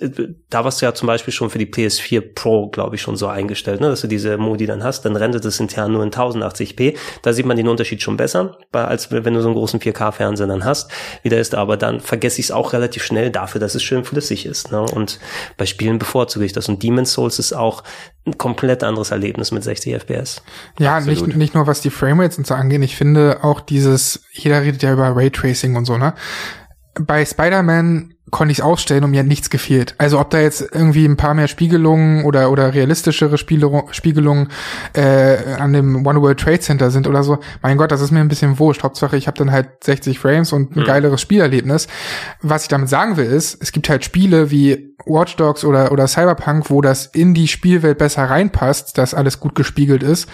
da warst du ja zum Beispiel schon für die PS4 Pro, glaube ich, schon so eingestellt, ne, dass du diese Modi dann hast, dann rendert es intern nur in 1080p. Da sieht man den Unterschied schon besser, als wenn du so einen großen 4K-Fernseher dann hast. Wieder ist aber dann vergesse ich es auch relativ schnell dafür, dass es schön flüssig ist. Ne? Und bei Spielen bevorzuge ich das. Und Demon's Souls ist auch ein komplett anderes Erlebnis mit 60 FPS. Ja, nicht, nicht nur was die Framerates und so angeht, ich finde auch dieses, jeder redet ja über Raytracing und so, ne? Bei Spider-Man konnte ich es ausstellen und mir hat nichts gefehlt. Also ob da jetzt irgendwie ein paar mehr Spiegelungen oder oder realistischere Spiegelung, Spiegelungen äh, an dem One World Trade Center sind oder so, mein Gott, das ist mir ein bisschen wurscht. Hauptsache, ich habe dann halt 60 Frames und ein mhm. geileres Spielerlebnis. Was ich damit sagen will, ist, es gibt halt Spiele wie Watch Dogs oder oder Cyberpunk, wo das in die Spielwelt besser reinpasst, dass alles gut gespiegelt ist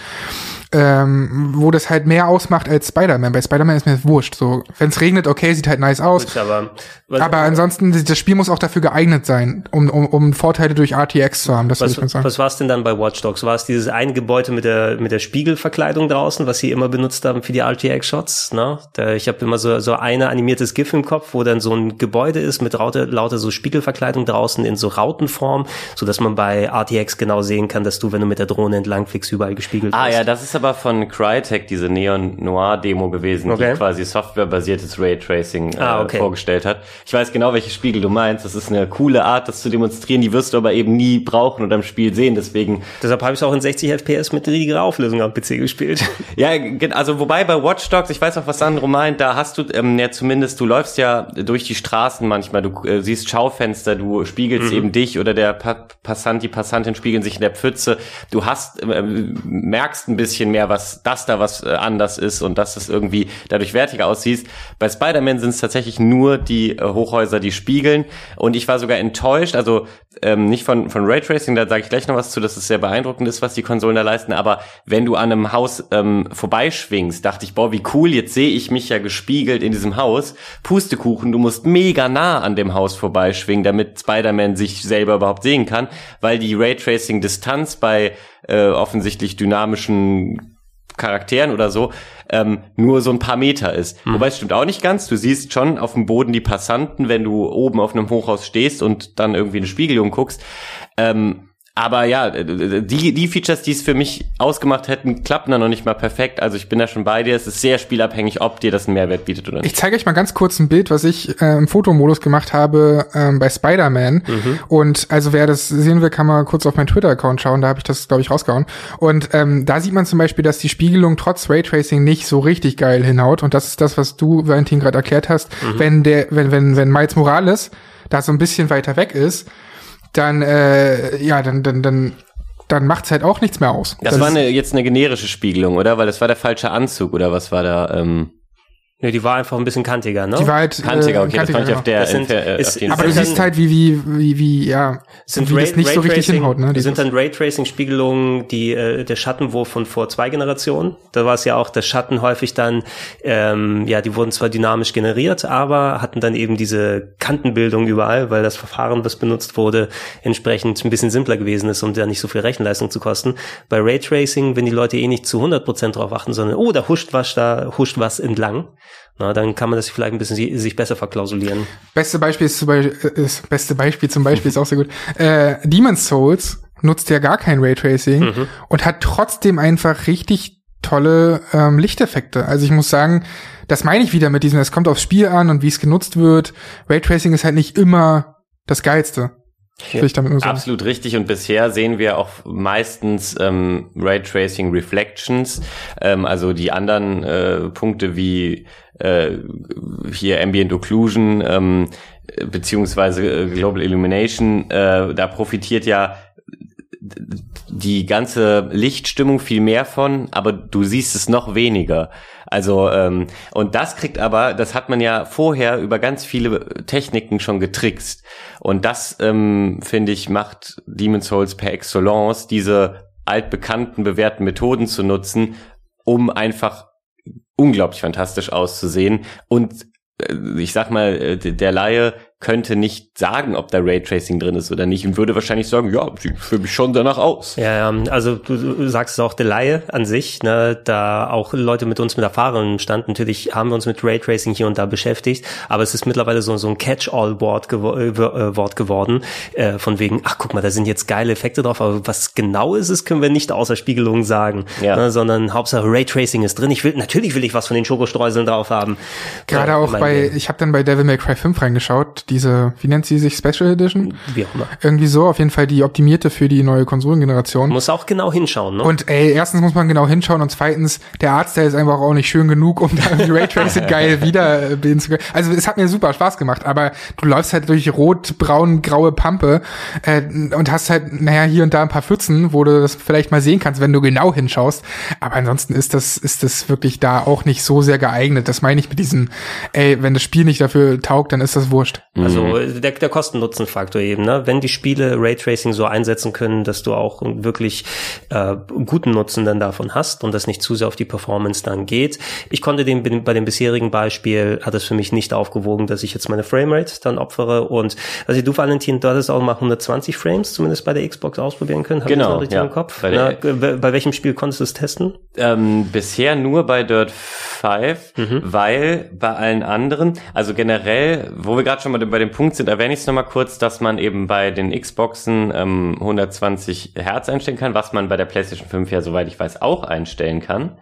ähm, wo das halt mehr ausmacht als Spider-Man. Bei Spider-Man ist mir das wurscht. So, wenn es regnet, okay, sieht halt nice aus. Gut, aber, aber ansonsten, das Spiel muss auch dafür geeignet sein, um, um, um Vorteile durch RTX zu haben. Das was, ich sagen. Was war es denn dann bei Watch Dogs? War es dieses eine Gebäude mit der mit der Spiegelverkleidung draußen, was sie immer benutzt haben für die RTX-Shots? Ne? Da, ich habe immer so so eine animiertes GIF im Kopf, wo dann so ein Gebäude ist mit lauter, lauter so Spiegelverkleidung draußen in so Rautenform, so dass man bei RTX genau sehen kann, dass du, wenn du mit der Drohne entlang fliegst, überall gespiegelt ah, Ah ja, das ist aber von Crytek diese Neon Noir Demo gewesen, okay. die quasi softwarebasiertes Raytracing äh, ah, okay. vorgestellt hat. Ich weiß genau, welche Spiegel du meinst. Das ist eine coole Art, das zu demonstrieren. Die wirst du aber eben nie brauchen oder im Spiel sehen. Deswegen. Deshalb habe ich es auch in 60 FPS mit riesiger Auflösung am PC gespielt. [laughs] Ja, also wobei bei Watch Dogs, ich weiß auch, was Sandro meint, da hast du ähm, ja zumindest, du läufst ja durch die Straßen manchmal, du äh, siehst Schaufenster, du spiegelst mhm. eben dich oder der pa Passant, die Passantin spiegeln sich in der Pfütze. Du hast, äh, merkst ein bisschen mehr, was das da was äh, anders ist und dass es irgendwie dadurch wertiger aussieht. Bei Spider-Man sind es tatsächlich nur die äh, Hochhäuser, die spiegeln. Und ich war sogar enttäuscht, also ähm, nicht von, von Raytracing, da sage ich gleich noch was zu, dass es sehr beeindruckend ist, was die Konsolen da leisten, aber wenn du an einem Haus ähm, vorbeischwingst, dachte ich, boah, wie cool, jetzt sehe ich mich ja gespiegelt in diesem Haus. Pustekuchen, du musst mega nah an dem Haus vorbeischwingen, damit Spider-Man sich selber überhaupt sehen kann, weil die Raytracing-Distanz bei äh, offensichtlich dynamischen Charakteren oder so ähm, nur so ein paar Meter ist. Mhm. Wobei es stimmt auch nicht ganz. Du siehst schon auf dem Boden die Passanten, wenn du oben auf einem Hochhaus stehst und dann irgendwie eine Spiegelung guckst. Ähm, aber ja, die, die Features, die es für mich ausgemacht hätten, klappen da noch nicht mal perfekt. Also ich bin da schon bei dir. Es ist sehr spielabhängig, ob dir das einen Mehrwert bietet oder nicht. Ich zeige euch mal ganz kurz ein Bild, was ich äh, im Fotomodus gemacht habe ähm, bei Spider-Man. Mhm. Und also wer das sehen will, kann mal kurz auf meinen Twitter-Account schauen. Da habe ich das, glaube ich, rausgehauen. Und ähm, da sieht man zum Beispiel, dass die Spiegelung trotz Raytracing nicht so richtig geil hinhaut. Und das ist das, was du, Valentin, gerade erklärt hast. Mhm. Wenn der, wenn, wenn, wenn Miles Morales da so ein bisschen weiter weg ist, dann, äh, ja, dann, dann, dann dann macht's halt auch nichts mehr aus. Das, das war eine, jetzt eine generische Spiegelung, oder? Weil das war der falsche Anzug, oder was war da? Ähm Nee, die war einfach ein bisschen kantiger, ne? Die war halt kantiger, okay, kantiger, das fand ich auf der, äh, ist, auf Aber du siehst halt, wie, wie, wie, wie, ja, sind wie Ray, das nicht Ray so richtig hinhaut, ne? Das sind dann Raytracing-Spiegelungen, die, äh, der Schattenwurf von vor zwei Generationen. Da war es ja auch, der Schatten häufig dann, ähm, ja, die wurden zwar dynamisch generiert, aber hatten dann eben diese Kantenbildung überall, weil das Verfahren, was benutzt wurde, entsprechend ein bisschen simpler gewesen ist, um da nicht so viel Rechenleistung zu kosten. Bei Raytracing, wenn die Leute eh nicht zu 100 Prozent drauf achten, sondern, oh, da huscht was, da huscht was entlang, na, dann kann man das vielleicht ein bisschen sich besser verklausulieren. Beste Beispiel ist zum Beispiel, äh, ist, beste Beispiel zum Beispiel ist auch sehr gut. Äh, Demon's Souls nutzt ja gar kein Raytracing mhm. und hat trotzdem einfach richtig tolle ähm, Lichteffekte. Also ich muss sagen, das meine ich wieder mit diesem, es kommt aufs Spiel an und wie es genutzt wird. Raytracing ist halt nicht immer das Geilste. Ja, absolut richtig. Und bisher sehen wir auch meistens ähm, Raytracing Reflections, ähm, also die anderen äh, Punkte wie äh, hier Ambient Occlusion ähm, beziehungsweise äh, Global Illumination, äh, da profitiert ja die ganze Lichtstimmung viel mehr von, aber du siehst es noch weniger. Also ähm, und das kriegt aber, das hat man ja vorher über ganz viele Techniken schon getrickst. Und das ähm, finde ich macht Demon's Souls per Excellence diese altbekannten bewährten Methoden zu nutzen, um einfach unglaublich fantastisch auszusehen und äh, ich sag mal, äh, der Laie könnte nicht sagen, ob da Raytracing drin ist oder nicht und würde wahrscheinlich sagen, ja, sieht für mich schon danach aus. Ja, also du, sagst es auch, der Laie an sich, ne, da auch Leute mit uns mit Erfahrung im Stand, natürlich haben wir uns mit Raytracing hier und da beschäftigt, aber es ist mittlerweile so, so ein Catch-all-Wort gewo äh, äh, Wort geworden, äh, von wegen, ach guck mal, da sind jetzt geile Effekte drauf, aber was genau ist es, können wir nicht außer Spiegelung sagen, ja. ne, sondern Hauptsache Raytracing ist drin. Ich will, natürlich will ich was von den Schokostreuseln drauf haben. Gerade auch bei, ich habe dann bei Devil May Cry 5 reingeschaut, diese, wie nennt sie sich, Special Edition? Wie auch immer. Irgendwie so, auf jeden Fall die optimierte für die neue Konsolengeneration. Muss auch genau hinschauen, ne? Und ey, erstens muss man genau hinschauen und zweitens, der Artstyle ist einfach auch nicht schön genug, um da irgendwie Raytracing [laughs] geil wiederbilden zu können. Also es hat mir super Spaß gemacht, aber du läufst halt durch rot, braun, graue Pampe äh, und hast halt, naja, hier und da ein paar Pfützen, wo du das vielleicht mal sehen kannst, wenn du genau hinschaust. Aber ansonsten ist das, ist das wirklich da auch nicht so sehr geeignet. Das meine ich mit diesem, ey, wenn das Spiel nicht dafür taugt, dann ist das wurscht. Also der, der Kosten-Nutzen-Faktor eben, ne? Wenn die Spiele Raytracing so einsetzen können, dass du auch wirklich äh, guten Nutzen dann davon hast und das nicht zu sehr auf die Performance dann geht. Ich konnte den bei dem bisherigen Beispiel hat es für mich nicht aufgewogen, dass ich jetzt meine Framerate dann opfere und also du Valentin, du hattest auch mal 120 Frames zumindest bei der Xbox ausprobieren können. Hab Genau, ich ja. im Kopf? Bei Na, bei welchem Spiel konntest du es testen? Ähm, bisher nur bei Dirt 5, weil bei allen anderen, also generell, wo wir gerade schon mal bei dem Punkt sind, erwähne ich es nochmal kurz, dass man eben bei den Xboxen ähm, 120 Hertz einstellen kann, was man bei der PlayStation 5 ja, soweit ich weiß, auch einstellen kann.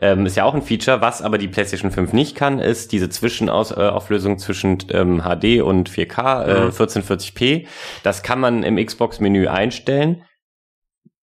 Ähm, ist ja auch ein Feature. Was aber die PlayStation 5 nicht kann, ist diese Zwischenauflösung zwischen ähm, HD und 4K, äh, 1440p. Das kann man im Xbox-Menü einstellen.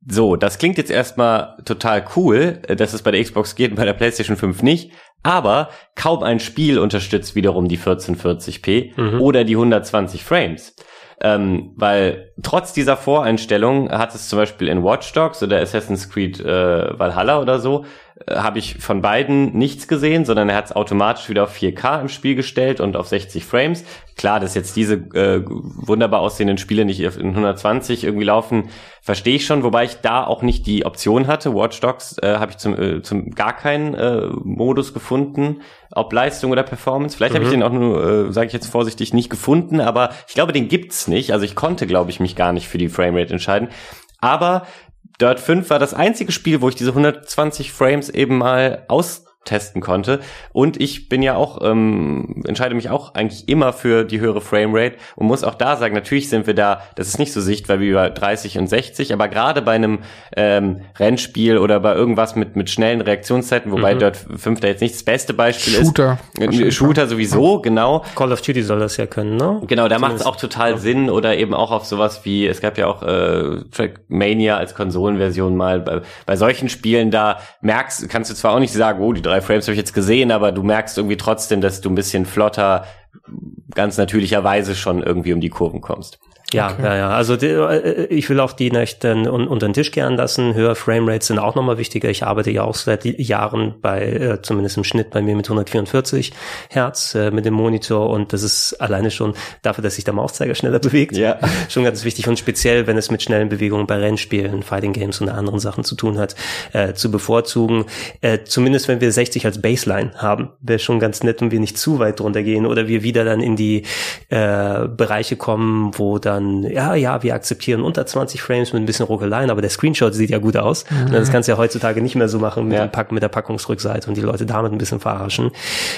So, das klingt jetzt erstmal total cool, äh, dass es bei der Xbox geht und bei der PlayStation 5 nicht. Aber kaum ein Spiel unterstützt wiederum die 1440p oder die 120 Frames. Ähm, weil trotz dieser Voreinstellung hat es zum Beispiel in Watch Dogs oder Assassin's Creed äh, Valhalla oder so, äh, habe ich von beiden nichts gesehen, sondern er hat es automatisch wieder auf 4K im Spiel gestellt und auf 60 Frames. Klar, dass jetzt diese äh, wunderbar aussehenden Spiele nicht in 120 irgendwie laufen, verstehe ich schon, wobei ich da auch nicht die Option hatte. Watch Dogs äh, habe ich zum, äh, zum gar keinen äh, Modus gefunden, ob Leistung oder Performance. Vielleicht habe ich den auch nur, äh, sage ich jetzt vorsichtig, nicht gefunden, aber ich glaube, den gibt's nicht. Also ich konnte, glaube ich, mich gar nicht für die Framerate entscheiden. Aber Dirt 5 war das einzige Spiel, wo ich diese 120 Frames eben mal austesten konnte. Und ich bin ja auch, ähm, entscheide mich auch eigentlich immer für die höhere Framerate und muss auch da sagen, natürlich sind wir da, das ist nicht so sichtbar wie bei 30 und 60, aber gerade bei einem ähm, Rennspiel oder bei irgendwas mit, mit schnellen Reaktionszeiten, wobei Dirt 5 da jetzt nicht das beste Beispiel Shooter. ist. Äh, Shooter sowieso, genau. Call of Duty soll das ja können, ne? Genau, da macht es auch total Sinn oder eben auch auf sowas wie, es gab ja auch äh, Trackmania als Konsolenversion mal. Bei, bei solchen Spielen, da merkst, kannst du zwar auch nicht sagen, oh, die drei Frames habe ich jetzt gesehen, aber du merkst irgendwie trotzdem, dass du ein bisschen flotter, ganz natürlicherweise schon irgendwie um die Kurven kommst. Ja, ja, ja. Also die, äh, ich will auch die nicht äh, un, unter den Tisch kehren lassen. Höhere Framerates sind auch nochmal wichtiger. Ich arbeite ja auch seit Jahren bei, äh, zumindest im Schnitt bei mir mit 144 Hertz äh, mit dem Monitor und das ist alleine schon dafür, dass sich der Mauszeiger schneller [laughs] bewegt. Ja. Schon ganz wichtig und speziell, wenn es mit schnellen Bewegungen bei Rennspielen, Fighting Games und anderen Sachen zu tun hat, äh, zu bevorzugen. Äh, zumindest wenn wir 60 als Baseline haben, wäre schon ganz nett, wenn wir nicht zu weit drunter gehen oder wir wieder dann in die äh, Bereiche kommen, wo dann, ja, ja, wir akzeptieren unter 20 Frames mit ein bisschen Ruckeleien, aber der Screenshot sieht ja gut aus. Und das kannst du ja heutzutage nicht mehr so machen mit, Ja. Pack, mit der Packungsrückseite und die Leute damit ein bisschen verarschen.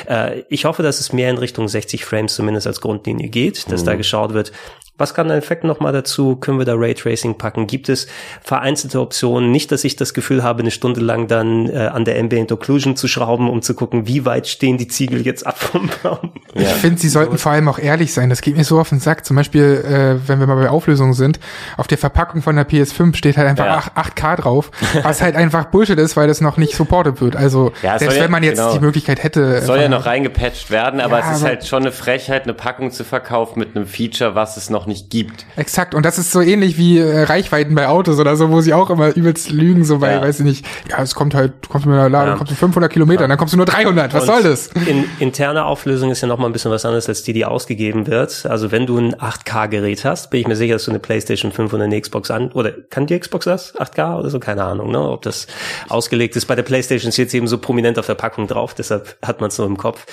Äh, ich hoffe, dass es mehr in Richtung 60 Frames zumindest als Grundlinie geht, dass da geschaut wird, was kann der Effekt noch mal dazu? Können wir da Raytracing packen? Gibt es vereinzelte Optionen? Nicht, dass ich das Gefühl habe, eine Stunde lang dann äh, an der Ambient Occlusion zu schrauben, um zu gucken, wie weit stehen die Ziegel jetzt ab vom Baum. Ich finde, sie sollten vor allem auch ehrlich sein. Das geht mir so auf den Sack. Zum Beispiel, äh, wenn wir mal bei Auflösungen sind, auf der Verpackung von der PS5 steht halt einfach Ja. 8, 8K drauf, [laughs] was halt einfach Bullshit ist, weil das noch nicht supported wird. Also Ja, selbst ja- wenn man jetzt genau. die Möglichkeit hätte, Soll ja von- noch reingepatcht werden, aber Ja, es ist aber- halt schon eine Frechheit, eine Packung zu verkaufen mit einem Feature, was es noch nicht gibt. Exakt. Und das ist so ähnlich wie äh, Reichweiten bei Autos oder so, wo sie auch immer übelst lügen, so bei, Ja. weiß ich nicht, ja, es kommt halt, du kommst mit einer Ladung, Ja. kommst du 500 Kilometer, dann kommst du nur 300. Was Und soll das? In, interne Auflösung ist ja noch mal ein bisschen was anderes als die, die ausgegeben wird. Also wenn du ein 8K-Gerät hast, bin ich mir sicher, dass du eine PlayStation 5 und eine Xbox an, oder kann die Xbox das? 8K oder so? Keine Ahnung, ne? Ob das ausgelegt ist. Bei der PlayStation steht es eben so prominent auf der Packung drauf, deshalb hat man es so im Kopf.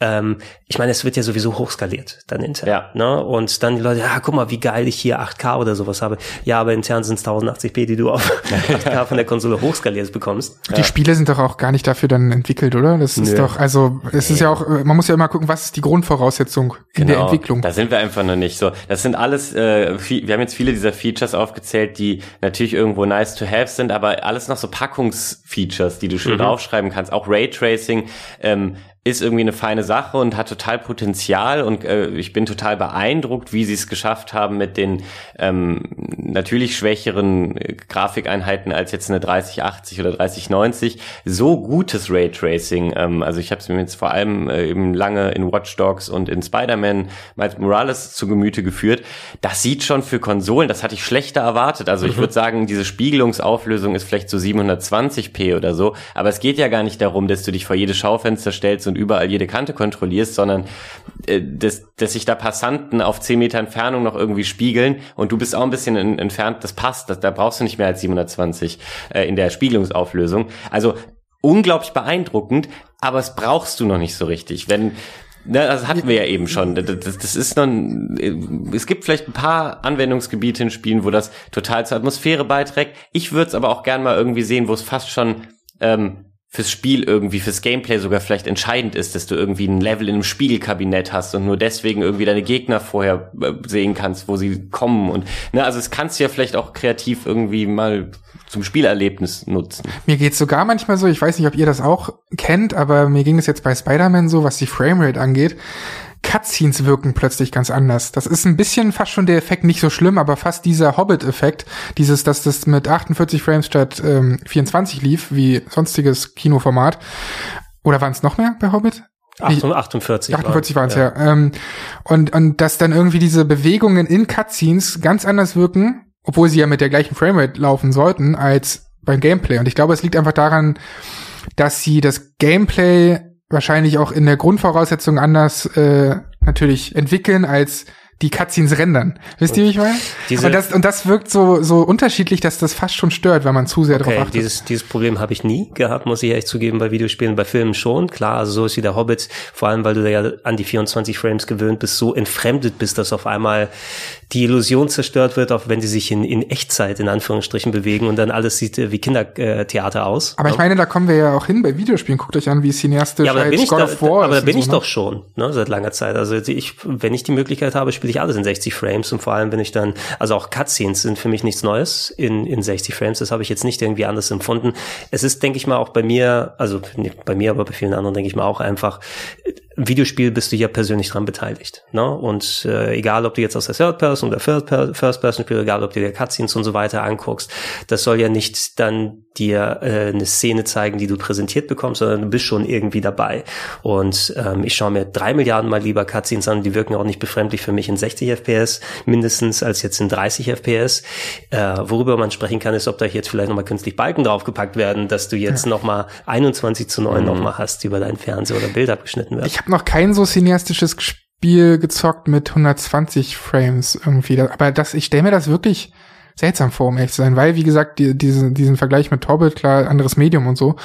Ähm, ich meine, es wird ja sowieso hochskaliert dann intern. Ja. Ne? Und dann die Leute, ja, guck mal, wie geil ich hier 8K oder sowas habe. Ja, aber intern sind es 1080p, die du auf [laughs] 8K von der Konsole hochskaliert bekommst. Die Spiele sind doch auch gar nicht dafür dann entwickelt, oder? Das ist Nö. doch, also es ist ja auch, äh, man muss ja immer gucken, was ist die Grundvoraussetzung in der Entwicklung. Genau. Da sind wir einfach noch nicht so. Das sind alles, äh, viel, wir haben jetzt viele dieser Features aufgezählt, die natürlich irgendwo nice to have sind, aber alles noch so Packungsfeatures, die du schön draufschreiben kannst. Auch Raytracing. Ähm, ist irgendwie eine feine Sache und hat total Potenzial und äh, ich bin total beeindruckt, wie sie es geschafft haben mit den ähm, natürlich schwächeren äh, Grafikeinheiten als jetzt eine 3080 oder 3090 so gutes Raytracing. Ähm, also ich habe es mir jetzt vor allem äh, eben lange in Watch Dogs und in Spider-Man Miles Morales zu Gemüte geführt. Das sieht schon für Konsolen, das hatte ich schlechter erwartet. Also mhm. ich würde sagen, diese Spiegelungsauflösung ist vielleicht so 720p oder so, aber es geht ja gar nicht darum, dass du dich vor jedes Schaufenster stellst und überall jede Kante kontrollierst, sondern äh, dass, dass sich da Passanten auf 10 Meter Entfernung noch irgendwie spiegeln und du bist auch ein bisschen entfernt, das passt, das, da brauchst du nicht mehr als 720 äh, in der Spiegelungsauflösung. Also unglaublich beeindruckend, aber es brauchst du noch nicht so richtig. Wenn Ne, das hatten wir ja eben schon. Das, das ist noch, ein, es gibt vielleicht ein paar Anwendungsgebiete in Spielen, wo das total zur Atmosphäre beiträgt. Ich würde es aber auch gern mal irgendwie sehen, wo es fast schon ähm, fürs Spiel irgendwie, fürs Gameplay sogar vielleicht entscheidend ist, dass du irgendwie ein Level in einem Spiegelkabinett hast und nur deswegen irgendwie deine Gegner vorher äh, sehen kannst, wo sie kommen und ne, also es kannst du ja vielleicht auch kreativ irgendwie mal zum Spielerlebnis nutzen. Mir geht's sogar manchmal so, ich weiß nicht, ob ihr das auch kennt, aber mir ging es jetzt bei Spider-Man so, was die Framerate angeht. Cutscenes wirken plötzlich ganz anders. Das ist ein bisschen fast schon der Effekt nicht so schlimm, aber fast dieser Hobbit-Effekt, dieses, dass das mit 48 Frames statt ähm, 24 lief, wie sonstiges Kinoformat. Oder waren es noch mehr bei Hobbit? 48. 48 waren es ja. ja. Ähm, und, und dass dann irgendwie diese Bewegungen in Cutscenes ganz anders wirken, obwohl sie ja mit der gleichen Framerate laufen sollten, als beim Gameplay. Und ich glaube, es liegt einfach daran, dass sie das Gameplay wahrscheinlich auch in der Grundvoraussetzung anders äh, natürlich entwickeln als die Cutscenes rendern. Wisst ihr, wie ich meine? Und das, und das wirkt so, so unterschiedlich, dass das fast schon stört, wenn man zu sehr okay, darauf achtet. Dieses, dieses Problem habe ich nie gehabt, muss ich ehrlich zugeben, bei Videospielen, bei Filmen schon. Klar, also so ist wie der Hobbit, vor allem, weil du da ja an die 24 Frames gewöhnt bist, so entfremdet bist, dass auf einmal die Illusion zerstört wird, auch wenn sie sich in, in Echtzeit in Anführungsstrichen bewegen und dann alles sieht äh, wie Kindertheater aus. Aber ich meine, da kommen wir ja auch hin bei Videospielen. Guckt euch an, wie cineastisch ja, aber halt God da, of War Aber da bin ich so, ne? doch schon, ne, seit langer Zeit. Also ich, wenn ich die Möglichkeit habe, spiele ich alles in 60 Frames und vor allem bin ich dann, also auch Cutscenes sind für mich nichts Neues in, in 60 Frames. Das habe ich jetzt nicht irgendwie anders empfunden. Es ist, denke ich mal, auch bei mir, also bei mir, aber bei vielen anderen denke ich mal auch einfach, Videospiel bist du ja persönlich dran beteiligt. Ne? Und äh, egal, ob du jetzt aus der Third Person oder First Person spielst, egal, ob du dir Cutscenes und so weiter anguckst, das soll ja nicht dann dir äh, eine Szene zeigen, die du präsentiert bekommst, sondern du bist schon irgendwie dabei. Und ähm, ich schaue mir drei Milliarden mal lieber Cutscenes an, die wirken auch nicht befremdlich für mich in 60 FPS mindestens als jetzt in 30 FPS. Äh, worüber man sprechen kann, ist, ob da jetzt vielleicht nochmal künstlich Balken draufgepackt werden, dass du jetzt ja. nochmal 21 zu 9 mhm. nochmal hast, die über deinen Fernseher oder Bild abgeschnitten werden. Ich habe noch kein so cineastisches Spiel gezockt mit 120 Frames irgendwie. Aber das, ich stelle mir das wirklich seltsam vor, um ehrlich zu sein, weil, wie gesagt, die, diese, diesen Vergleich mit Torbit, klar, anderes Medium und so,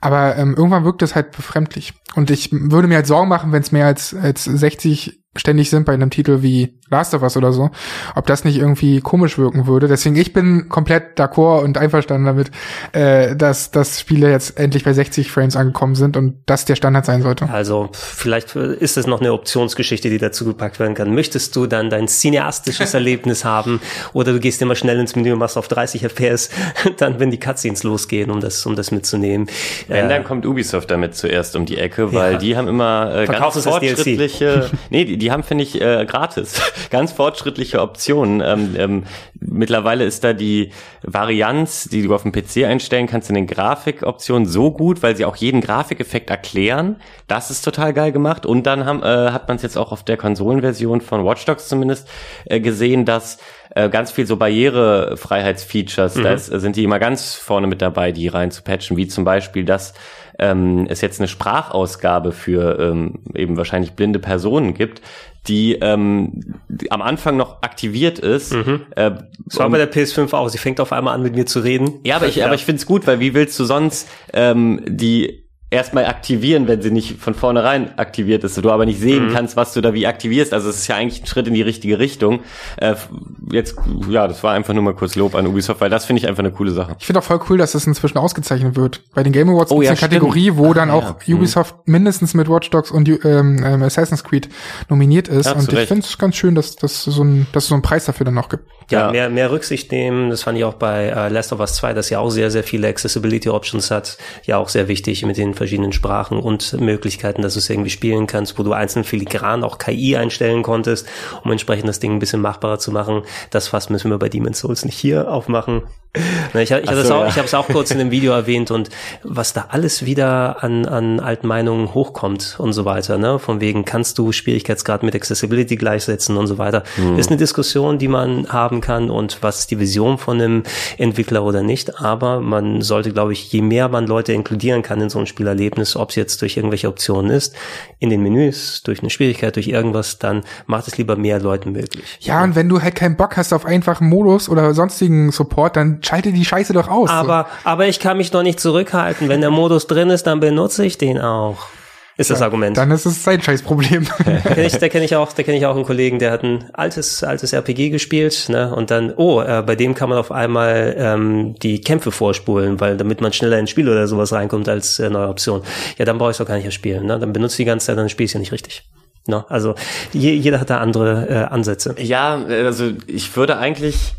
aber ähm, irgendwann wirkt es halt befremdlich. Und ich würde mir halt Sorgen machen, wenn es mehr als, als 60 ständig sind bei einem Titel wie Last of Us oder so, ob das nicht irgendwie komisch wirken würde. Deswegen, ich bin komplett d'accord und einverstanden damit, äh, dass, dass Spiele jetzt endlich bei 60 Frames angekommen sind und das der Standard sein sollte. Also vielleicht ist es noch eine Optionsgeschichte, die dazu gepackt werden kann. Möchtest du dann dein cineastisches [laughs] Erlebnis haben oder du gehst immer schnell ins Menü und machst auf 30 FPS, [laughs] dann wenn die Cutscenes losgehen, um das, um das mitzunehmen. Wenn, äh, dann kommt Ubisoft damit zuerst um die Ecke, weil ja. die haben immer äh, ganz fortschrittliche, [laughs] nee, die, die haben, finde ich, äh, gratis [laughs] ganz fortschrittliche Optionen. Ähm, ähm, mittlerweile ist da die Varianz, die du auf dem PC einstellen kannst, in den Grafikoptionen so gut, weil sie auch jeden Grafikeffekt erklären. Das ist total geil gemacht. Und dann haben, äh, hat man es jetzt auch auf der Konsolenversion von Watch Dogs zumindest äh, gesehen, dass äh, ganz viel so Barrierefreiheitsfeatures, mhm. da ist, sind die immer ganz vorne mit dabei, die rein zu patchen, wie zum Beispiel, dass ähm, es jetzt eine Sprachausgabe für ähm, eben wahrscheinlich blinde Personen gibt, die, ähm, die am Anfang noch aktiviert ist. Mhm. Äh, das war bei der PS5 auch. Sie fängt auf einmal an, mit mir zu reden. Ja, aber ich, ja. aber ich finde es gut, weil wie willst du sonst ähm, die erstmal aktivieren, wenn sie nicht von vornherein aktiviert ist, du aber nicht sehen mhm. kannst, was du da wie aktivierst. Also es ist ja eigentlich ein Schritt in die richtige Richtung. Äh, jetzt, ja, das war einfach nur mal kurz Lob an Ubisoft, weil das finde ich einfach eine coole Sache. Ich finde auch voll cool, dass das inzwischen ausgezeichnet wird. Bei den Game Awards oh, ja, eine Kategorie, wo dann auch ja. Mhm. Ubisoft mhm. mindestens mit Watch Dogs und ähm, ähm, Assassin's Creed nominiert ist. Ja, und ich finde es ganz schön, dass, dass, so ein, dass es so einen Preis dafür dann noch gibt. Ja, ja, Mehr, mehr Rücksicht nehmen. Das fand ich auch bei äh, Last of Us 2, das ja auch sehr, sehr viele Accessibility Options hat. Ja, auch sehr wichtig mit den verschiedenen Sprachen und Möglichkeiten, dass du es irgendwie spielen kannst, wo du einzeln filigran auch KI einstellen konntest, um entsprechend das Ding ein bisschen machbarer zu machen. Das Fass müssen wir bei Demon's Souls nicht hier aufmachen. Ich, ich, ich habe es auch, ja. auch kurz in dem Video erwähnt und was da alles wieder an, an alten Meinungen hochkommt und so weiter, ne? Von wegen kannst du Schwierigkeitsgrad mit Accessibility gleichsetzen und so weiter, mhm. ist eine Diskussion, die man haben kann und was ist die Vision von einem Entwickler oder nicht. Aber man sollte, glaube ich, je mehr man Leute inkludieren kann in so ein Spielerlebnis, ob es jetzt durch irgendwelche Optionen ist, in den Menüs, durch eine Schwierigkeit, durch irgendwas, dann macht es lieber mehr Leuten möglich. Ja, und wenn du halt keinen Bock hast auf einfachen Modus oder sonstigen Support, dann schalte die Scheiße doch aus. Aber, so. aber ich kann mich doch nicht zurückhalten. Wenn der Modus drin ist, dann benutze ich den auch. Ist ja, das Argument. Dann ist es sein Scheißproblem. [laughs] da kenne ich, da kenn ich auch, da kenne ich auch einen Kollegen, der hat ein altes, altes RPG gespielt, ne? Und dann, oh, äh, bei dem kann man auf einmal ähm, die Kämpfe vorspulen, weil damit man schneller ins Spiel oder sowas reinkommt als äh, neue Option. Ja, dann brauche ich doch gar nicht erst spielen. Ne? Dann benutze ich die ganze Zeit, dann spiele ich ja nicht richtig. No, ne? also je, jeder hat da andere äh, Ansätze. Ja, also ich würde eigentlich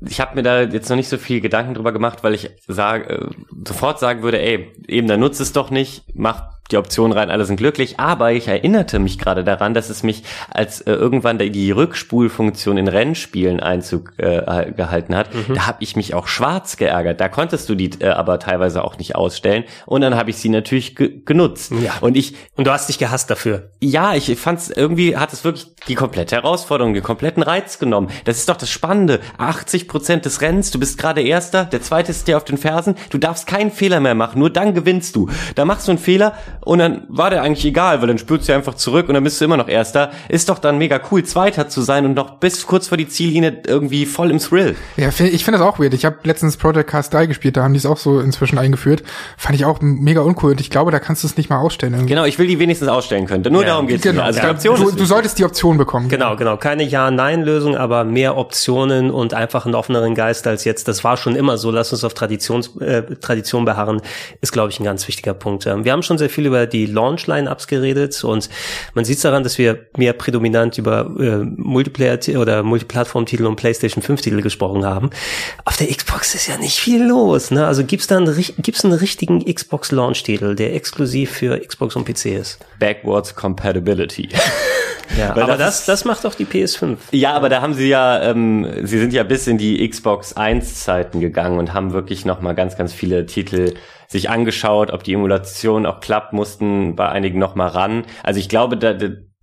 ich habe mir da jetzt noch nicht so viel Gedanken drüber gemacht, weil ich sage, äh, sofort sagen würde, ey, eben, dann nutzt es doch nicht, mach die Option rein, alle sind glücklich, aber ich erinnerte mich gerade daran, dass es mich, als äh, irgendwann die Rückspulfunktion in Rennspielen Einzug äh, gehalten hat, mhm. da habe ich mich auch schwarz geärgert. Da konntest du die äh, aber teilweise auch nicht ausstellen und dann habe ich sie natürlich ge genutzt. Ja. Und ich und du hast dich gehasst dafür. Ja, ich fand's irgendwie hat es wirklich die komplette Herausforderung, den kompletten Reiz genommen. Das ist doch das Spannende. 80 Prozent des Rennens, du bist gerade Erster, der Zweite ist dir auf den Fersen, du darfst keinen Fehler mehr machen, nur dann gewinnst du. Da machst du einen Fehler und dann war der eigentlich egal, weil dann spürst du einfach zurück und dann bist du immer noch Erster. Ist doch dann mega cool, Zweiter zu sein und noch bis kurz vor die Ziellinie irgendwie voll im Thrill. Ja, ich finde das auch weird. Ich habe letztens Project Cast 3 gespielt, da haben die es auch so inzwischen eingeführt. Fand ich auch mega uncool und ich glaube, da kannst du es nicht mal ausstellen. Irgendwie. Genau, ich will die wenigstens ausstellen können. Nur ja, darum geht's genau. Also ja, Option du, du solltest die Option bekommen. Genau, genau. Keine Ja-Nein-Lösung, aber mehr Optionen und einfach einen offeneren Geist als jetzt. Das war schon immer so. Lass uns auf Traditions, äh, Tradition beharren, ist, glaube ich, ein ganz wichtiger Punkt. Ähm, wir haben schon sehr viel über die Launch Line-Ups geredet und man sieht daran, dass wir mehr prädominant über äh, Multiplayer- oder Multiplattform-Titel und PlayStation 5-Titel gesprochen haben. Auf der Xbox ist ja nicht viel los. Ne? Also gibt's da einen, gibt's einen richtigen Xbox-Launch-Titel, der exklusiv für Xbox und PC ist? Backwards Compatibility. [laughs] Ja, aber das, das, macht doch die PS5. Ja, aber da haben sie ja, ähm, sie sind ja bis in die Xbox 1 Zeiten gegangen und haben wirklich noch mal ganz, ganz viele Titel sich angeschaut, ob die Emulation auch klappt, mussten bei einigen noch mal ran. Also ich glaube, da,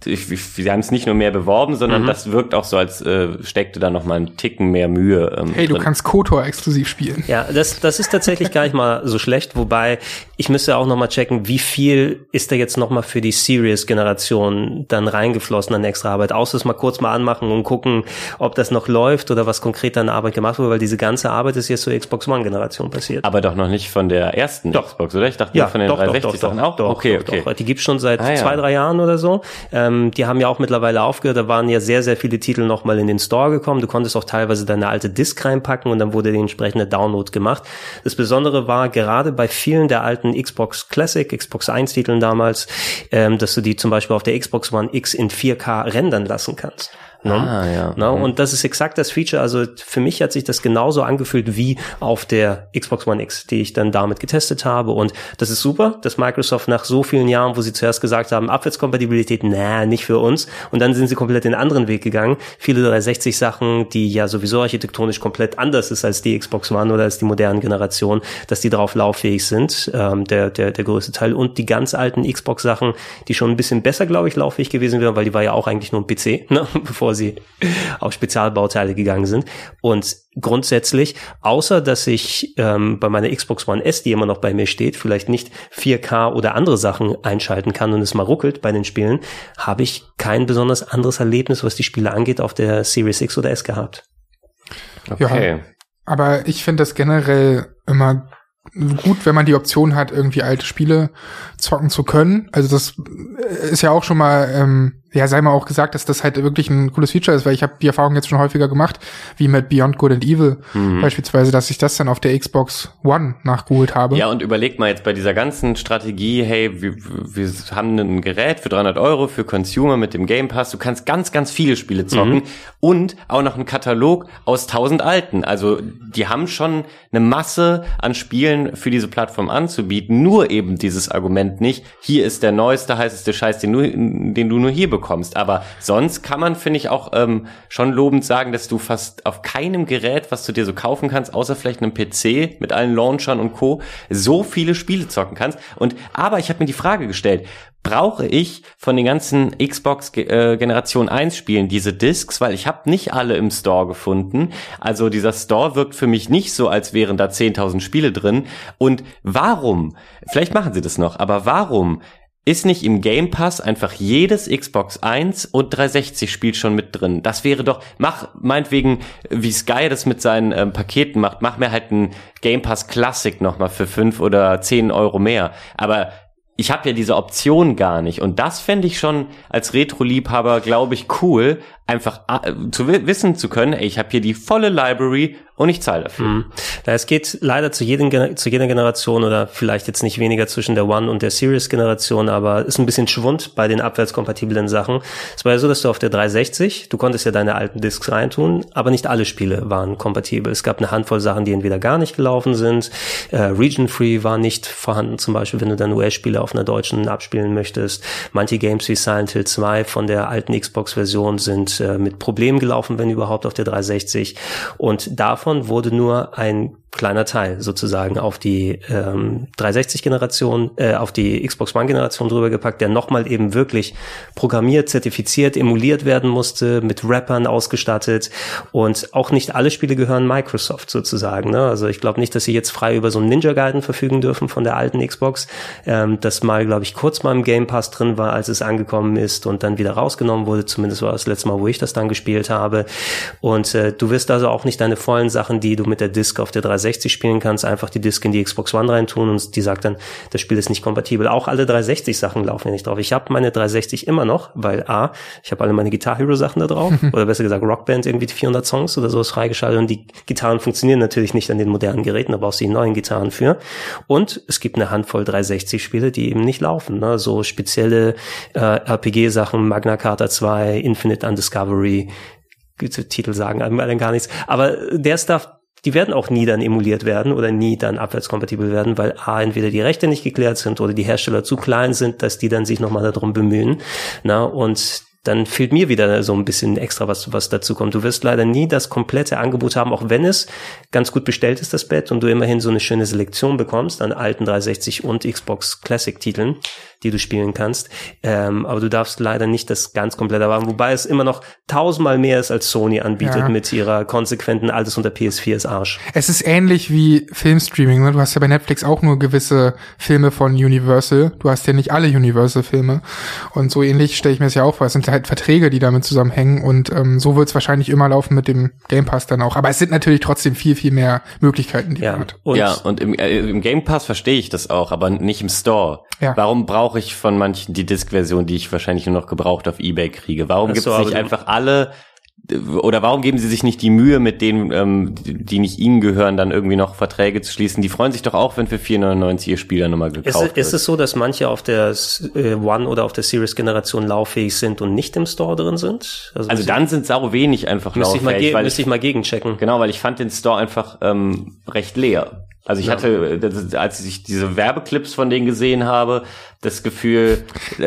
ich, sie haben es nicht nur mehr beworben, sondern mhm. das wirkt auch so, als äh, steckte da noch mal ein Ticken mehr Mühe. Ähm, hey, du drin. kannst KOTOR exklusiv spielen. Ja, das, das ist tatsächlich gar nicht mal so schlecht, wobei ich müsste auch noch mal checken, wie viel ist da jetzt noch mal für die Serious-Generation dann reingeflossen an extra Arbeit. Außer es mal kurz mal anmachen und gucken, ob das noch läuft oder was konkret an Arbeit gemacht wurde, weil diese ganze Arbeit ist jetzt zur Xbox One-Generation passiert. Aber doch noch nicht von der ersten doch. Xbox, oder? Ich dachte ja, von den doch, 360 doch, doch, auch. Doch, okay, okay. Doch. Die gibt's schon seit ah, ja. zwei, drei Jahren oder so. Ähm, die haben ja auch mittlerweile aufgehört. Da waren ja sehr, sehr viele Titel nochmal in den Store gekommen. Du konntest auch teilweise deine alte Disk reinpacken und dann wurde die entsprechende Download gemacht. Das Besondere war gerade bei vielen der alten Xbox Classic, Xbox 1 Titeln damals, ähm, dass du die zum Beispiel auf der Xbox One X in 4K rendern lassen kannst. Ne? Ah, ja. Ne? Mhm. Und das ist exakt das Feature. Also für mich hat sich das genauso angefühlt wie auf der Xbox One X, die ich dann damit getestet habe. Und das ist super, dass Microsoft nach so vielen Jahren, wo sie zuerst gesagt haben, Abwärtskompatibilität, na, nicht für uns. Und dann sind sie komplett den anderen Weg gegangen. Viele 360 Sachen, die ja sowieso architektonisch komplett anders ist als die Xbox One oder als die modernen Generationen, dass die darauf lauffähig sind, ähm, der, der, der größte Teil. Und die ganz alten Xbox Sachen, die schon ein bisschen besser, glaube ich, lauffähig gewesen wären, weil die war ja auch eigentlich nur ein PC, [laughs] ne? bevor sie auf Spezialbauteile gegangen sind. Und grundsätzlich, außer dass ich ähm, bei meiner Xbox One S, die immer noch bei mir steht, vielleicht nicht 4K oder andere Sachen einschalten kann und es mal ruckelt bei den Spielen, habe ich kein besonders anderes Erlebnis, was die Spiele angeht, auf der Series X oder S gehabt. Okay. Ja, aber ich finde das generell immer gut, wenn man die Option hat, irgendwie alte Spiele zocken zu können. Also das ist ja auch schon mal ähm, ja, sei mal auch gesagt, dass das halt wirklich ein cooles Feature ist, weil ich habe die Erfahrung jetzt schon häufiger gemacht, wie mit Beyond Good and Evil mhm. beispielsweise, dass ich das dann auf der Xbox One nachgeholt habe. Ja, und überleg mal jetzt bei dieser ganzen Strategie, hey, wir, wir haben ein Gerät für 300 Euro für Consumer mit dem Game Pass, du kannst ganz, ganz viele Spiele zocken mhm. und auch noch einen Katalog aus 1000 alten. Also die haben schon eine Masse an Spielen für diese Plattform anzubieten, nur eben dieses Argument nicht, hier ist der neueste, heißeste Scheiß, den, nur, den du nur hier bekommst bekommst. Aber sonst kann man, finde ich, auch ähm, schon lobend sagen, dass du fast auf keinem Gerät, was du dir so kaufen kannst, außer vielleicht einem PC mit allen Launchern und Co., so viele Spiele zocken kannst. Und aber ich habe mir die Frage gestellt, brauche ich von den ganzen Xbox äh, Generation 1 Spielen diese Discs, weil ich habe nicht alle im Store gefunden. Also dieser Store wirkt für mich nicht so, als wären da 10.000 Spiele drin. Und warum? Vielleicht machen sie das noch, aber warum ist nicht im Game Pass einfach jedes Xbox 1 und 360 Spiel schon mit drin? Das wäre doch, mach meinetwegen, wie Sky das mit seinen ähm, Paketen macht, mach mir halt ein Game Pass Classic nochmal für 5 oder 10 Euro mehr. Aber ich habe ja diese Option gar nicht. Und das fände ich schon als Retro-Liebhaber, glaube ich, cool, einfach äh, zu wissen zu können, ey, ich habe hier die volle Library und ich zahle dafür. Mhm. Es geht leider zu, jedem, zu jeder Generation oder vielleicht jetzt nicht weniger zwischen der One und der Series-Generation, aber ist ein bisschen Schwund bei den abwärtskompatiblen Sachen. Es war ja so, dass du auf der 360, du konntest ja deine alten Discs reintun, aber nicht alle Spiele waren kompatibel. Es gab eine Handvoll Sachen, die entweder gar nicht gelaufen sind, äh, Region-Free war nicht vorhanden, zum Beispiel, wenn du dann US-Spiele auf einer deutschen abspielen möchtest. Manche Games wie Silent Hill 2 von der alten Xbox-Version sind äh, mit Problemen gelaufen, wenn überhaupt auf der 360 und davon wurde nur ein kleiner Teil sozusagen auf die ähm, 360-Generation, äh, auf die Xbox One-Generation drüber gepackt, der nochmal eben wirklich programmiert, zertifiziert, emuliert werden musste, mit Rappern ausgestattet und auch nicht alle Spiele gehören Microsoft sozusagen. Ne? Also ich glaube nicht, dass sie jetzt frei über so einen Ninja Gaiden verfügen dürfen von der alten Xbox, ähm, das mal, glaube ich, kurz mal im Game Pass drin war, als es angekommen ist und dann wieder rausgenommen wurde. Zumindest war das letzte Mal, wo ich das dann gespielt habe. Und äh, du wirst also auch nicht deine vollen Sachen, die du mit der Disc auf der 360 360 spielen kannst, einfach die Disk in die Xbox One reintun und die sagt dann, das Spiel ist nicht kompatibel. Auch alle 360 Sachen laufen ja nicht drauf. Ich habe meine 360 immer noch, weil A, ich habe alle meine Guitar Hero Sachen da drauf [laughs] oder besser gesagt Rockband irgendwie 400 Songs oder sowas freigeschaltet und die Gitarren funktionieren natürlich nicht an den modernen Geräten, da brauchst du die neuen Gitarren für. Und es gibt eine Handvoll 360 Spiele, die eben nicht laufen, ne? so spezielle äh, RPG Sachen, Magna Carta 2, Infinite Undiscovery, Titel sagen einem gar nichts. Aber der Stuff, die werden auch nie dann emuliert werden oder nie dann abwärtskompatibel werden, weil A, entweder die Rechte nicht geklärt sind oder die Hersteller zu klein sind, dass die dann sich nochmal darum bemühen. Na, und dann fehlt mir wieder so ein bisschen extra was, was dazu kommt. Du wirst leider nie das komplette Angebot haben, auch wenn es ganz gut bestellt ist, das Bett, und du immerhin so eine schöne Selektion bekommst an alten 360 und Xbox Classic Titeln die du spielen kannst. Ähm, aber du darfst leider nicht das ganz komplette haben, wobei es immer noch tausendmal mehr ist, als Sony anbietet ja. mit ihrer konsequenten Alles unter PS4 ist Arsch. Es ist ähnlich wie Filmstreaming. Ne? Du hast ja bei Netflix auch nur gewisse Filme von Universal. Du hast ja nicht alle Universal-Filme. Und so ähnlich stelle ich mir das ja auch vor. Es sind halt Verträge, die damit zusammenhängen. Und ähm, so wird es wahrscheinlich immer laufen mit dem Game Pass dann auch. Aber es sind natürlich trotzdem viel, viel mehr Möglichkeiten, die ja. man hat. Und ja, und im, äh, im Game Pass verstehe ich das auch, aber nicht im Store. Ja. Warum brauche ich von manchen die Disk-Version, die ich wahrscheinlich nur noch gebraucht auf Ebay kriege? Warum gibt es nicht einfach alle oder warum geben sie sich nicht die Mühe, mit denen, ähm, die nicht ihnen gehören, dann irgendwie noch Verträge zu schließen? Die freuen sich doch auch, wenn für 4,99 ihr Spieler nochmal gekauft ist, wird. Ist es so, dass manche auf der äh, One oder auf der Series-Generation lauffähig sind und nicht im Store drin sind? Also, also dann sind sau wenig einfach müsste lauffähig. Ich mal, müsste ich mal gegenchecken. Genau, weil ich fand den Store einfach ähm, recht leer. Also ich ja. hatte, als ich diese Werbeclips von denen gesehen habe, das Gefühl,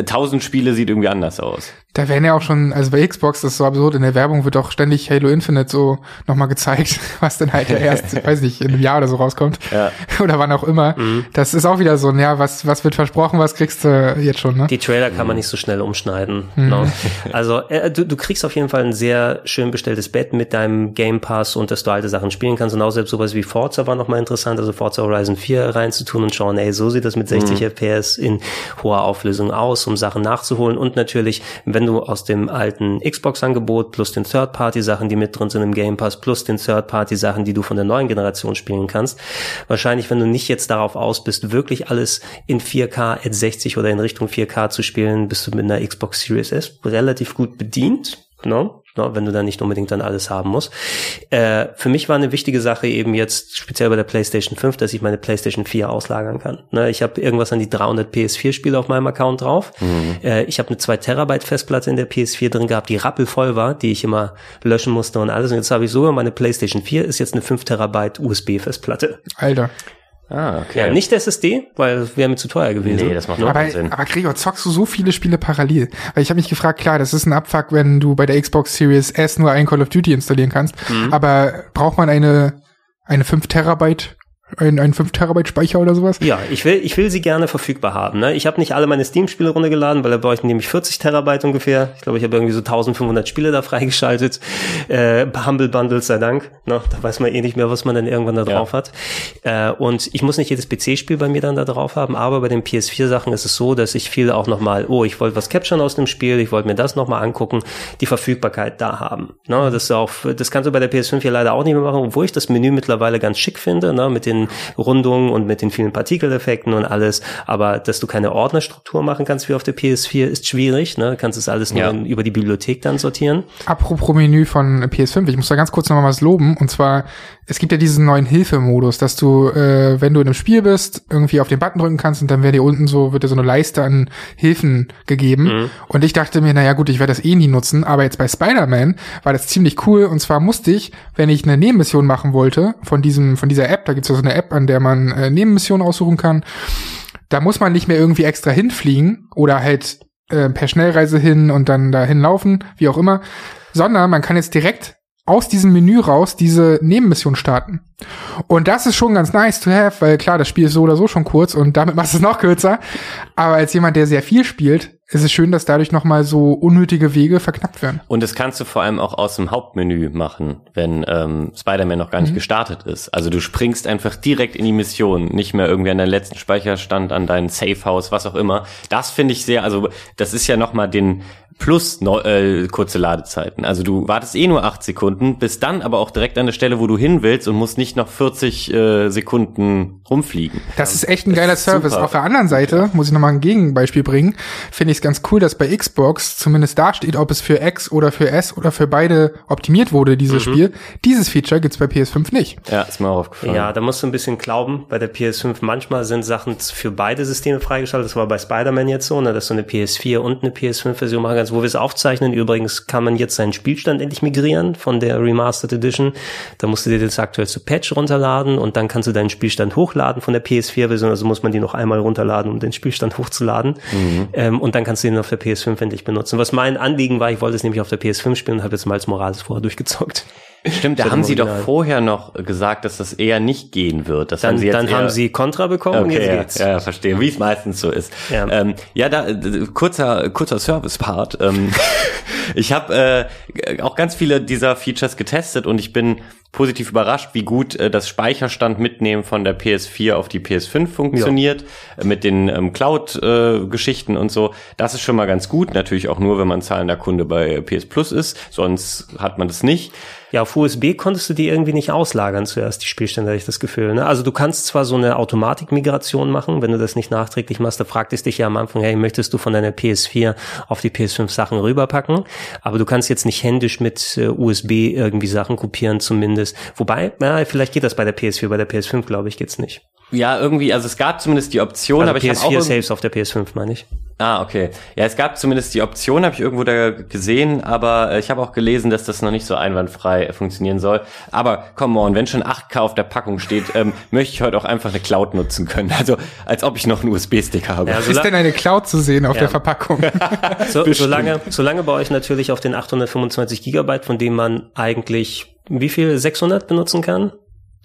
tausend Spiele sieht irgendwie anders aus. Da werden ja auch schon, also bei Xbox, das ist so absurd, in der Werbung wird auch ständig Halo Infinite so nochmal gezeigt, [laughs] was dann halt erst, [laughs] weiß nicht, in einem Jahr oder so rauskommt. Ja. [laughs] Oder wann auch immer. Mhm. Das ist auch wieder so, ja, was, was wird versprochen, was kriegst du jetzt schon, ne? Die Trailer kann man nicht so schnell umschneiden. Mhm. No? Also äh, du, du kriegst auf jeden Fall ein sehr schön bestelltes Bett mit deinem Game Pass und dass du alte Sachen spielen kannst. Und auch selbst sowas wie Forza war nochmal interessant, also Forza Horizon 4 reinzutun und schauen, ey, so sieht das mit 60 mhm. FPS in hoher Auflösung aus, um Sachen nachzuholen. Und natürlich, wenn du aus dem alten Xbox-Angebot plus den Third-Party-Sachen, die mit drin sind im Game Pass, plus den Third-Party-Sachen, die du von der neuen Generation spielen kannst, wahrscheinlich, wenn du nicht jetzt darauf aus bist, wirklich alles in 4K at 60 oder in Richtung 4K zu spielen, bist du mit einer Xbox Series S relativ gut bedient. No? Ne, wenn du da nicht unbedingt dann alles haben musst. Äh, für mich war eine wichtige Sache eben jetzt, speziell bei der PlayStation 5, dass ich meine PlayStation 4 auslagern kann. Ne, ich habe irgendwas an die 300 PS4-Spiele auf meinem Account drauf. Mhm. Äh, ich habe eine 2 Terabyte Festplatte in der PS4 drin gehabt, die rappelvoll war, die ich immer löschen musste und alles. Und jetzt habe ich sogar meine PlayStation 4 ist jetzt eine 5 Terabyte USB-Festplatte. Alter. Ah, okay. Ja, nicht SSD, weil das wäre mir zu teuer gewesen. Nee, das macht aber, Sinn. Aber Gregor, zockst du so viele Spiele parallel? Weil ich habe mich gefragt, klar, das ist ein Abfuck, wenn du bei der Xbox Series S nur ein Call of Duty installieren kannst. Mhm. Aber braucht man eine, eine 5 Terabyte ein, ein 5 Terabyte Speicher oder sowas? Ja, ich will, ich will sie gerne verfügbar haben. Ne? Ich habe nicht alle meine Steam-Spiele runtergeladen, weil da brauche ich nämlich 40 Terabyte ungefähr. Ich glaube, ich habe irgendwie so 1500 Spiele da freigeschaltet. Äh, Humble Bundles sei Dank. Ne? Da weiß man eh nicht mehr, was man dann irgendwann da drauf ja. hat. Äh, und ich muss nicht jedes PC-Spiel bei mir dann da drauf haben, aber bei den PS4-Sachen ist es so, dass ich viel auch nochmal, oh, ich wollte was capturen aus dem Spiel, ich wollte mir das nochmal angucken, die Verfügbarkeit da haben. Ne? Das, ist auch, das kannst du bei der PS5 hier leider auch nicht mehr machen, obwohl ich das Menü mittlerweile ganz schick finde, ne? mit den den Rundungen und mit den vielen Partikeleffekten und alles. Aber dass du keine Ordnerstruktur machen kannst wie auf der PS4 ist schwierig. Ne? Du kannst es alles nur ja. über die Bibliothek dann sortieren. Apropos Menü von PS5, ich muss da ganz kurz noch mal was loben. Und zwar, es gibt ja diesen neuen Hilfemodus, dass du, äh, wenn du in einem Spiel bist, irgendwie auf den Button drücken kannst und dann wird dir unten so, wird dir so eine Leiste an Hilfen gegeben. Mhm. Und ich dachte mir, naja gut, ich werde das eh nie nutzen. Aber jetzt bei Spider-Man war das ziemlich cool. Und zwar musste ich, wenn ich eine Nebenmission machen wollte, von diesem, von dieser App, da gibt's ja so eine App, an der man äh, Nebenmissionen aussuchen kann. Da muss man nicht mehr irgendwie extra hinfliegen oder halt äh, per Schnellreise hin und dann dahin laufen, wie auch immer, sondern man kann jetzt direkt aus diesem Menü raus diese Nebenmission starten. Und das ist schon ganz nice to have, weil klar, das Spiel ist so oder so schon kurz und damit machst du es [laughs] noch kürzer. Aber als jemand, der sehr viel spielt, ist es schön, dass dadurch nochmal so unnötige Wege verknappt werden. Und das kannst du vor allem auch aus dem Hauptmenü machen, wenn ähm, Spider-Man noch gar nicht mhm. gestartet ist. Also du springst einfach direkt in die Mission, nicht mehr irgendwie an deinen letzten Speicherstand, an dein Safehouse, was auch immer. Das finde ich sehr, also das ist ja nochmal den plus no, äh, kurze Ladezeiten. Also du wartest eh nur acht Sekunden, bist dann aber auch direkt an der Stelle, wo du hin willst und musst nicht noch 40 äh, Sekunden rumfliegen. Das ist echt ein geiler Service. Super. Auf der anderen Seite muss ich nochmal ein Gegenbeispiel bringen. Finde ich es ganz cool, dass bei Xbox zumindest da steht, ob es für X oder für S oder für beide optimiert wurde, dieses mhm. Spiel. Dieses Feature gibt's bei PS5 nicht. Ja, ist mir auch aufgefallen. Ja, da musst du ein bisschen glauben. Bei der PS5 manchmal sind Sachen für beide Systeme freigeschaltet. Das war bei Spider-Man jetzt so, ne, dass du eine PS4 und eine PS5-Version machen kannst. Wo wir es aufzeichnen, übrigens kann man jetzt seinen Spielstand endlich migrieren von der Remastered Edition. Da musst du dir das aktuellste Patch runterladen und dann kannst du deinen Spielstand hochladen von der PS4-Version. Also muss man die noch einmal runterladen, um den Spielstand [laughs] hochzuladen. Mhm. Ähm, und dann kannst du den auf der PS5 endlich benutzen. Was mein Anliegen war, ich wollte es nämlich auf der PS5 spielen und habe jetzt mal als Morales vorher durchgezockt. Stimmt, da haben sie doch vorher noch gesagt, dass das eher nicht gehen wird. Das dann haben sie, dann haben sie Contra bekommen okay, und jetzt geht's. Ja, ja verstehe, wie es meistens so ist. Ja, ähm, ja da kurzer kurzer Service-Part. Ähm, [laughs] ich habe äh, auch ganz viele dieser Features getestet und ich bin positiv überrascht, wie gut äh, das Speicherstand mitnehmen von der PS4 auf die PS5 funktioniert, ja. mit den ähm, Cloud-Geschichten äh, und so. Das ist schon mal ganz gut. Natürlich auch nur, wenn man zahlender Kunde bei PS Plus ist, sonst hat man das nicht. Ja, auf USB konntest du die irgendwie nicht auslagern zuerst, die Spielstände, habe ich das Gefühl. Ne? Also du kannst zwar so eine Automatikmigration machen, wenn du das nicht nachträglich machst, da fragtest dich ja am Anfang, hey, möchtest du von deiner PS4 auf die PS5 Sachen rüberpacken? Aber du kannst jetzt nicht händisch mit äh, USB irgendwie Sachen kopieren zumindest. Wobei, ja, vielleicht geht das bei der PS4, bei der PS5 glaube ich geht's nicht. Ja, irgendwie, also es gab zumindest die Option, also aber PS4 ich habe auch Saves auf der PS5, meine ich. Ah, okay. Ja, es gab zumindest die Option, habe ich irgendwo da gesehen, aber äh, ich habe auch gelesen, dass das noch nicht so einwandfrei funktionieren soll. Aber come on, wenn schon 8K auf der Packung steht, [laughs] ähm, möchte ich heute auch einfach eine Cloud nutzen können. Also als ob ich noch einen USB-Stick habe. Ja, ist denn eine Cloud zu sehen auf ja. der Verpackung? [laughs] [laughs] so, solange, solange bei euch natürlich auf den 825 Gigabyte, von dem man eigentlich wie viel 600 benutzen kann?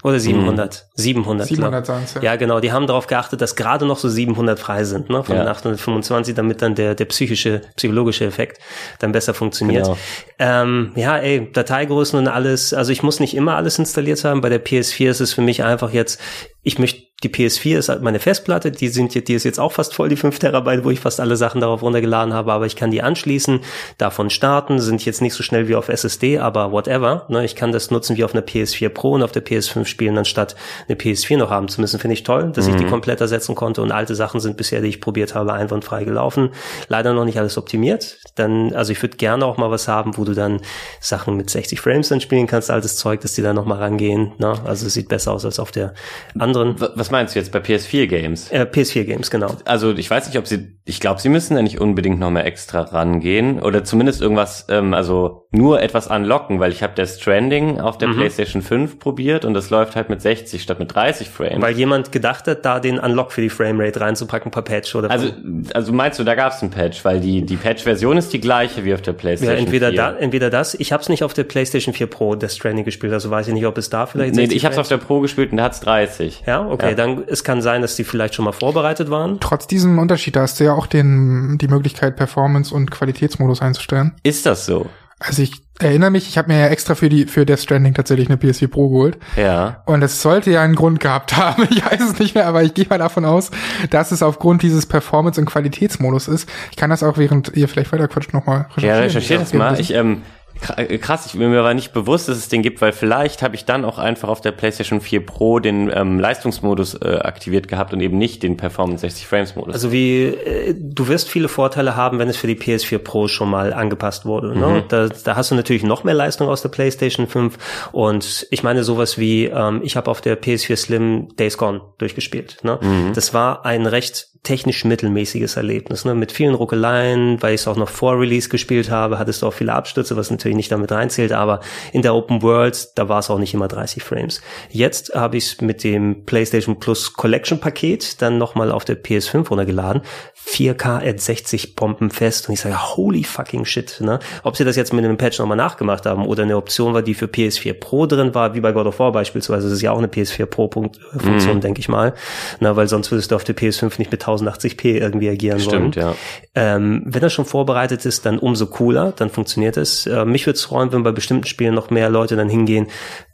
Oder 700. Hm. 700. 700 sagen ja. ja, genau. Die haben darauf geachtet, dass gerade noch so 700 frei sind, ne, von ja. den 825, damit dann der, der psychische, psychologische Effekt dann besser funktioniert. Genau. Ähm, ja, ey, Dateigrößen und alles. Also ich muss nicht immer alles installiert haben. Bei der PS4 ist es für mich einfach jetzt, ich möchte die PS4 ist halt meine Festplatte, die sind die ist jetzt auch fast voll, die 5 Terabyte, wo ich fast alle Sachen darauf runtergeladen habe, aber ich kann die anschließen, davon starten, sind jetzt nicht so schnell wie auf SSD, aber whatever. Ne, ich kann das nutzen wie auf einer PS4 Pro und auf der PS5 spielen, anstatt eine PS4 noch haben zu müssen, finde ich toll, dass mhm. ich die mhm. komplett ersetzen konnte und alte Sachen sind bisher, die ich probiert habe, einwandfrei gelaufen. Leider noch nicht alles optimiert. Dann, also ich würde gerne auch mal was haben, wo du dann Sachen mit 60 Frames dann spielen kannst, altes Zeug, dass die da nochmal rangehen. Ne? Also es sieht besser aus als auf der anderen. Was meinst du jetzt bei PS4 Games? Äh, PS4 Games, genau. Also ich weiß nicht, ob sie, ich glaube, sie müssen ja nicht unbedingt nochmal extra rangehen oder zumindest irgendwas, ähm, also nur etwas unlocken, weil ich habe der Stranding auf der mhm. PlayStation 5 probiert und das läuft halt mit 60 statt mit 30 Frames. Weil jemand gedacht hat, da den Unlock für die Framerate reinzupacken per Patch oder Also, also meinst du, da gab es einen Patch, weil die, die Patch-Version ist die gleiche wie auf der PlayStation ja, entweder 4. Da, entweder das, ich habe es nicht auf der PlayStation 4 Pro, der Stranding gespielt, also weiß ich nicht, ob es da vielleicht Nee, ich habe es auf der Pro gespielt und da hat's 30. Ja, okay, ja. dann es kann sein, dass die vielleicht schon mal vorbereitet waren. Trotz diesem Unterschied, da hast du ja auch den, die Möglichkeit, Performance und Qualitätsmodus einzustellen. Ist das so? Also ich erinnere mich, ich habe mir ja extra für die für Death Stranding tatsächlich eine PS4 Pro geholt. Ja. Und es sollte ja einen Grund gehabt [laughs] haben. Ich weiß es nicht mehr, aber ich gehe mal davon aus, dass es aufgrund dieses Performance- und Qualitätsmodus ist. Ich kann das auch während ihr vielleicht weiterquatscht nochmal recherchieren. Ja, recherchiert das mal. Ich ähm, äh, krass, ich, mir war nicht bewusst, dass es den gibt, weil vielleicht habe ich dann auch einfach auf der PlayStation 4 Pro den ähm, Leistungsmodus äh, aktiviert gehabt und eben nicht den Performance 60 Frames Modus. Also wie äh, du wirst viele Vorteile haben, wenn es für die PS4 Pro schon mal angepasst wurde. Ne? Mhm. Da, da hast du natürlich noch mehr Leistung aus der PlayStation 5 und ich meine sowas wie ähm, ich habe auf der PS4 Slim Days Gone durchgespielt. Ne? Mhm. Das war ein recht technisch mittelmäßiges Erlebnis, ne? mit vielen Ruckeleien, weil ich es auch noch vor Release gespielt habe, hattest du auch viele Abstürze, was natürlich nicht damit reinzählt, aber in der Open World, da war es auch nicht immer 30 Frames. Jetzt habe ich es mit dem PlayStation Plus Collection Paket dann nochmal auf der PS5 runtergeladen, 4K at 60 Pompen fest und ich sage, holy fucking shit, ne? Ob sie das jetzt mit einem Patch nochmal nachgemacht haben oder eine Option war, die für PS4 Pro drin war, wie bei God of War beispielsweise, das ist ja auch eine PS4 Pro Funktion, mm. denke ich mal, na, weil sonst würdest du auf der PS5 nicht mit 1080p irgendwie agieren Stimmt, wollen. ja. Ähm, wenn das schon vorbereitet ist, dann umso cooler, dann funktioniert es. Äh, mich würde es freuen, wenn bei bestimmten Spielen noch mehr Leute dann hingehen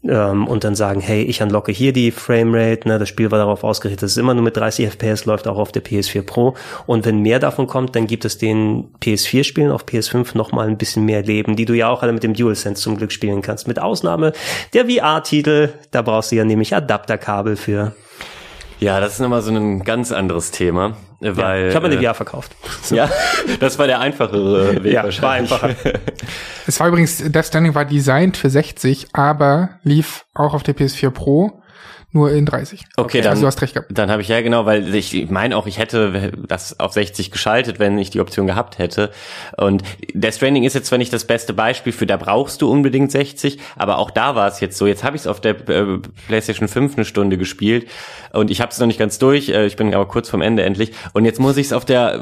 ähm, und dann sagen, hey, ich unlocke hier die Framerate, ne, das Spiel war darauf ausgerichtet, dass es immer nur mit 30 FPS läuft, auch auf der PS4 Pro. Und wenn mehr davon kommt, dann gibt es den PS4-Spielen auf PS5 nochmal ein bisschen mehr Leben, die du ja auch alle mit dem DualSense zum Glück spielen kannst. Mit Ausnahme der VR-Titel, da brauchst du ja nämlich Adapterkabel für. Ja, das ist nochmal so ein ganz anderes Thema, weil... Ja, ich habe eine äh, VR verkauft. [laughs] Ja, das war der einfachere Weg ja, wahrscheinlich. War einfacher. es war übrigens, Death Standing war designt für 60, aber lief auch auf der PS4 Pro nur in 30. Okay, okay dann, also du hast recht gehabt. Dann habe ich ja genau, weil ich meine auch, ich hätte das auf 60 geschaltet, wenn ich die Option gehabt hätte. Und der Stranding ist jetzt zwar nicht das beste Beispiel für, da brauchst du unbedingt 60, aber auch da war es jetzt so. Jetzt habe ich es auf der äh, PlayStation 5 eine Stunde gespielt und ich habe es noch nicht ganz durch. Äh, ich bin aber kurz vom Ende endlich. Und jetzt muss ich es auf der, äh,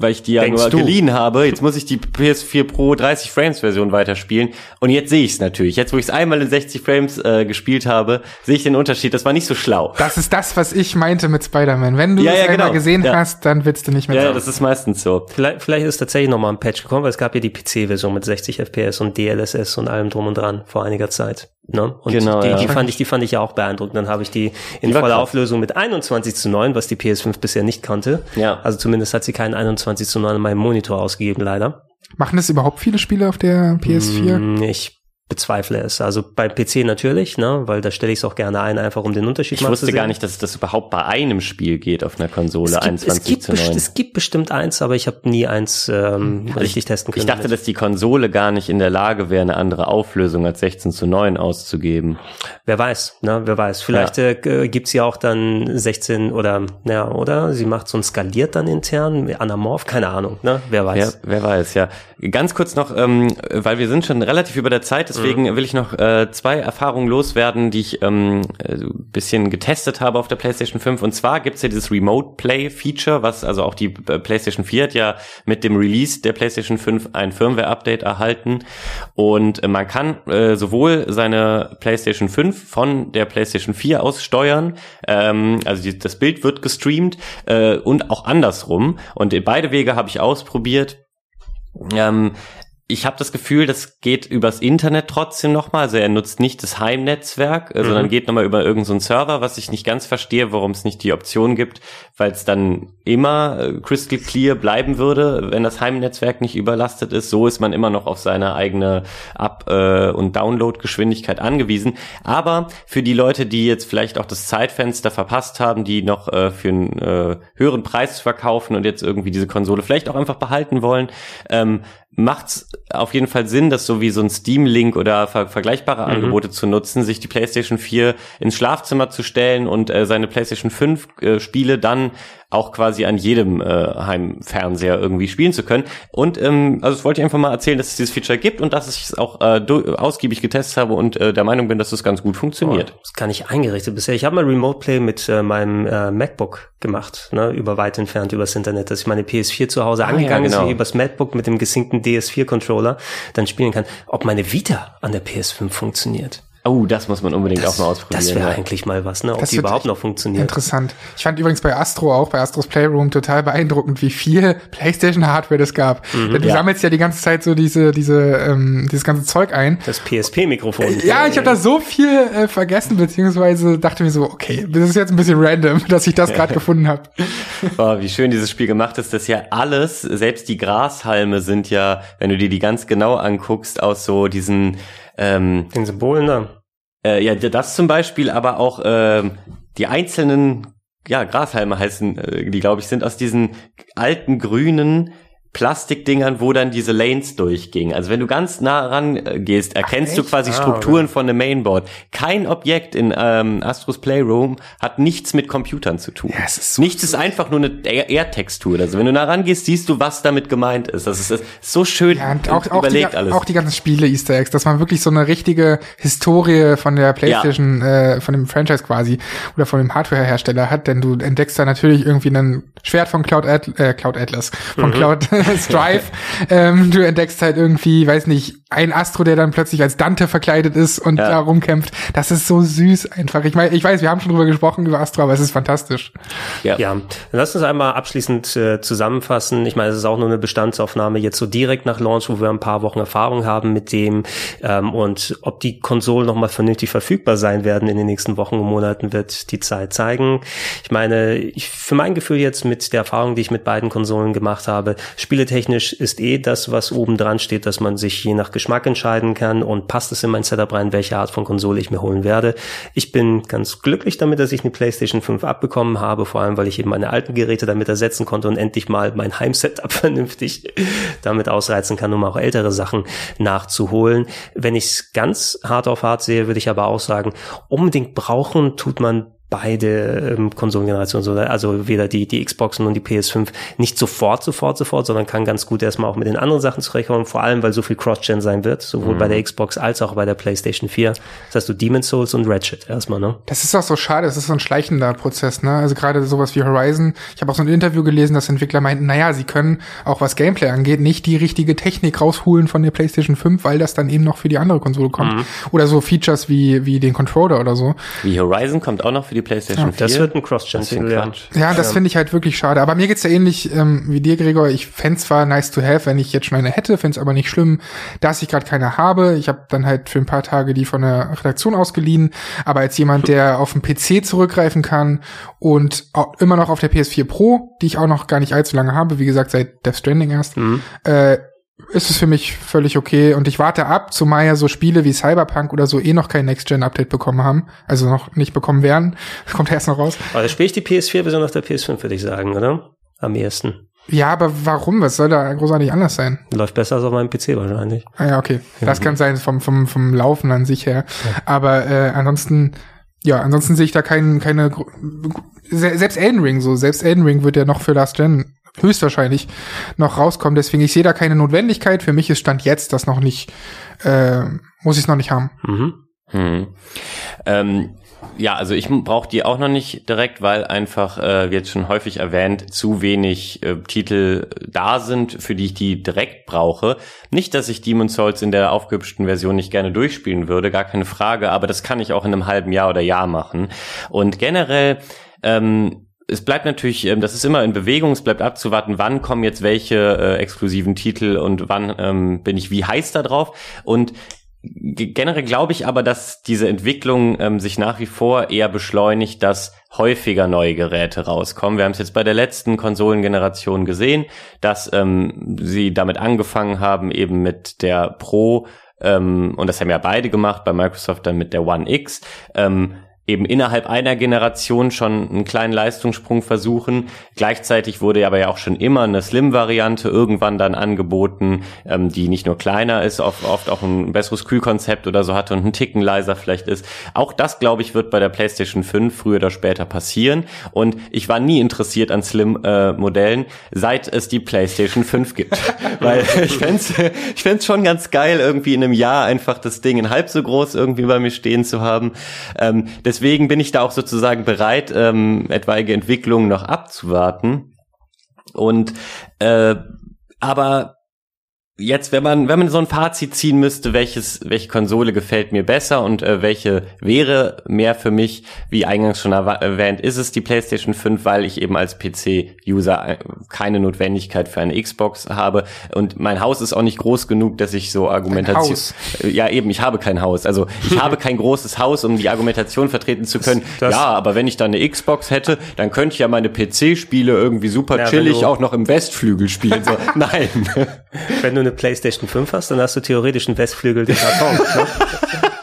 weil ich die ja Denkst nur du? geliehen habe, jetzt muss ich die PS4 Pro 30 Frames Version weiterspielen. Und jetzt sehe ich es natürlich. Jetzt, wo ich es einmal in 60 Frames äh, gespielt habe, sehe ich den Unterschied Unterschied. Das war nicht so schlau. Das ist das, was ich meinte mit Spider-Man. Wenn du ja, es ja, einmal genau. gesehen ja. hast, dann willst du nicht mehr. Ja, das ist meistens so. Vielleicht, vielleicht ist tatsächlich nochmal ein Patch gekommen, weil es gab ja die PC-Version mit 60 FPS und DLSS und allem drum und dran vor einiger Zeit. Ne? Und genau, die, ja. die fand ich, die fand ich ja auch beeindruckend. Dann habe ich die in die voller krass. Auflösung mit 21 zu 9, was die PS5 bisher nicht konnte. Ja. Also zumindest hat sie keinen 21 zu 9 in meinem Monitor ausgegeben, leider. Machen das überhaupt viele Spiele auf der PS4? Ich bezweifle es. Also beim PC natürlich, ne, weil da stelle ich es auch gerne ein, einfach um den Unterschied ich mal zu sehen. Ich wusste gar nicht, dass das überhaupt bei einem Spiel geht auf einer Konsole es gibt, 21 es gibt zu 9. Es gibt bestimmt eins, aber ich habe nie eins ähm, also richtig ich, testen können. Ich dachte, damit. dass die Konsole gar nicht in der Lage wäre, eine andere Auflösung als 16 zu 9 auszugeben. Wer weiß, ne, wer weiß. Vielleicht ja. äh, gibt's ja auch dann 16 oder, ja, oder? Sie macht so ein skaliert dann intern, anamorph, keine Ahnung, ne, wer weiß. Ja, wer weiß, ja. Ganz kurz noch, ähm, weil wir sind schon relativ über der Zeit, deswegen will ich noch äh, zwei Erfahrungen loswerden, die ich ähm, äh, bisschen getestet habe auf der PlayStation 5. Und zwar gibt's ja dieses Remote Play Feature, was also auch die äh, PlayStation 4 hat ja mit dem Release der PlayStation 5 ein Firmware-Update erhalten. Und äh, man kann äh, sowohl seine PlayStation 5 von der PlayStation 4 aus steuern, ähm, also die, das Bild wird gestreamt äh, und auch andersrum. Und beide Wege habe ich ausprobiert. Ähm, ich habe das Gefühl, das geht übers Internet trotzdem nochmal. Also er nutzt nicht das Heimnetzwerk, äh, mhm. sondern geht nochmal über irgendeinen so Server, was ich nicht ganz verstehe, warum es nicht die Option gibt, weil es dann immer äh, crystal clear bleiben würde, wenn das Heimnetzwerk nicht überlastet ist. So ist man immer noch auf seine eigene Up- äh, und Download-Geschwindigkeit angewiesen. Aber für die Leute, die jetzt vielleicht auch das Zeitfenster verpasst haben, die noch äh, für einen äh, höheren Preis verkaufen und jetzt irgendwie diese Konsole vielleicht auch einfach behalten wollen, ähm, macht auf jeden Fall Sinn, das so wie so ein Steam-Link oder ver vergleichbare mhm. Angebote zu nutzen, sich die PlayStation 4 ins Schlafzimmer zu stellen und äh, seine PlayStation 5 äh, Spiele dann auch quasi an jedem äh, Heimfernseher irgendwie spielen zu können. Und ähm, also das wollte ich einfach mal erzählen, dass es dieses Feature gibt und dass ich es auch äh, ausgiebig getestet habe und äh, der Meinung bin, dass es ganz gut funktioniert. Oh, das kann ich eingerichtet bisher. Ich habe mal Remote Play mit äh, meinem äh, MacBook gemacht, ne, über weit entfernt übers Internet, dass ich meine PS4 zu Hause ah, angegangen ja, genau. ist, übers MacBook mit dem gesynkten DS4-Controller dann spielen kann. Ob meine Vita an der PS5 funktioniert. Oh, das muss man unbedingt das, auch mal ausprobieren. Das wäre ja. eigentlich mal was, ne? Ob das die überhaupt noch funktioniert. Interessant. Ich fand übrigens bei Astro auch, bei Astros Playroom total beeindruckend, wie viel [laughs] PlayStation-Hardware das gab. Mhm, du ja. sammelst ja die ganze Zeit so diese, diese, ähm, dieses ganze Zeug ein. Das PSP-Mikrofon. Äh, ja, ich habe da so viel äh, vergessen, beziehungsweise dachte mir so, okay, das ist jetzt ein bisschen random, [laughs] dass ich das gerade gefunden habe. [laughs] Oh, wie schön dieses Spiel gemacht ist, dass ja alles, selbst die Grashalme sind ja, wenn du dir die ganz genau anguckst, aus so diesen ähm, Den Symbolen da. Äh, ja, das zum Beispiel, aber auch ähm, die einzelnen ja, Grashalme heißen, äh, die glaube ich sind aus diesen alten grünen Plastikdingern, wo dann diese Lanes durchgingen. Also wenn du ganz nah ran äh, erkennst Ach, du quasi ah, Strukturen okay. von einem Mainboard. Kein Objekt in ähm, Astros Playroom hat nichts mit Computern zu tun. Ja, ist so nichts ist einfach nur eine Erdtextur. Also wenn du nah rangehst, siehst du, was damit gemeint ist. Das ist, das ist so schön ja, und auch, überlegt auch die, alles. Auch die ganzen Spiele Easter Eggs, dass man wirklich so eine richtige Historie von der PlayStation, ja. äh, von dem Franchise quasi oder von dem Hardware-Hersteller hat, denn du entdeckst da natürlich irgendwie ein Schwert von Cloud, Atl äh, Cloud Atlas, von mhm. Cloud [laughs] Strive. ähm, du entdeckst halt irgendwie, weiß nicht, ein Astro, der dann plötzlich als Dante verkleidet ist und ja. da rumkämpft. Das ist so süß einfach. Ich meine, ich weiß, wir haben schon drüber gesprochen über Astro, aber es ist fantastisch. Ja, ja. lass uns einmal abschließend äh, zusammenfassen. Ich meine, es ist auch nur eine Bestandsaufnahme jetzt so direkt nach Launch, wo wir ein paar Wochen Erfahrung haben mit dem ähm, und ob die Konsolen nochmal vernünftig verfügbar sein werden in den nächsten Wochen und Monaten, wird die Zeit zeigen. Ich meine, ich, für mein Gefühl jetzt mit der Erfahrung, die ich mit beiden Konsolen gemacht habe, spieletechnisch ist eh das, was oben dran steht, dass man sich je nach Geschmack entscheiden kann und passt es in mein Setup rein, welche Art von Konsole ich mir holen werde. Ich bin ganz glücklich damit, dass ich eine PlayStation 5 abbekommen habe, vor allem weil ich eben meine alten Geräte damit ersetzen konnte und endlich mal mein Heimsetup [laughs] vernünftig damit ausreizen kann, um auch ältere Sachen nachzuholen. Wenn ich es ganz hart auf hart sehe, würde ich aber auch sagen, unbedingt brauchen tut man beide ähm, Konsolengenerationen, so, also weder die, die Xboxen und die PS5 nicht sofort, sofort, sofort, sondern kann ganz gut erstmal auch mit den anderen Sachen zurechtkommen, vor allem, weil so viel Cross-Gen sein wird, sowohl mhm. bei der Xbox als auch bei der PlayStation 4. Das heißt, du Demon's Souls und Ratchet erstmal, ne? Das ist auch so schade, das ist so ein schleichender Prozess, ne? Also gerade sowas wie Horizon. Ich habe auch so ein Interview gelesen, dass Entwickler meinten, naja, sie können auch was Gameplay angeht, nicht die richtige Technik rausholen von der PlayStation 5, weil das dann eben noch für die andere Konsole kommt. Mhm. Oder so Features wie, wie den Controller oder so. Wie Horizon kommt auch noch für die PlayStation ja, 4. Das wird ein Cross-Gen-Titel, ja. Ja, das finde ich halt wirklich schade. Aber mir geht's ja ähnlich ähm, wie dir, Gregor. Ich fände zwar nice to have, wenn ich jetzt schon eine hätte, fände aber nicht schlimm, dass ich gerade keine habe. Ich habe dann halt für ein paar Tage die von der Redaktion ausgeliehen. Aber als jemand, der auf dem PC zurückgreifen kann und immer noch auf der PS4 Pro, die ich auch noch gar nicht allzu lange habe, wie gesagt, seit Death Stranding erst, mhm. äh, ist es für mich völlig okay. Und ich warte ab, zumal ja so Spiele wie Cyberpunk oder so eh noch kein Next-Gen-Update bekommen haben. Also noch nicht bekommen werden. Das [laughs] kommt erst noch raus. Aber da spiele ich die PS4-Version auf der PS5, würde ich sagen, oder? Am ehesten. Ja, aber warum? Was soll da großartig anders sein? Läuft besser als auf meinem PC wahrscheinlich. Ah, ja, okay. Das kann sein vom, vom, vom Laufen an sich her. Ja. Aber äh, ansonsten, ja, ansonsten sehe ich da keinen, keine, selbst Elden Ring so, selbst Elden Ring wird ja noch für Last Gen höchstwahrscheinlich noch rauskommen. Deswegen, ich sehe da keine Notwendigkeit. Für mich ist Stand jetzt das noch nicht, äh, muss ich es noch nicht haben. Mhm. Hm. Ähm, ja, also ich brauche die auch noch nicht direkt, weil einfach, äh, wie jetzt schon häufig erwähnt, zu wenig äh, Titel da sind, für die ich die direkt brauche. Nicht, dass ich Demon's Souls in der aufgehübschten Version nicht gerne durchspielen würde, gar keine Frage, aber das kann ich auch in einem halben Jahr oder Jahr machen. Und generell ähm, es bleibt natürlich, ähm, das ist immer in Bewegung, es bleibt abzuwarten, wann kommen jetzt welche äh, exklusiven Titel und wann ähm, bin ich wie heiß da drauf. Und generell glaube ich aber, dass diese Entwicklung ähm, sich nach wie vor eher beschleunigt, dass häufiger neue Geräte rauskommen. Wir haben es jetzt bei der letzten Konsolengeneration gesehen, dass ähm, sie damit angefangen haben, eben mit der Pro, ähm, und das haben ja beide gemacht, bei Microsoft dann mit der One X, ähm, eben innerhalb einer Generation schon einen kleinen Leistungssprung versuchen. Gleichzeitig wurde aber ja auch schon immer eine Slim-Variante irgendwann dann angeboten, ähm, die nicht nur kleiner ist, oft, oft auch ein besseres Kühlkonzept oder so hatte und ein Ticken leiser vielleicht ist. Auch das, glaube ich, wird bei der PlayStation 5 früher oder später passieren. Und ich war nie interessiert an Slim-Modellen, äh, seit es die PlayStation 5 gibt. [laughs] Weil ich fände ich fänd's schon ganz geil, irgendwie in einem Jahr einfach das Ding in halb so groß irgendwie bei mir stehen zu haben. Ähm, deswegen bin ich da auch sozusagen bereit, ähm, etwaige Entwicklungen noch abzuwarten. Und äh, aber Jetzt, wenn man, wenn man so ein Fazit ziehen müsste, welches, welche Konsole gefällt mir besser und äh, welche wäre mehr für mich, wie eingangs schon erwähnt, ist es die PlayStation 5, weil ich eben als PC-User äh, keine Notwendigkeit für eine Xbox habe und mein Haus ist auch nicht groß genug, dass ich so Argumentation, äh, ja eben, ich habe kein Haus, also ich habe kein großes Haus, um die Argumentation vertreten zu können. Das, das ja, aber wenn ich da eine Xbox hätte, dann könnte ich ja meine PC-Spiele irgendwie super ja, chillig auch noch im Westflügel spielen. So, [laughs] nein. Eine PlayStation 5 hast, dann hast du theoretisch einen Westflügel den Karton, ne?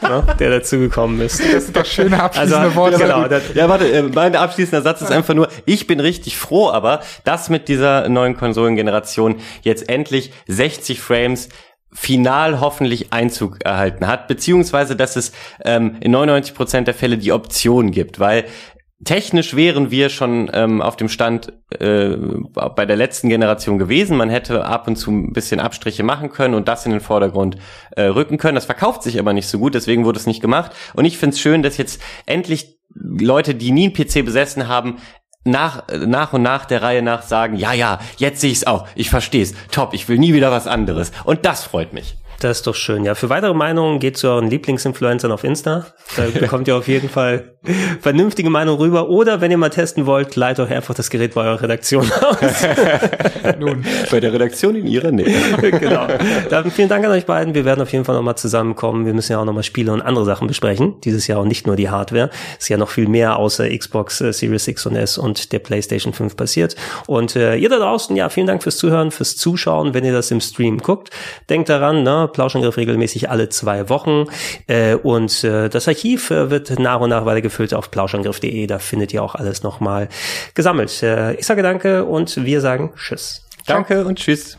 [laughs] ne? der dazugekommen ist. Das sind doch schöne abschließende also, Worte. Genau, das, ja, warte, äh, mein abschließender Satz ist einfach nur, ich bin richtig froh, aber dass mit dieser neuen Konsolengeneration jetzt endlich 60 Frames final hoffentlich Einzug erhalten hat, beziehungsweise dass es ähm, in 99 Prozent der Fälle die Option gibt, weil technisch wären wir schon ähm, auf dem Stand äh, bei der letzten Generation gewesen. Man hätte ab und zu ein bisschen Abstriche machen können und das in den Vordergrund äh, rücken können. Das verkauft sich aber nicht so gut, deswegen wurde es nicht gemacht. Und ich finde es schön, dass jetzt endlich Leute, die nie einen PC besessen haben, nach, nach und nach der Reihe nach sagen, ja, ja, jetzt sehe ich es auch, ich verstehe es, top, ich will nie wieder was anderes. Und das freut mich. Das ist doch schön. Ja, für weitere Meinungen geht zu euren Lieblingsinfluencern auf Insta. Da [laughs] bekommt ihr auf jeden Fall vernünftige Meinung rüber. Oder wenn ihr mal testen wollt, leitet euch einfach das Gerät bei eurer Redaktion aus. [laughs] Nun, bei der Redaktion in ihrer Nähe. [laughs] genau. Dann vielen Dank an euch beiden. Wir werden auf jeden Fall nochmal zusammenkommen. Wir müssen ja auch nochmal Spiele und andere Sachen besprechen. Dieses Jahr auch nicht nur die Hardware. Es ist ja noch viel mehr außer Xbox äh, Series X und S und der PlayStation 5 passiert. Und äh, ihr da draußen, ja, vielen Dank fürs Zuhören, fürs Zuschauen, wenn ihr das im Stream guckt. Denkt daran, ne, Plauschangriff regelmäßig alle zwei Wochen. Äh, und äh, das Archiv äh, wird nach und nach weiter gefüllt auf plauschangriff.de. Da findet ihr auch alles nochmal gesammelt. Äh, ich sage danke und wir sagen Tschüss. Danke und Tschüss.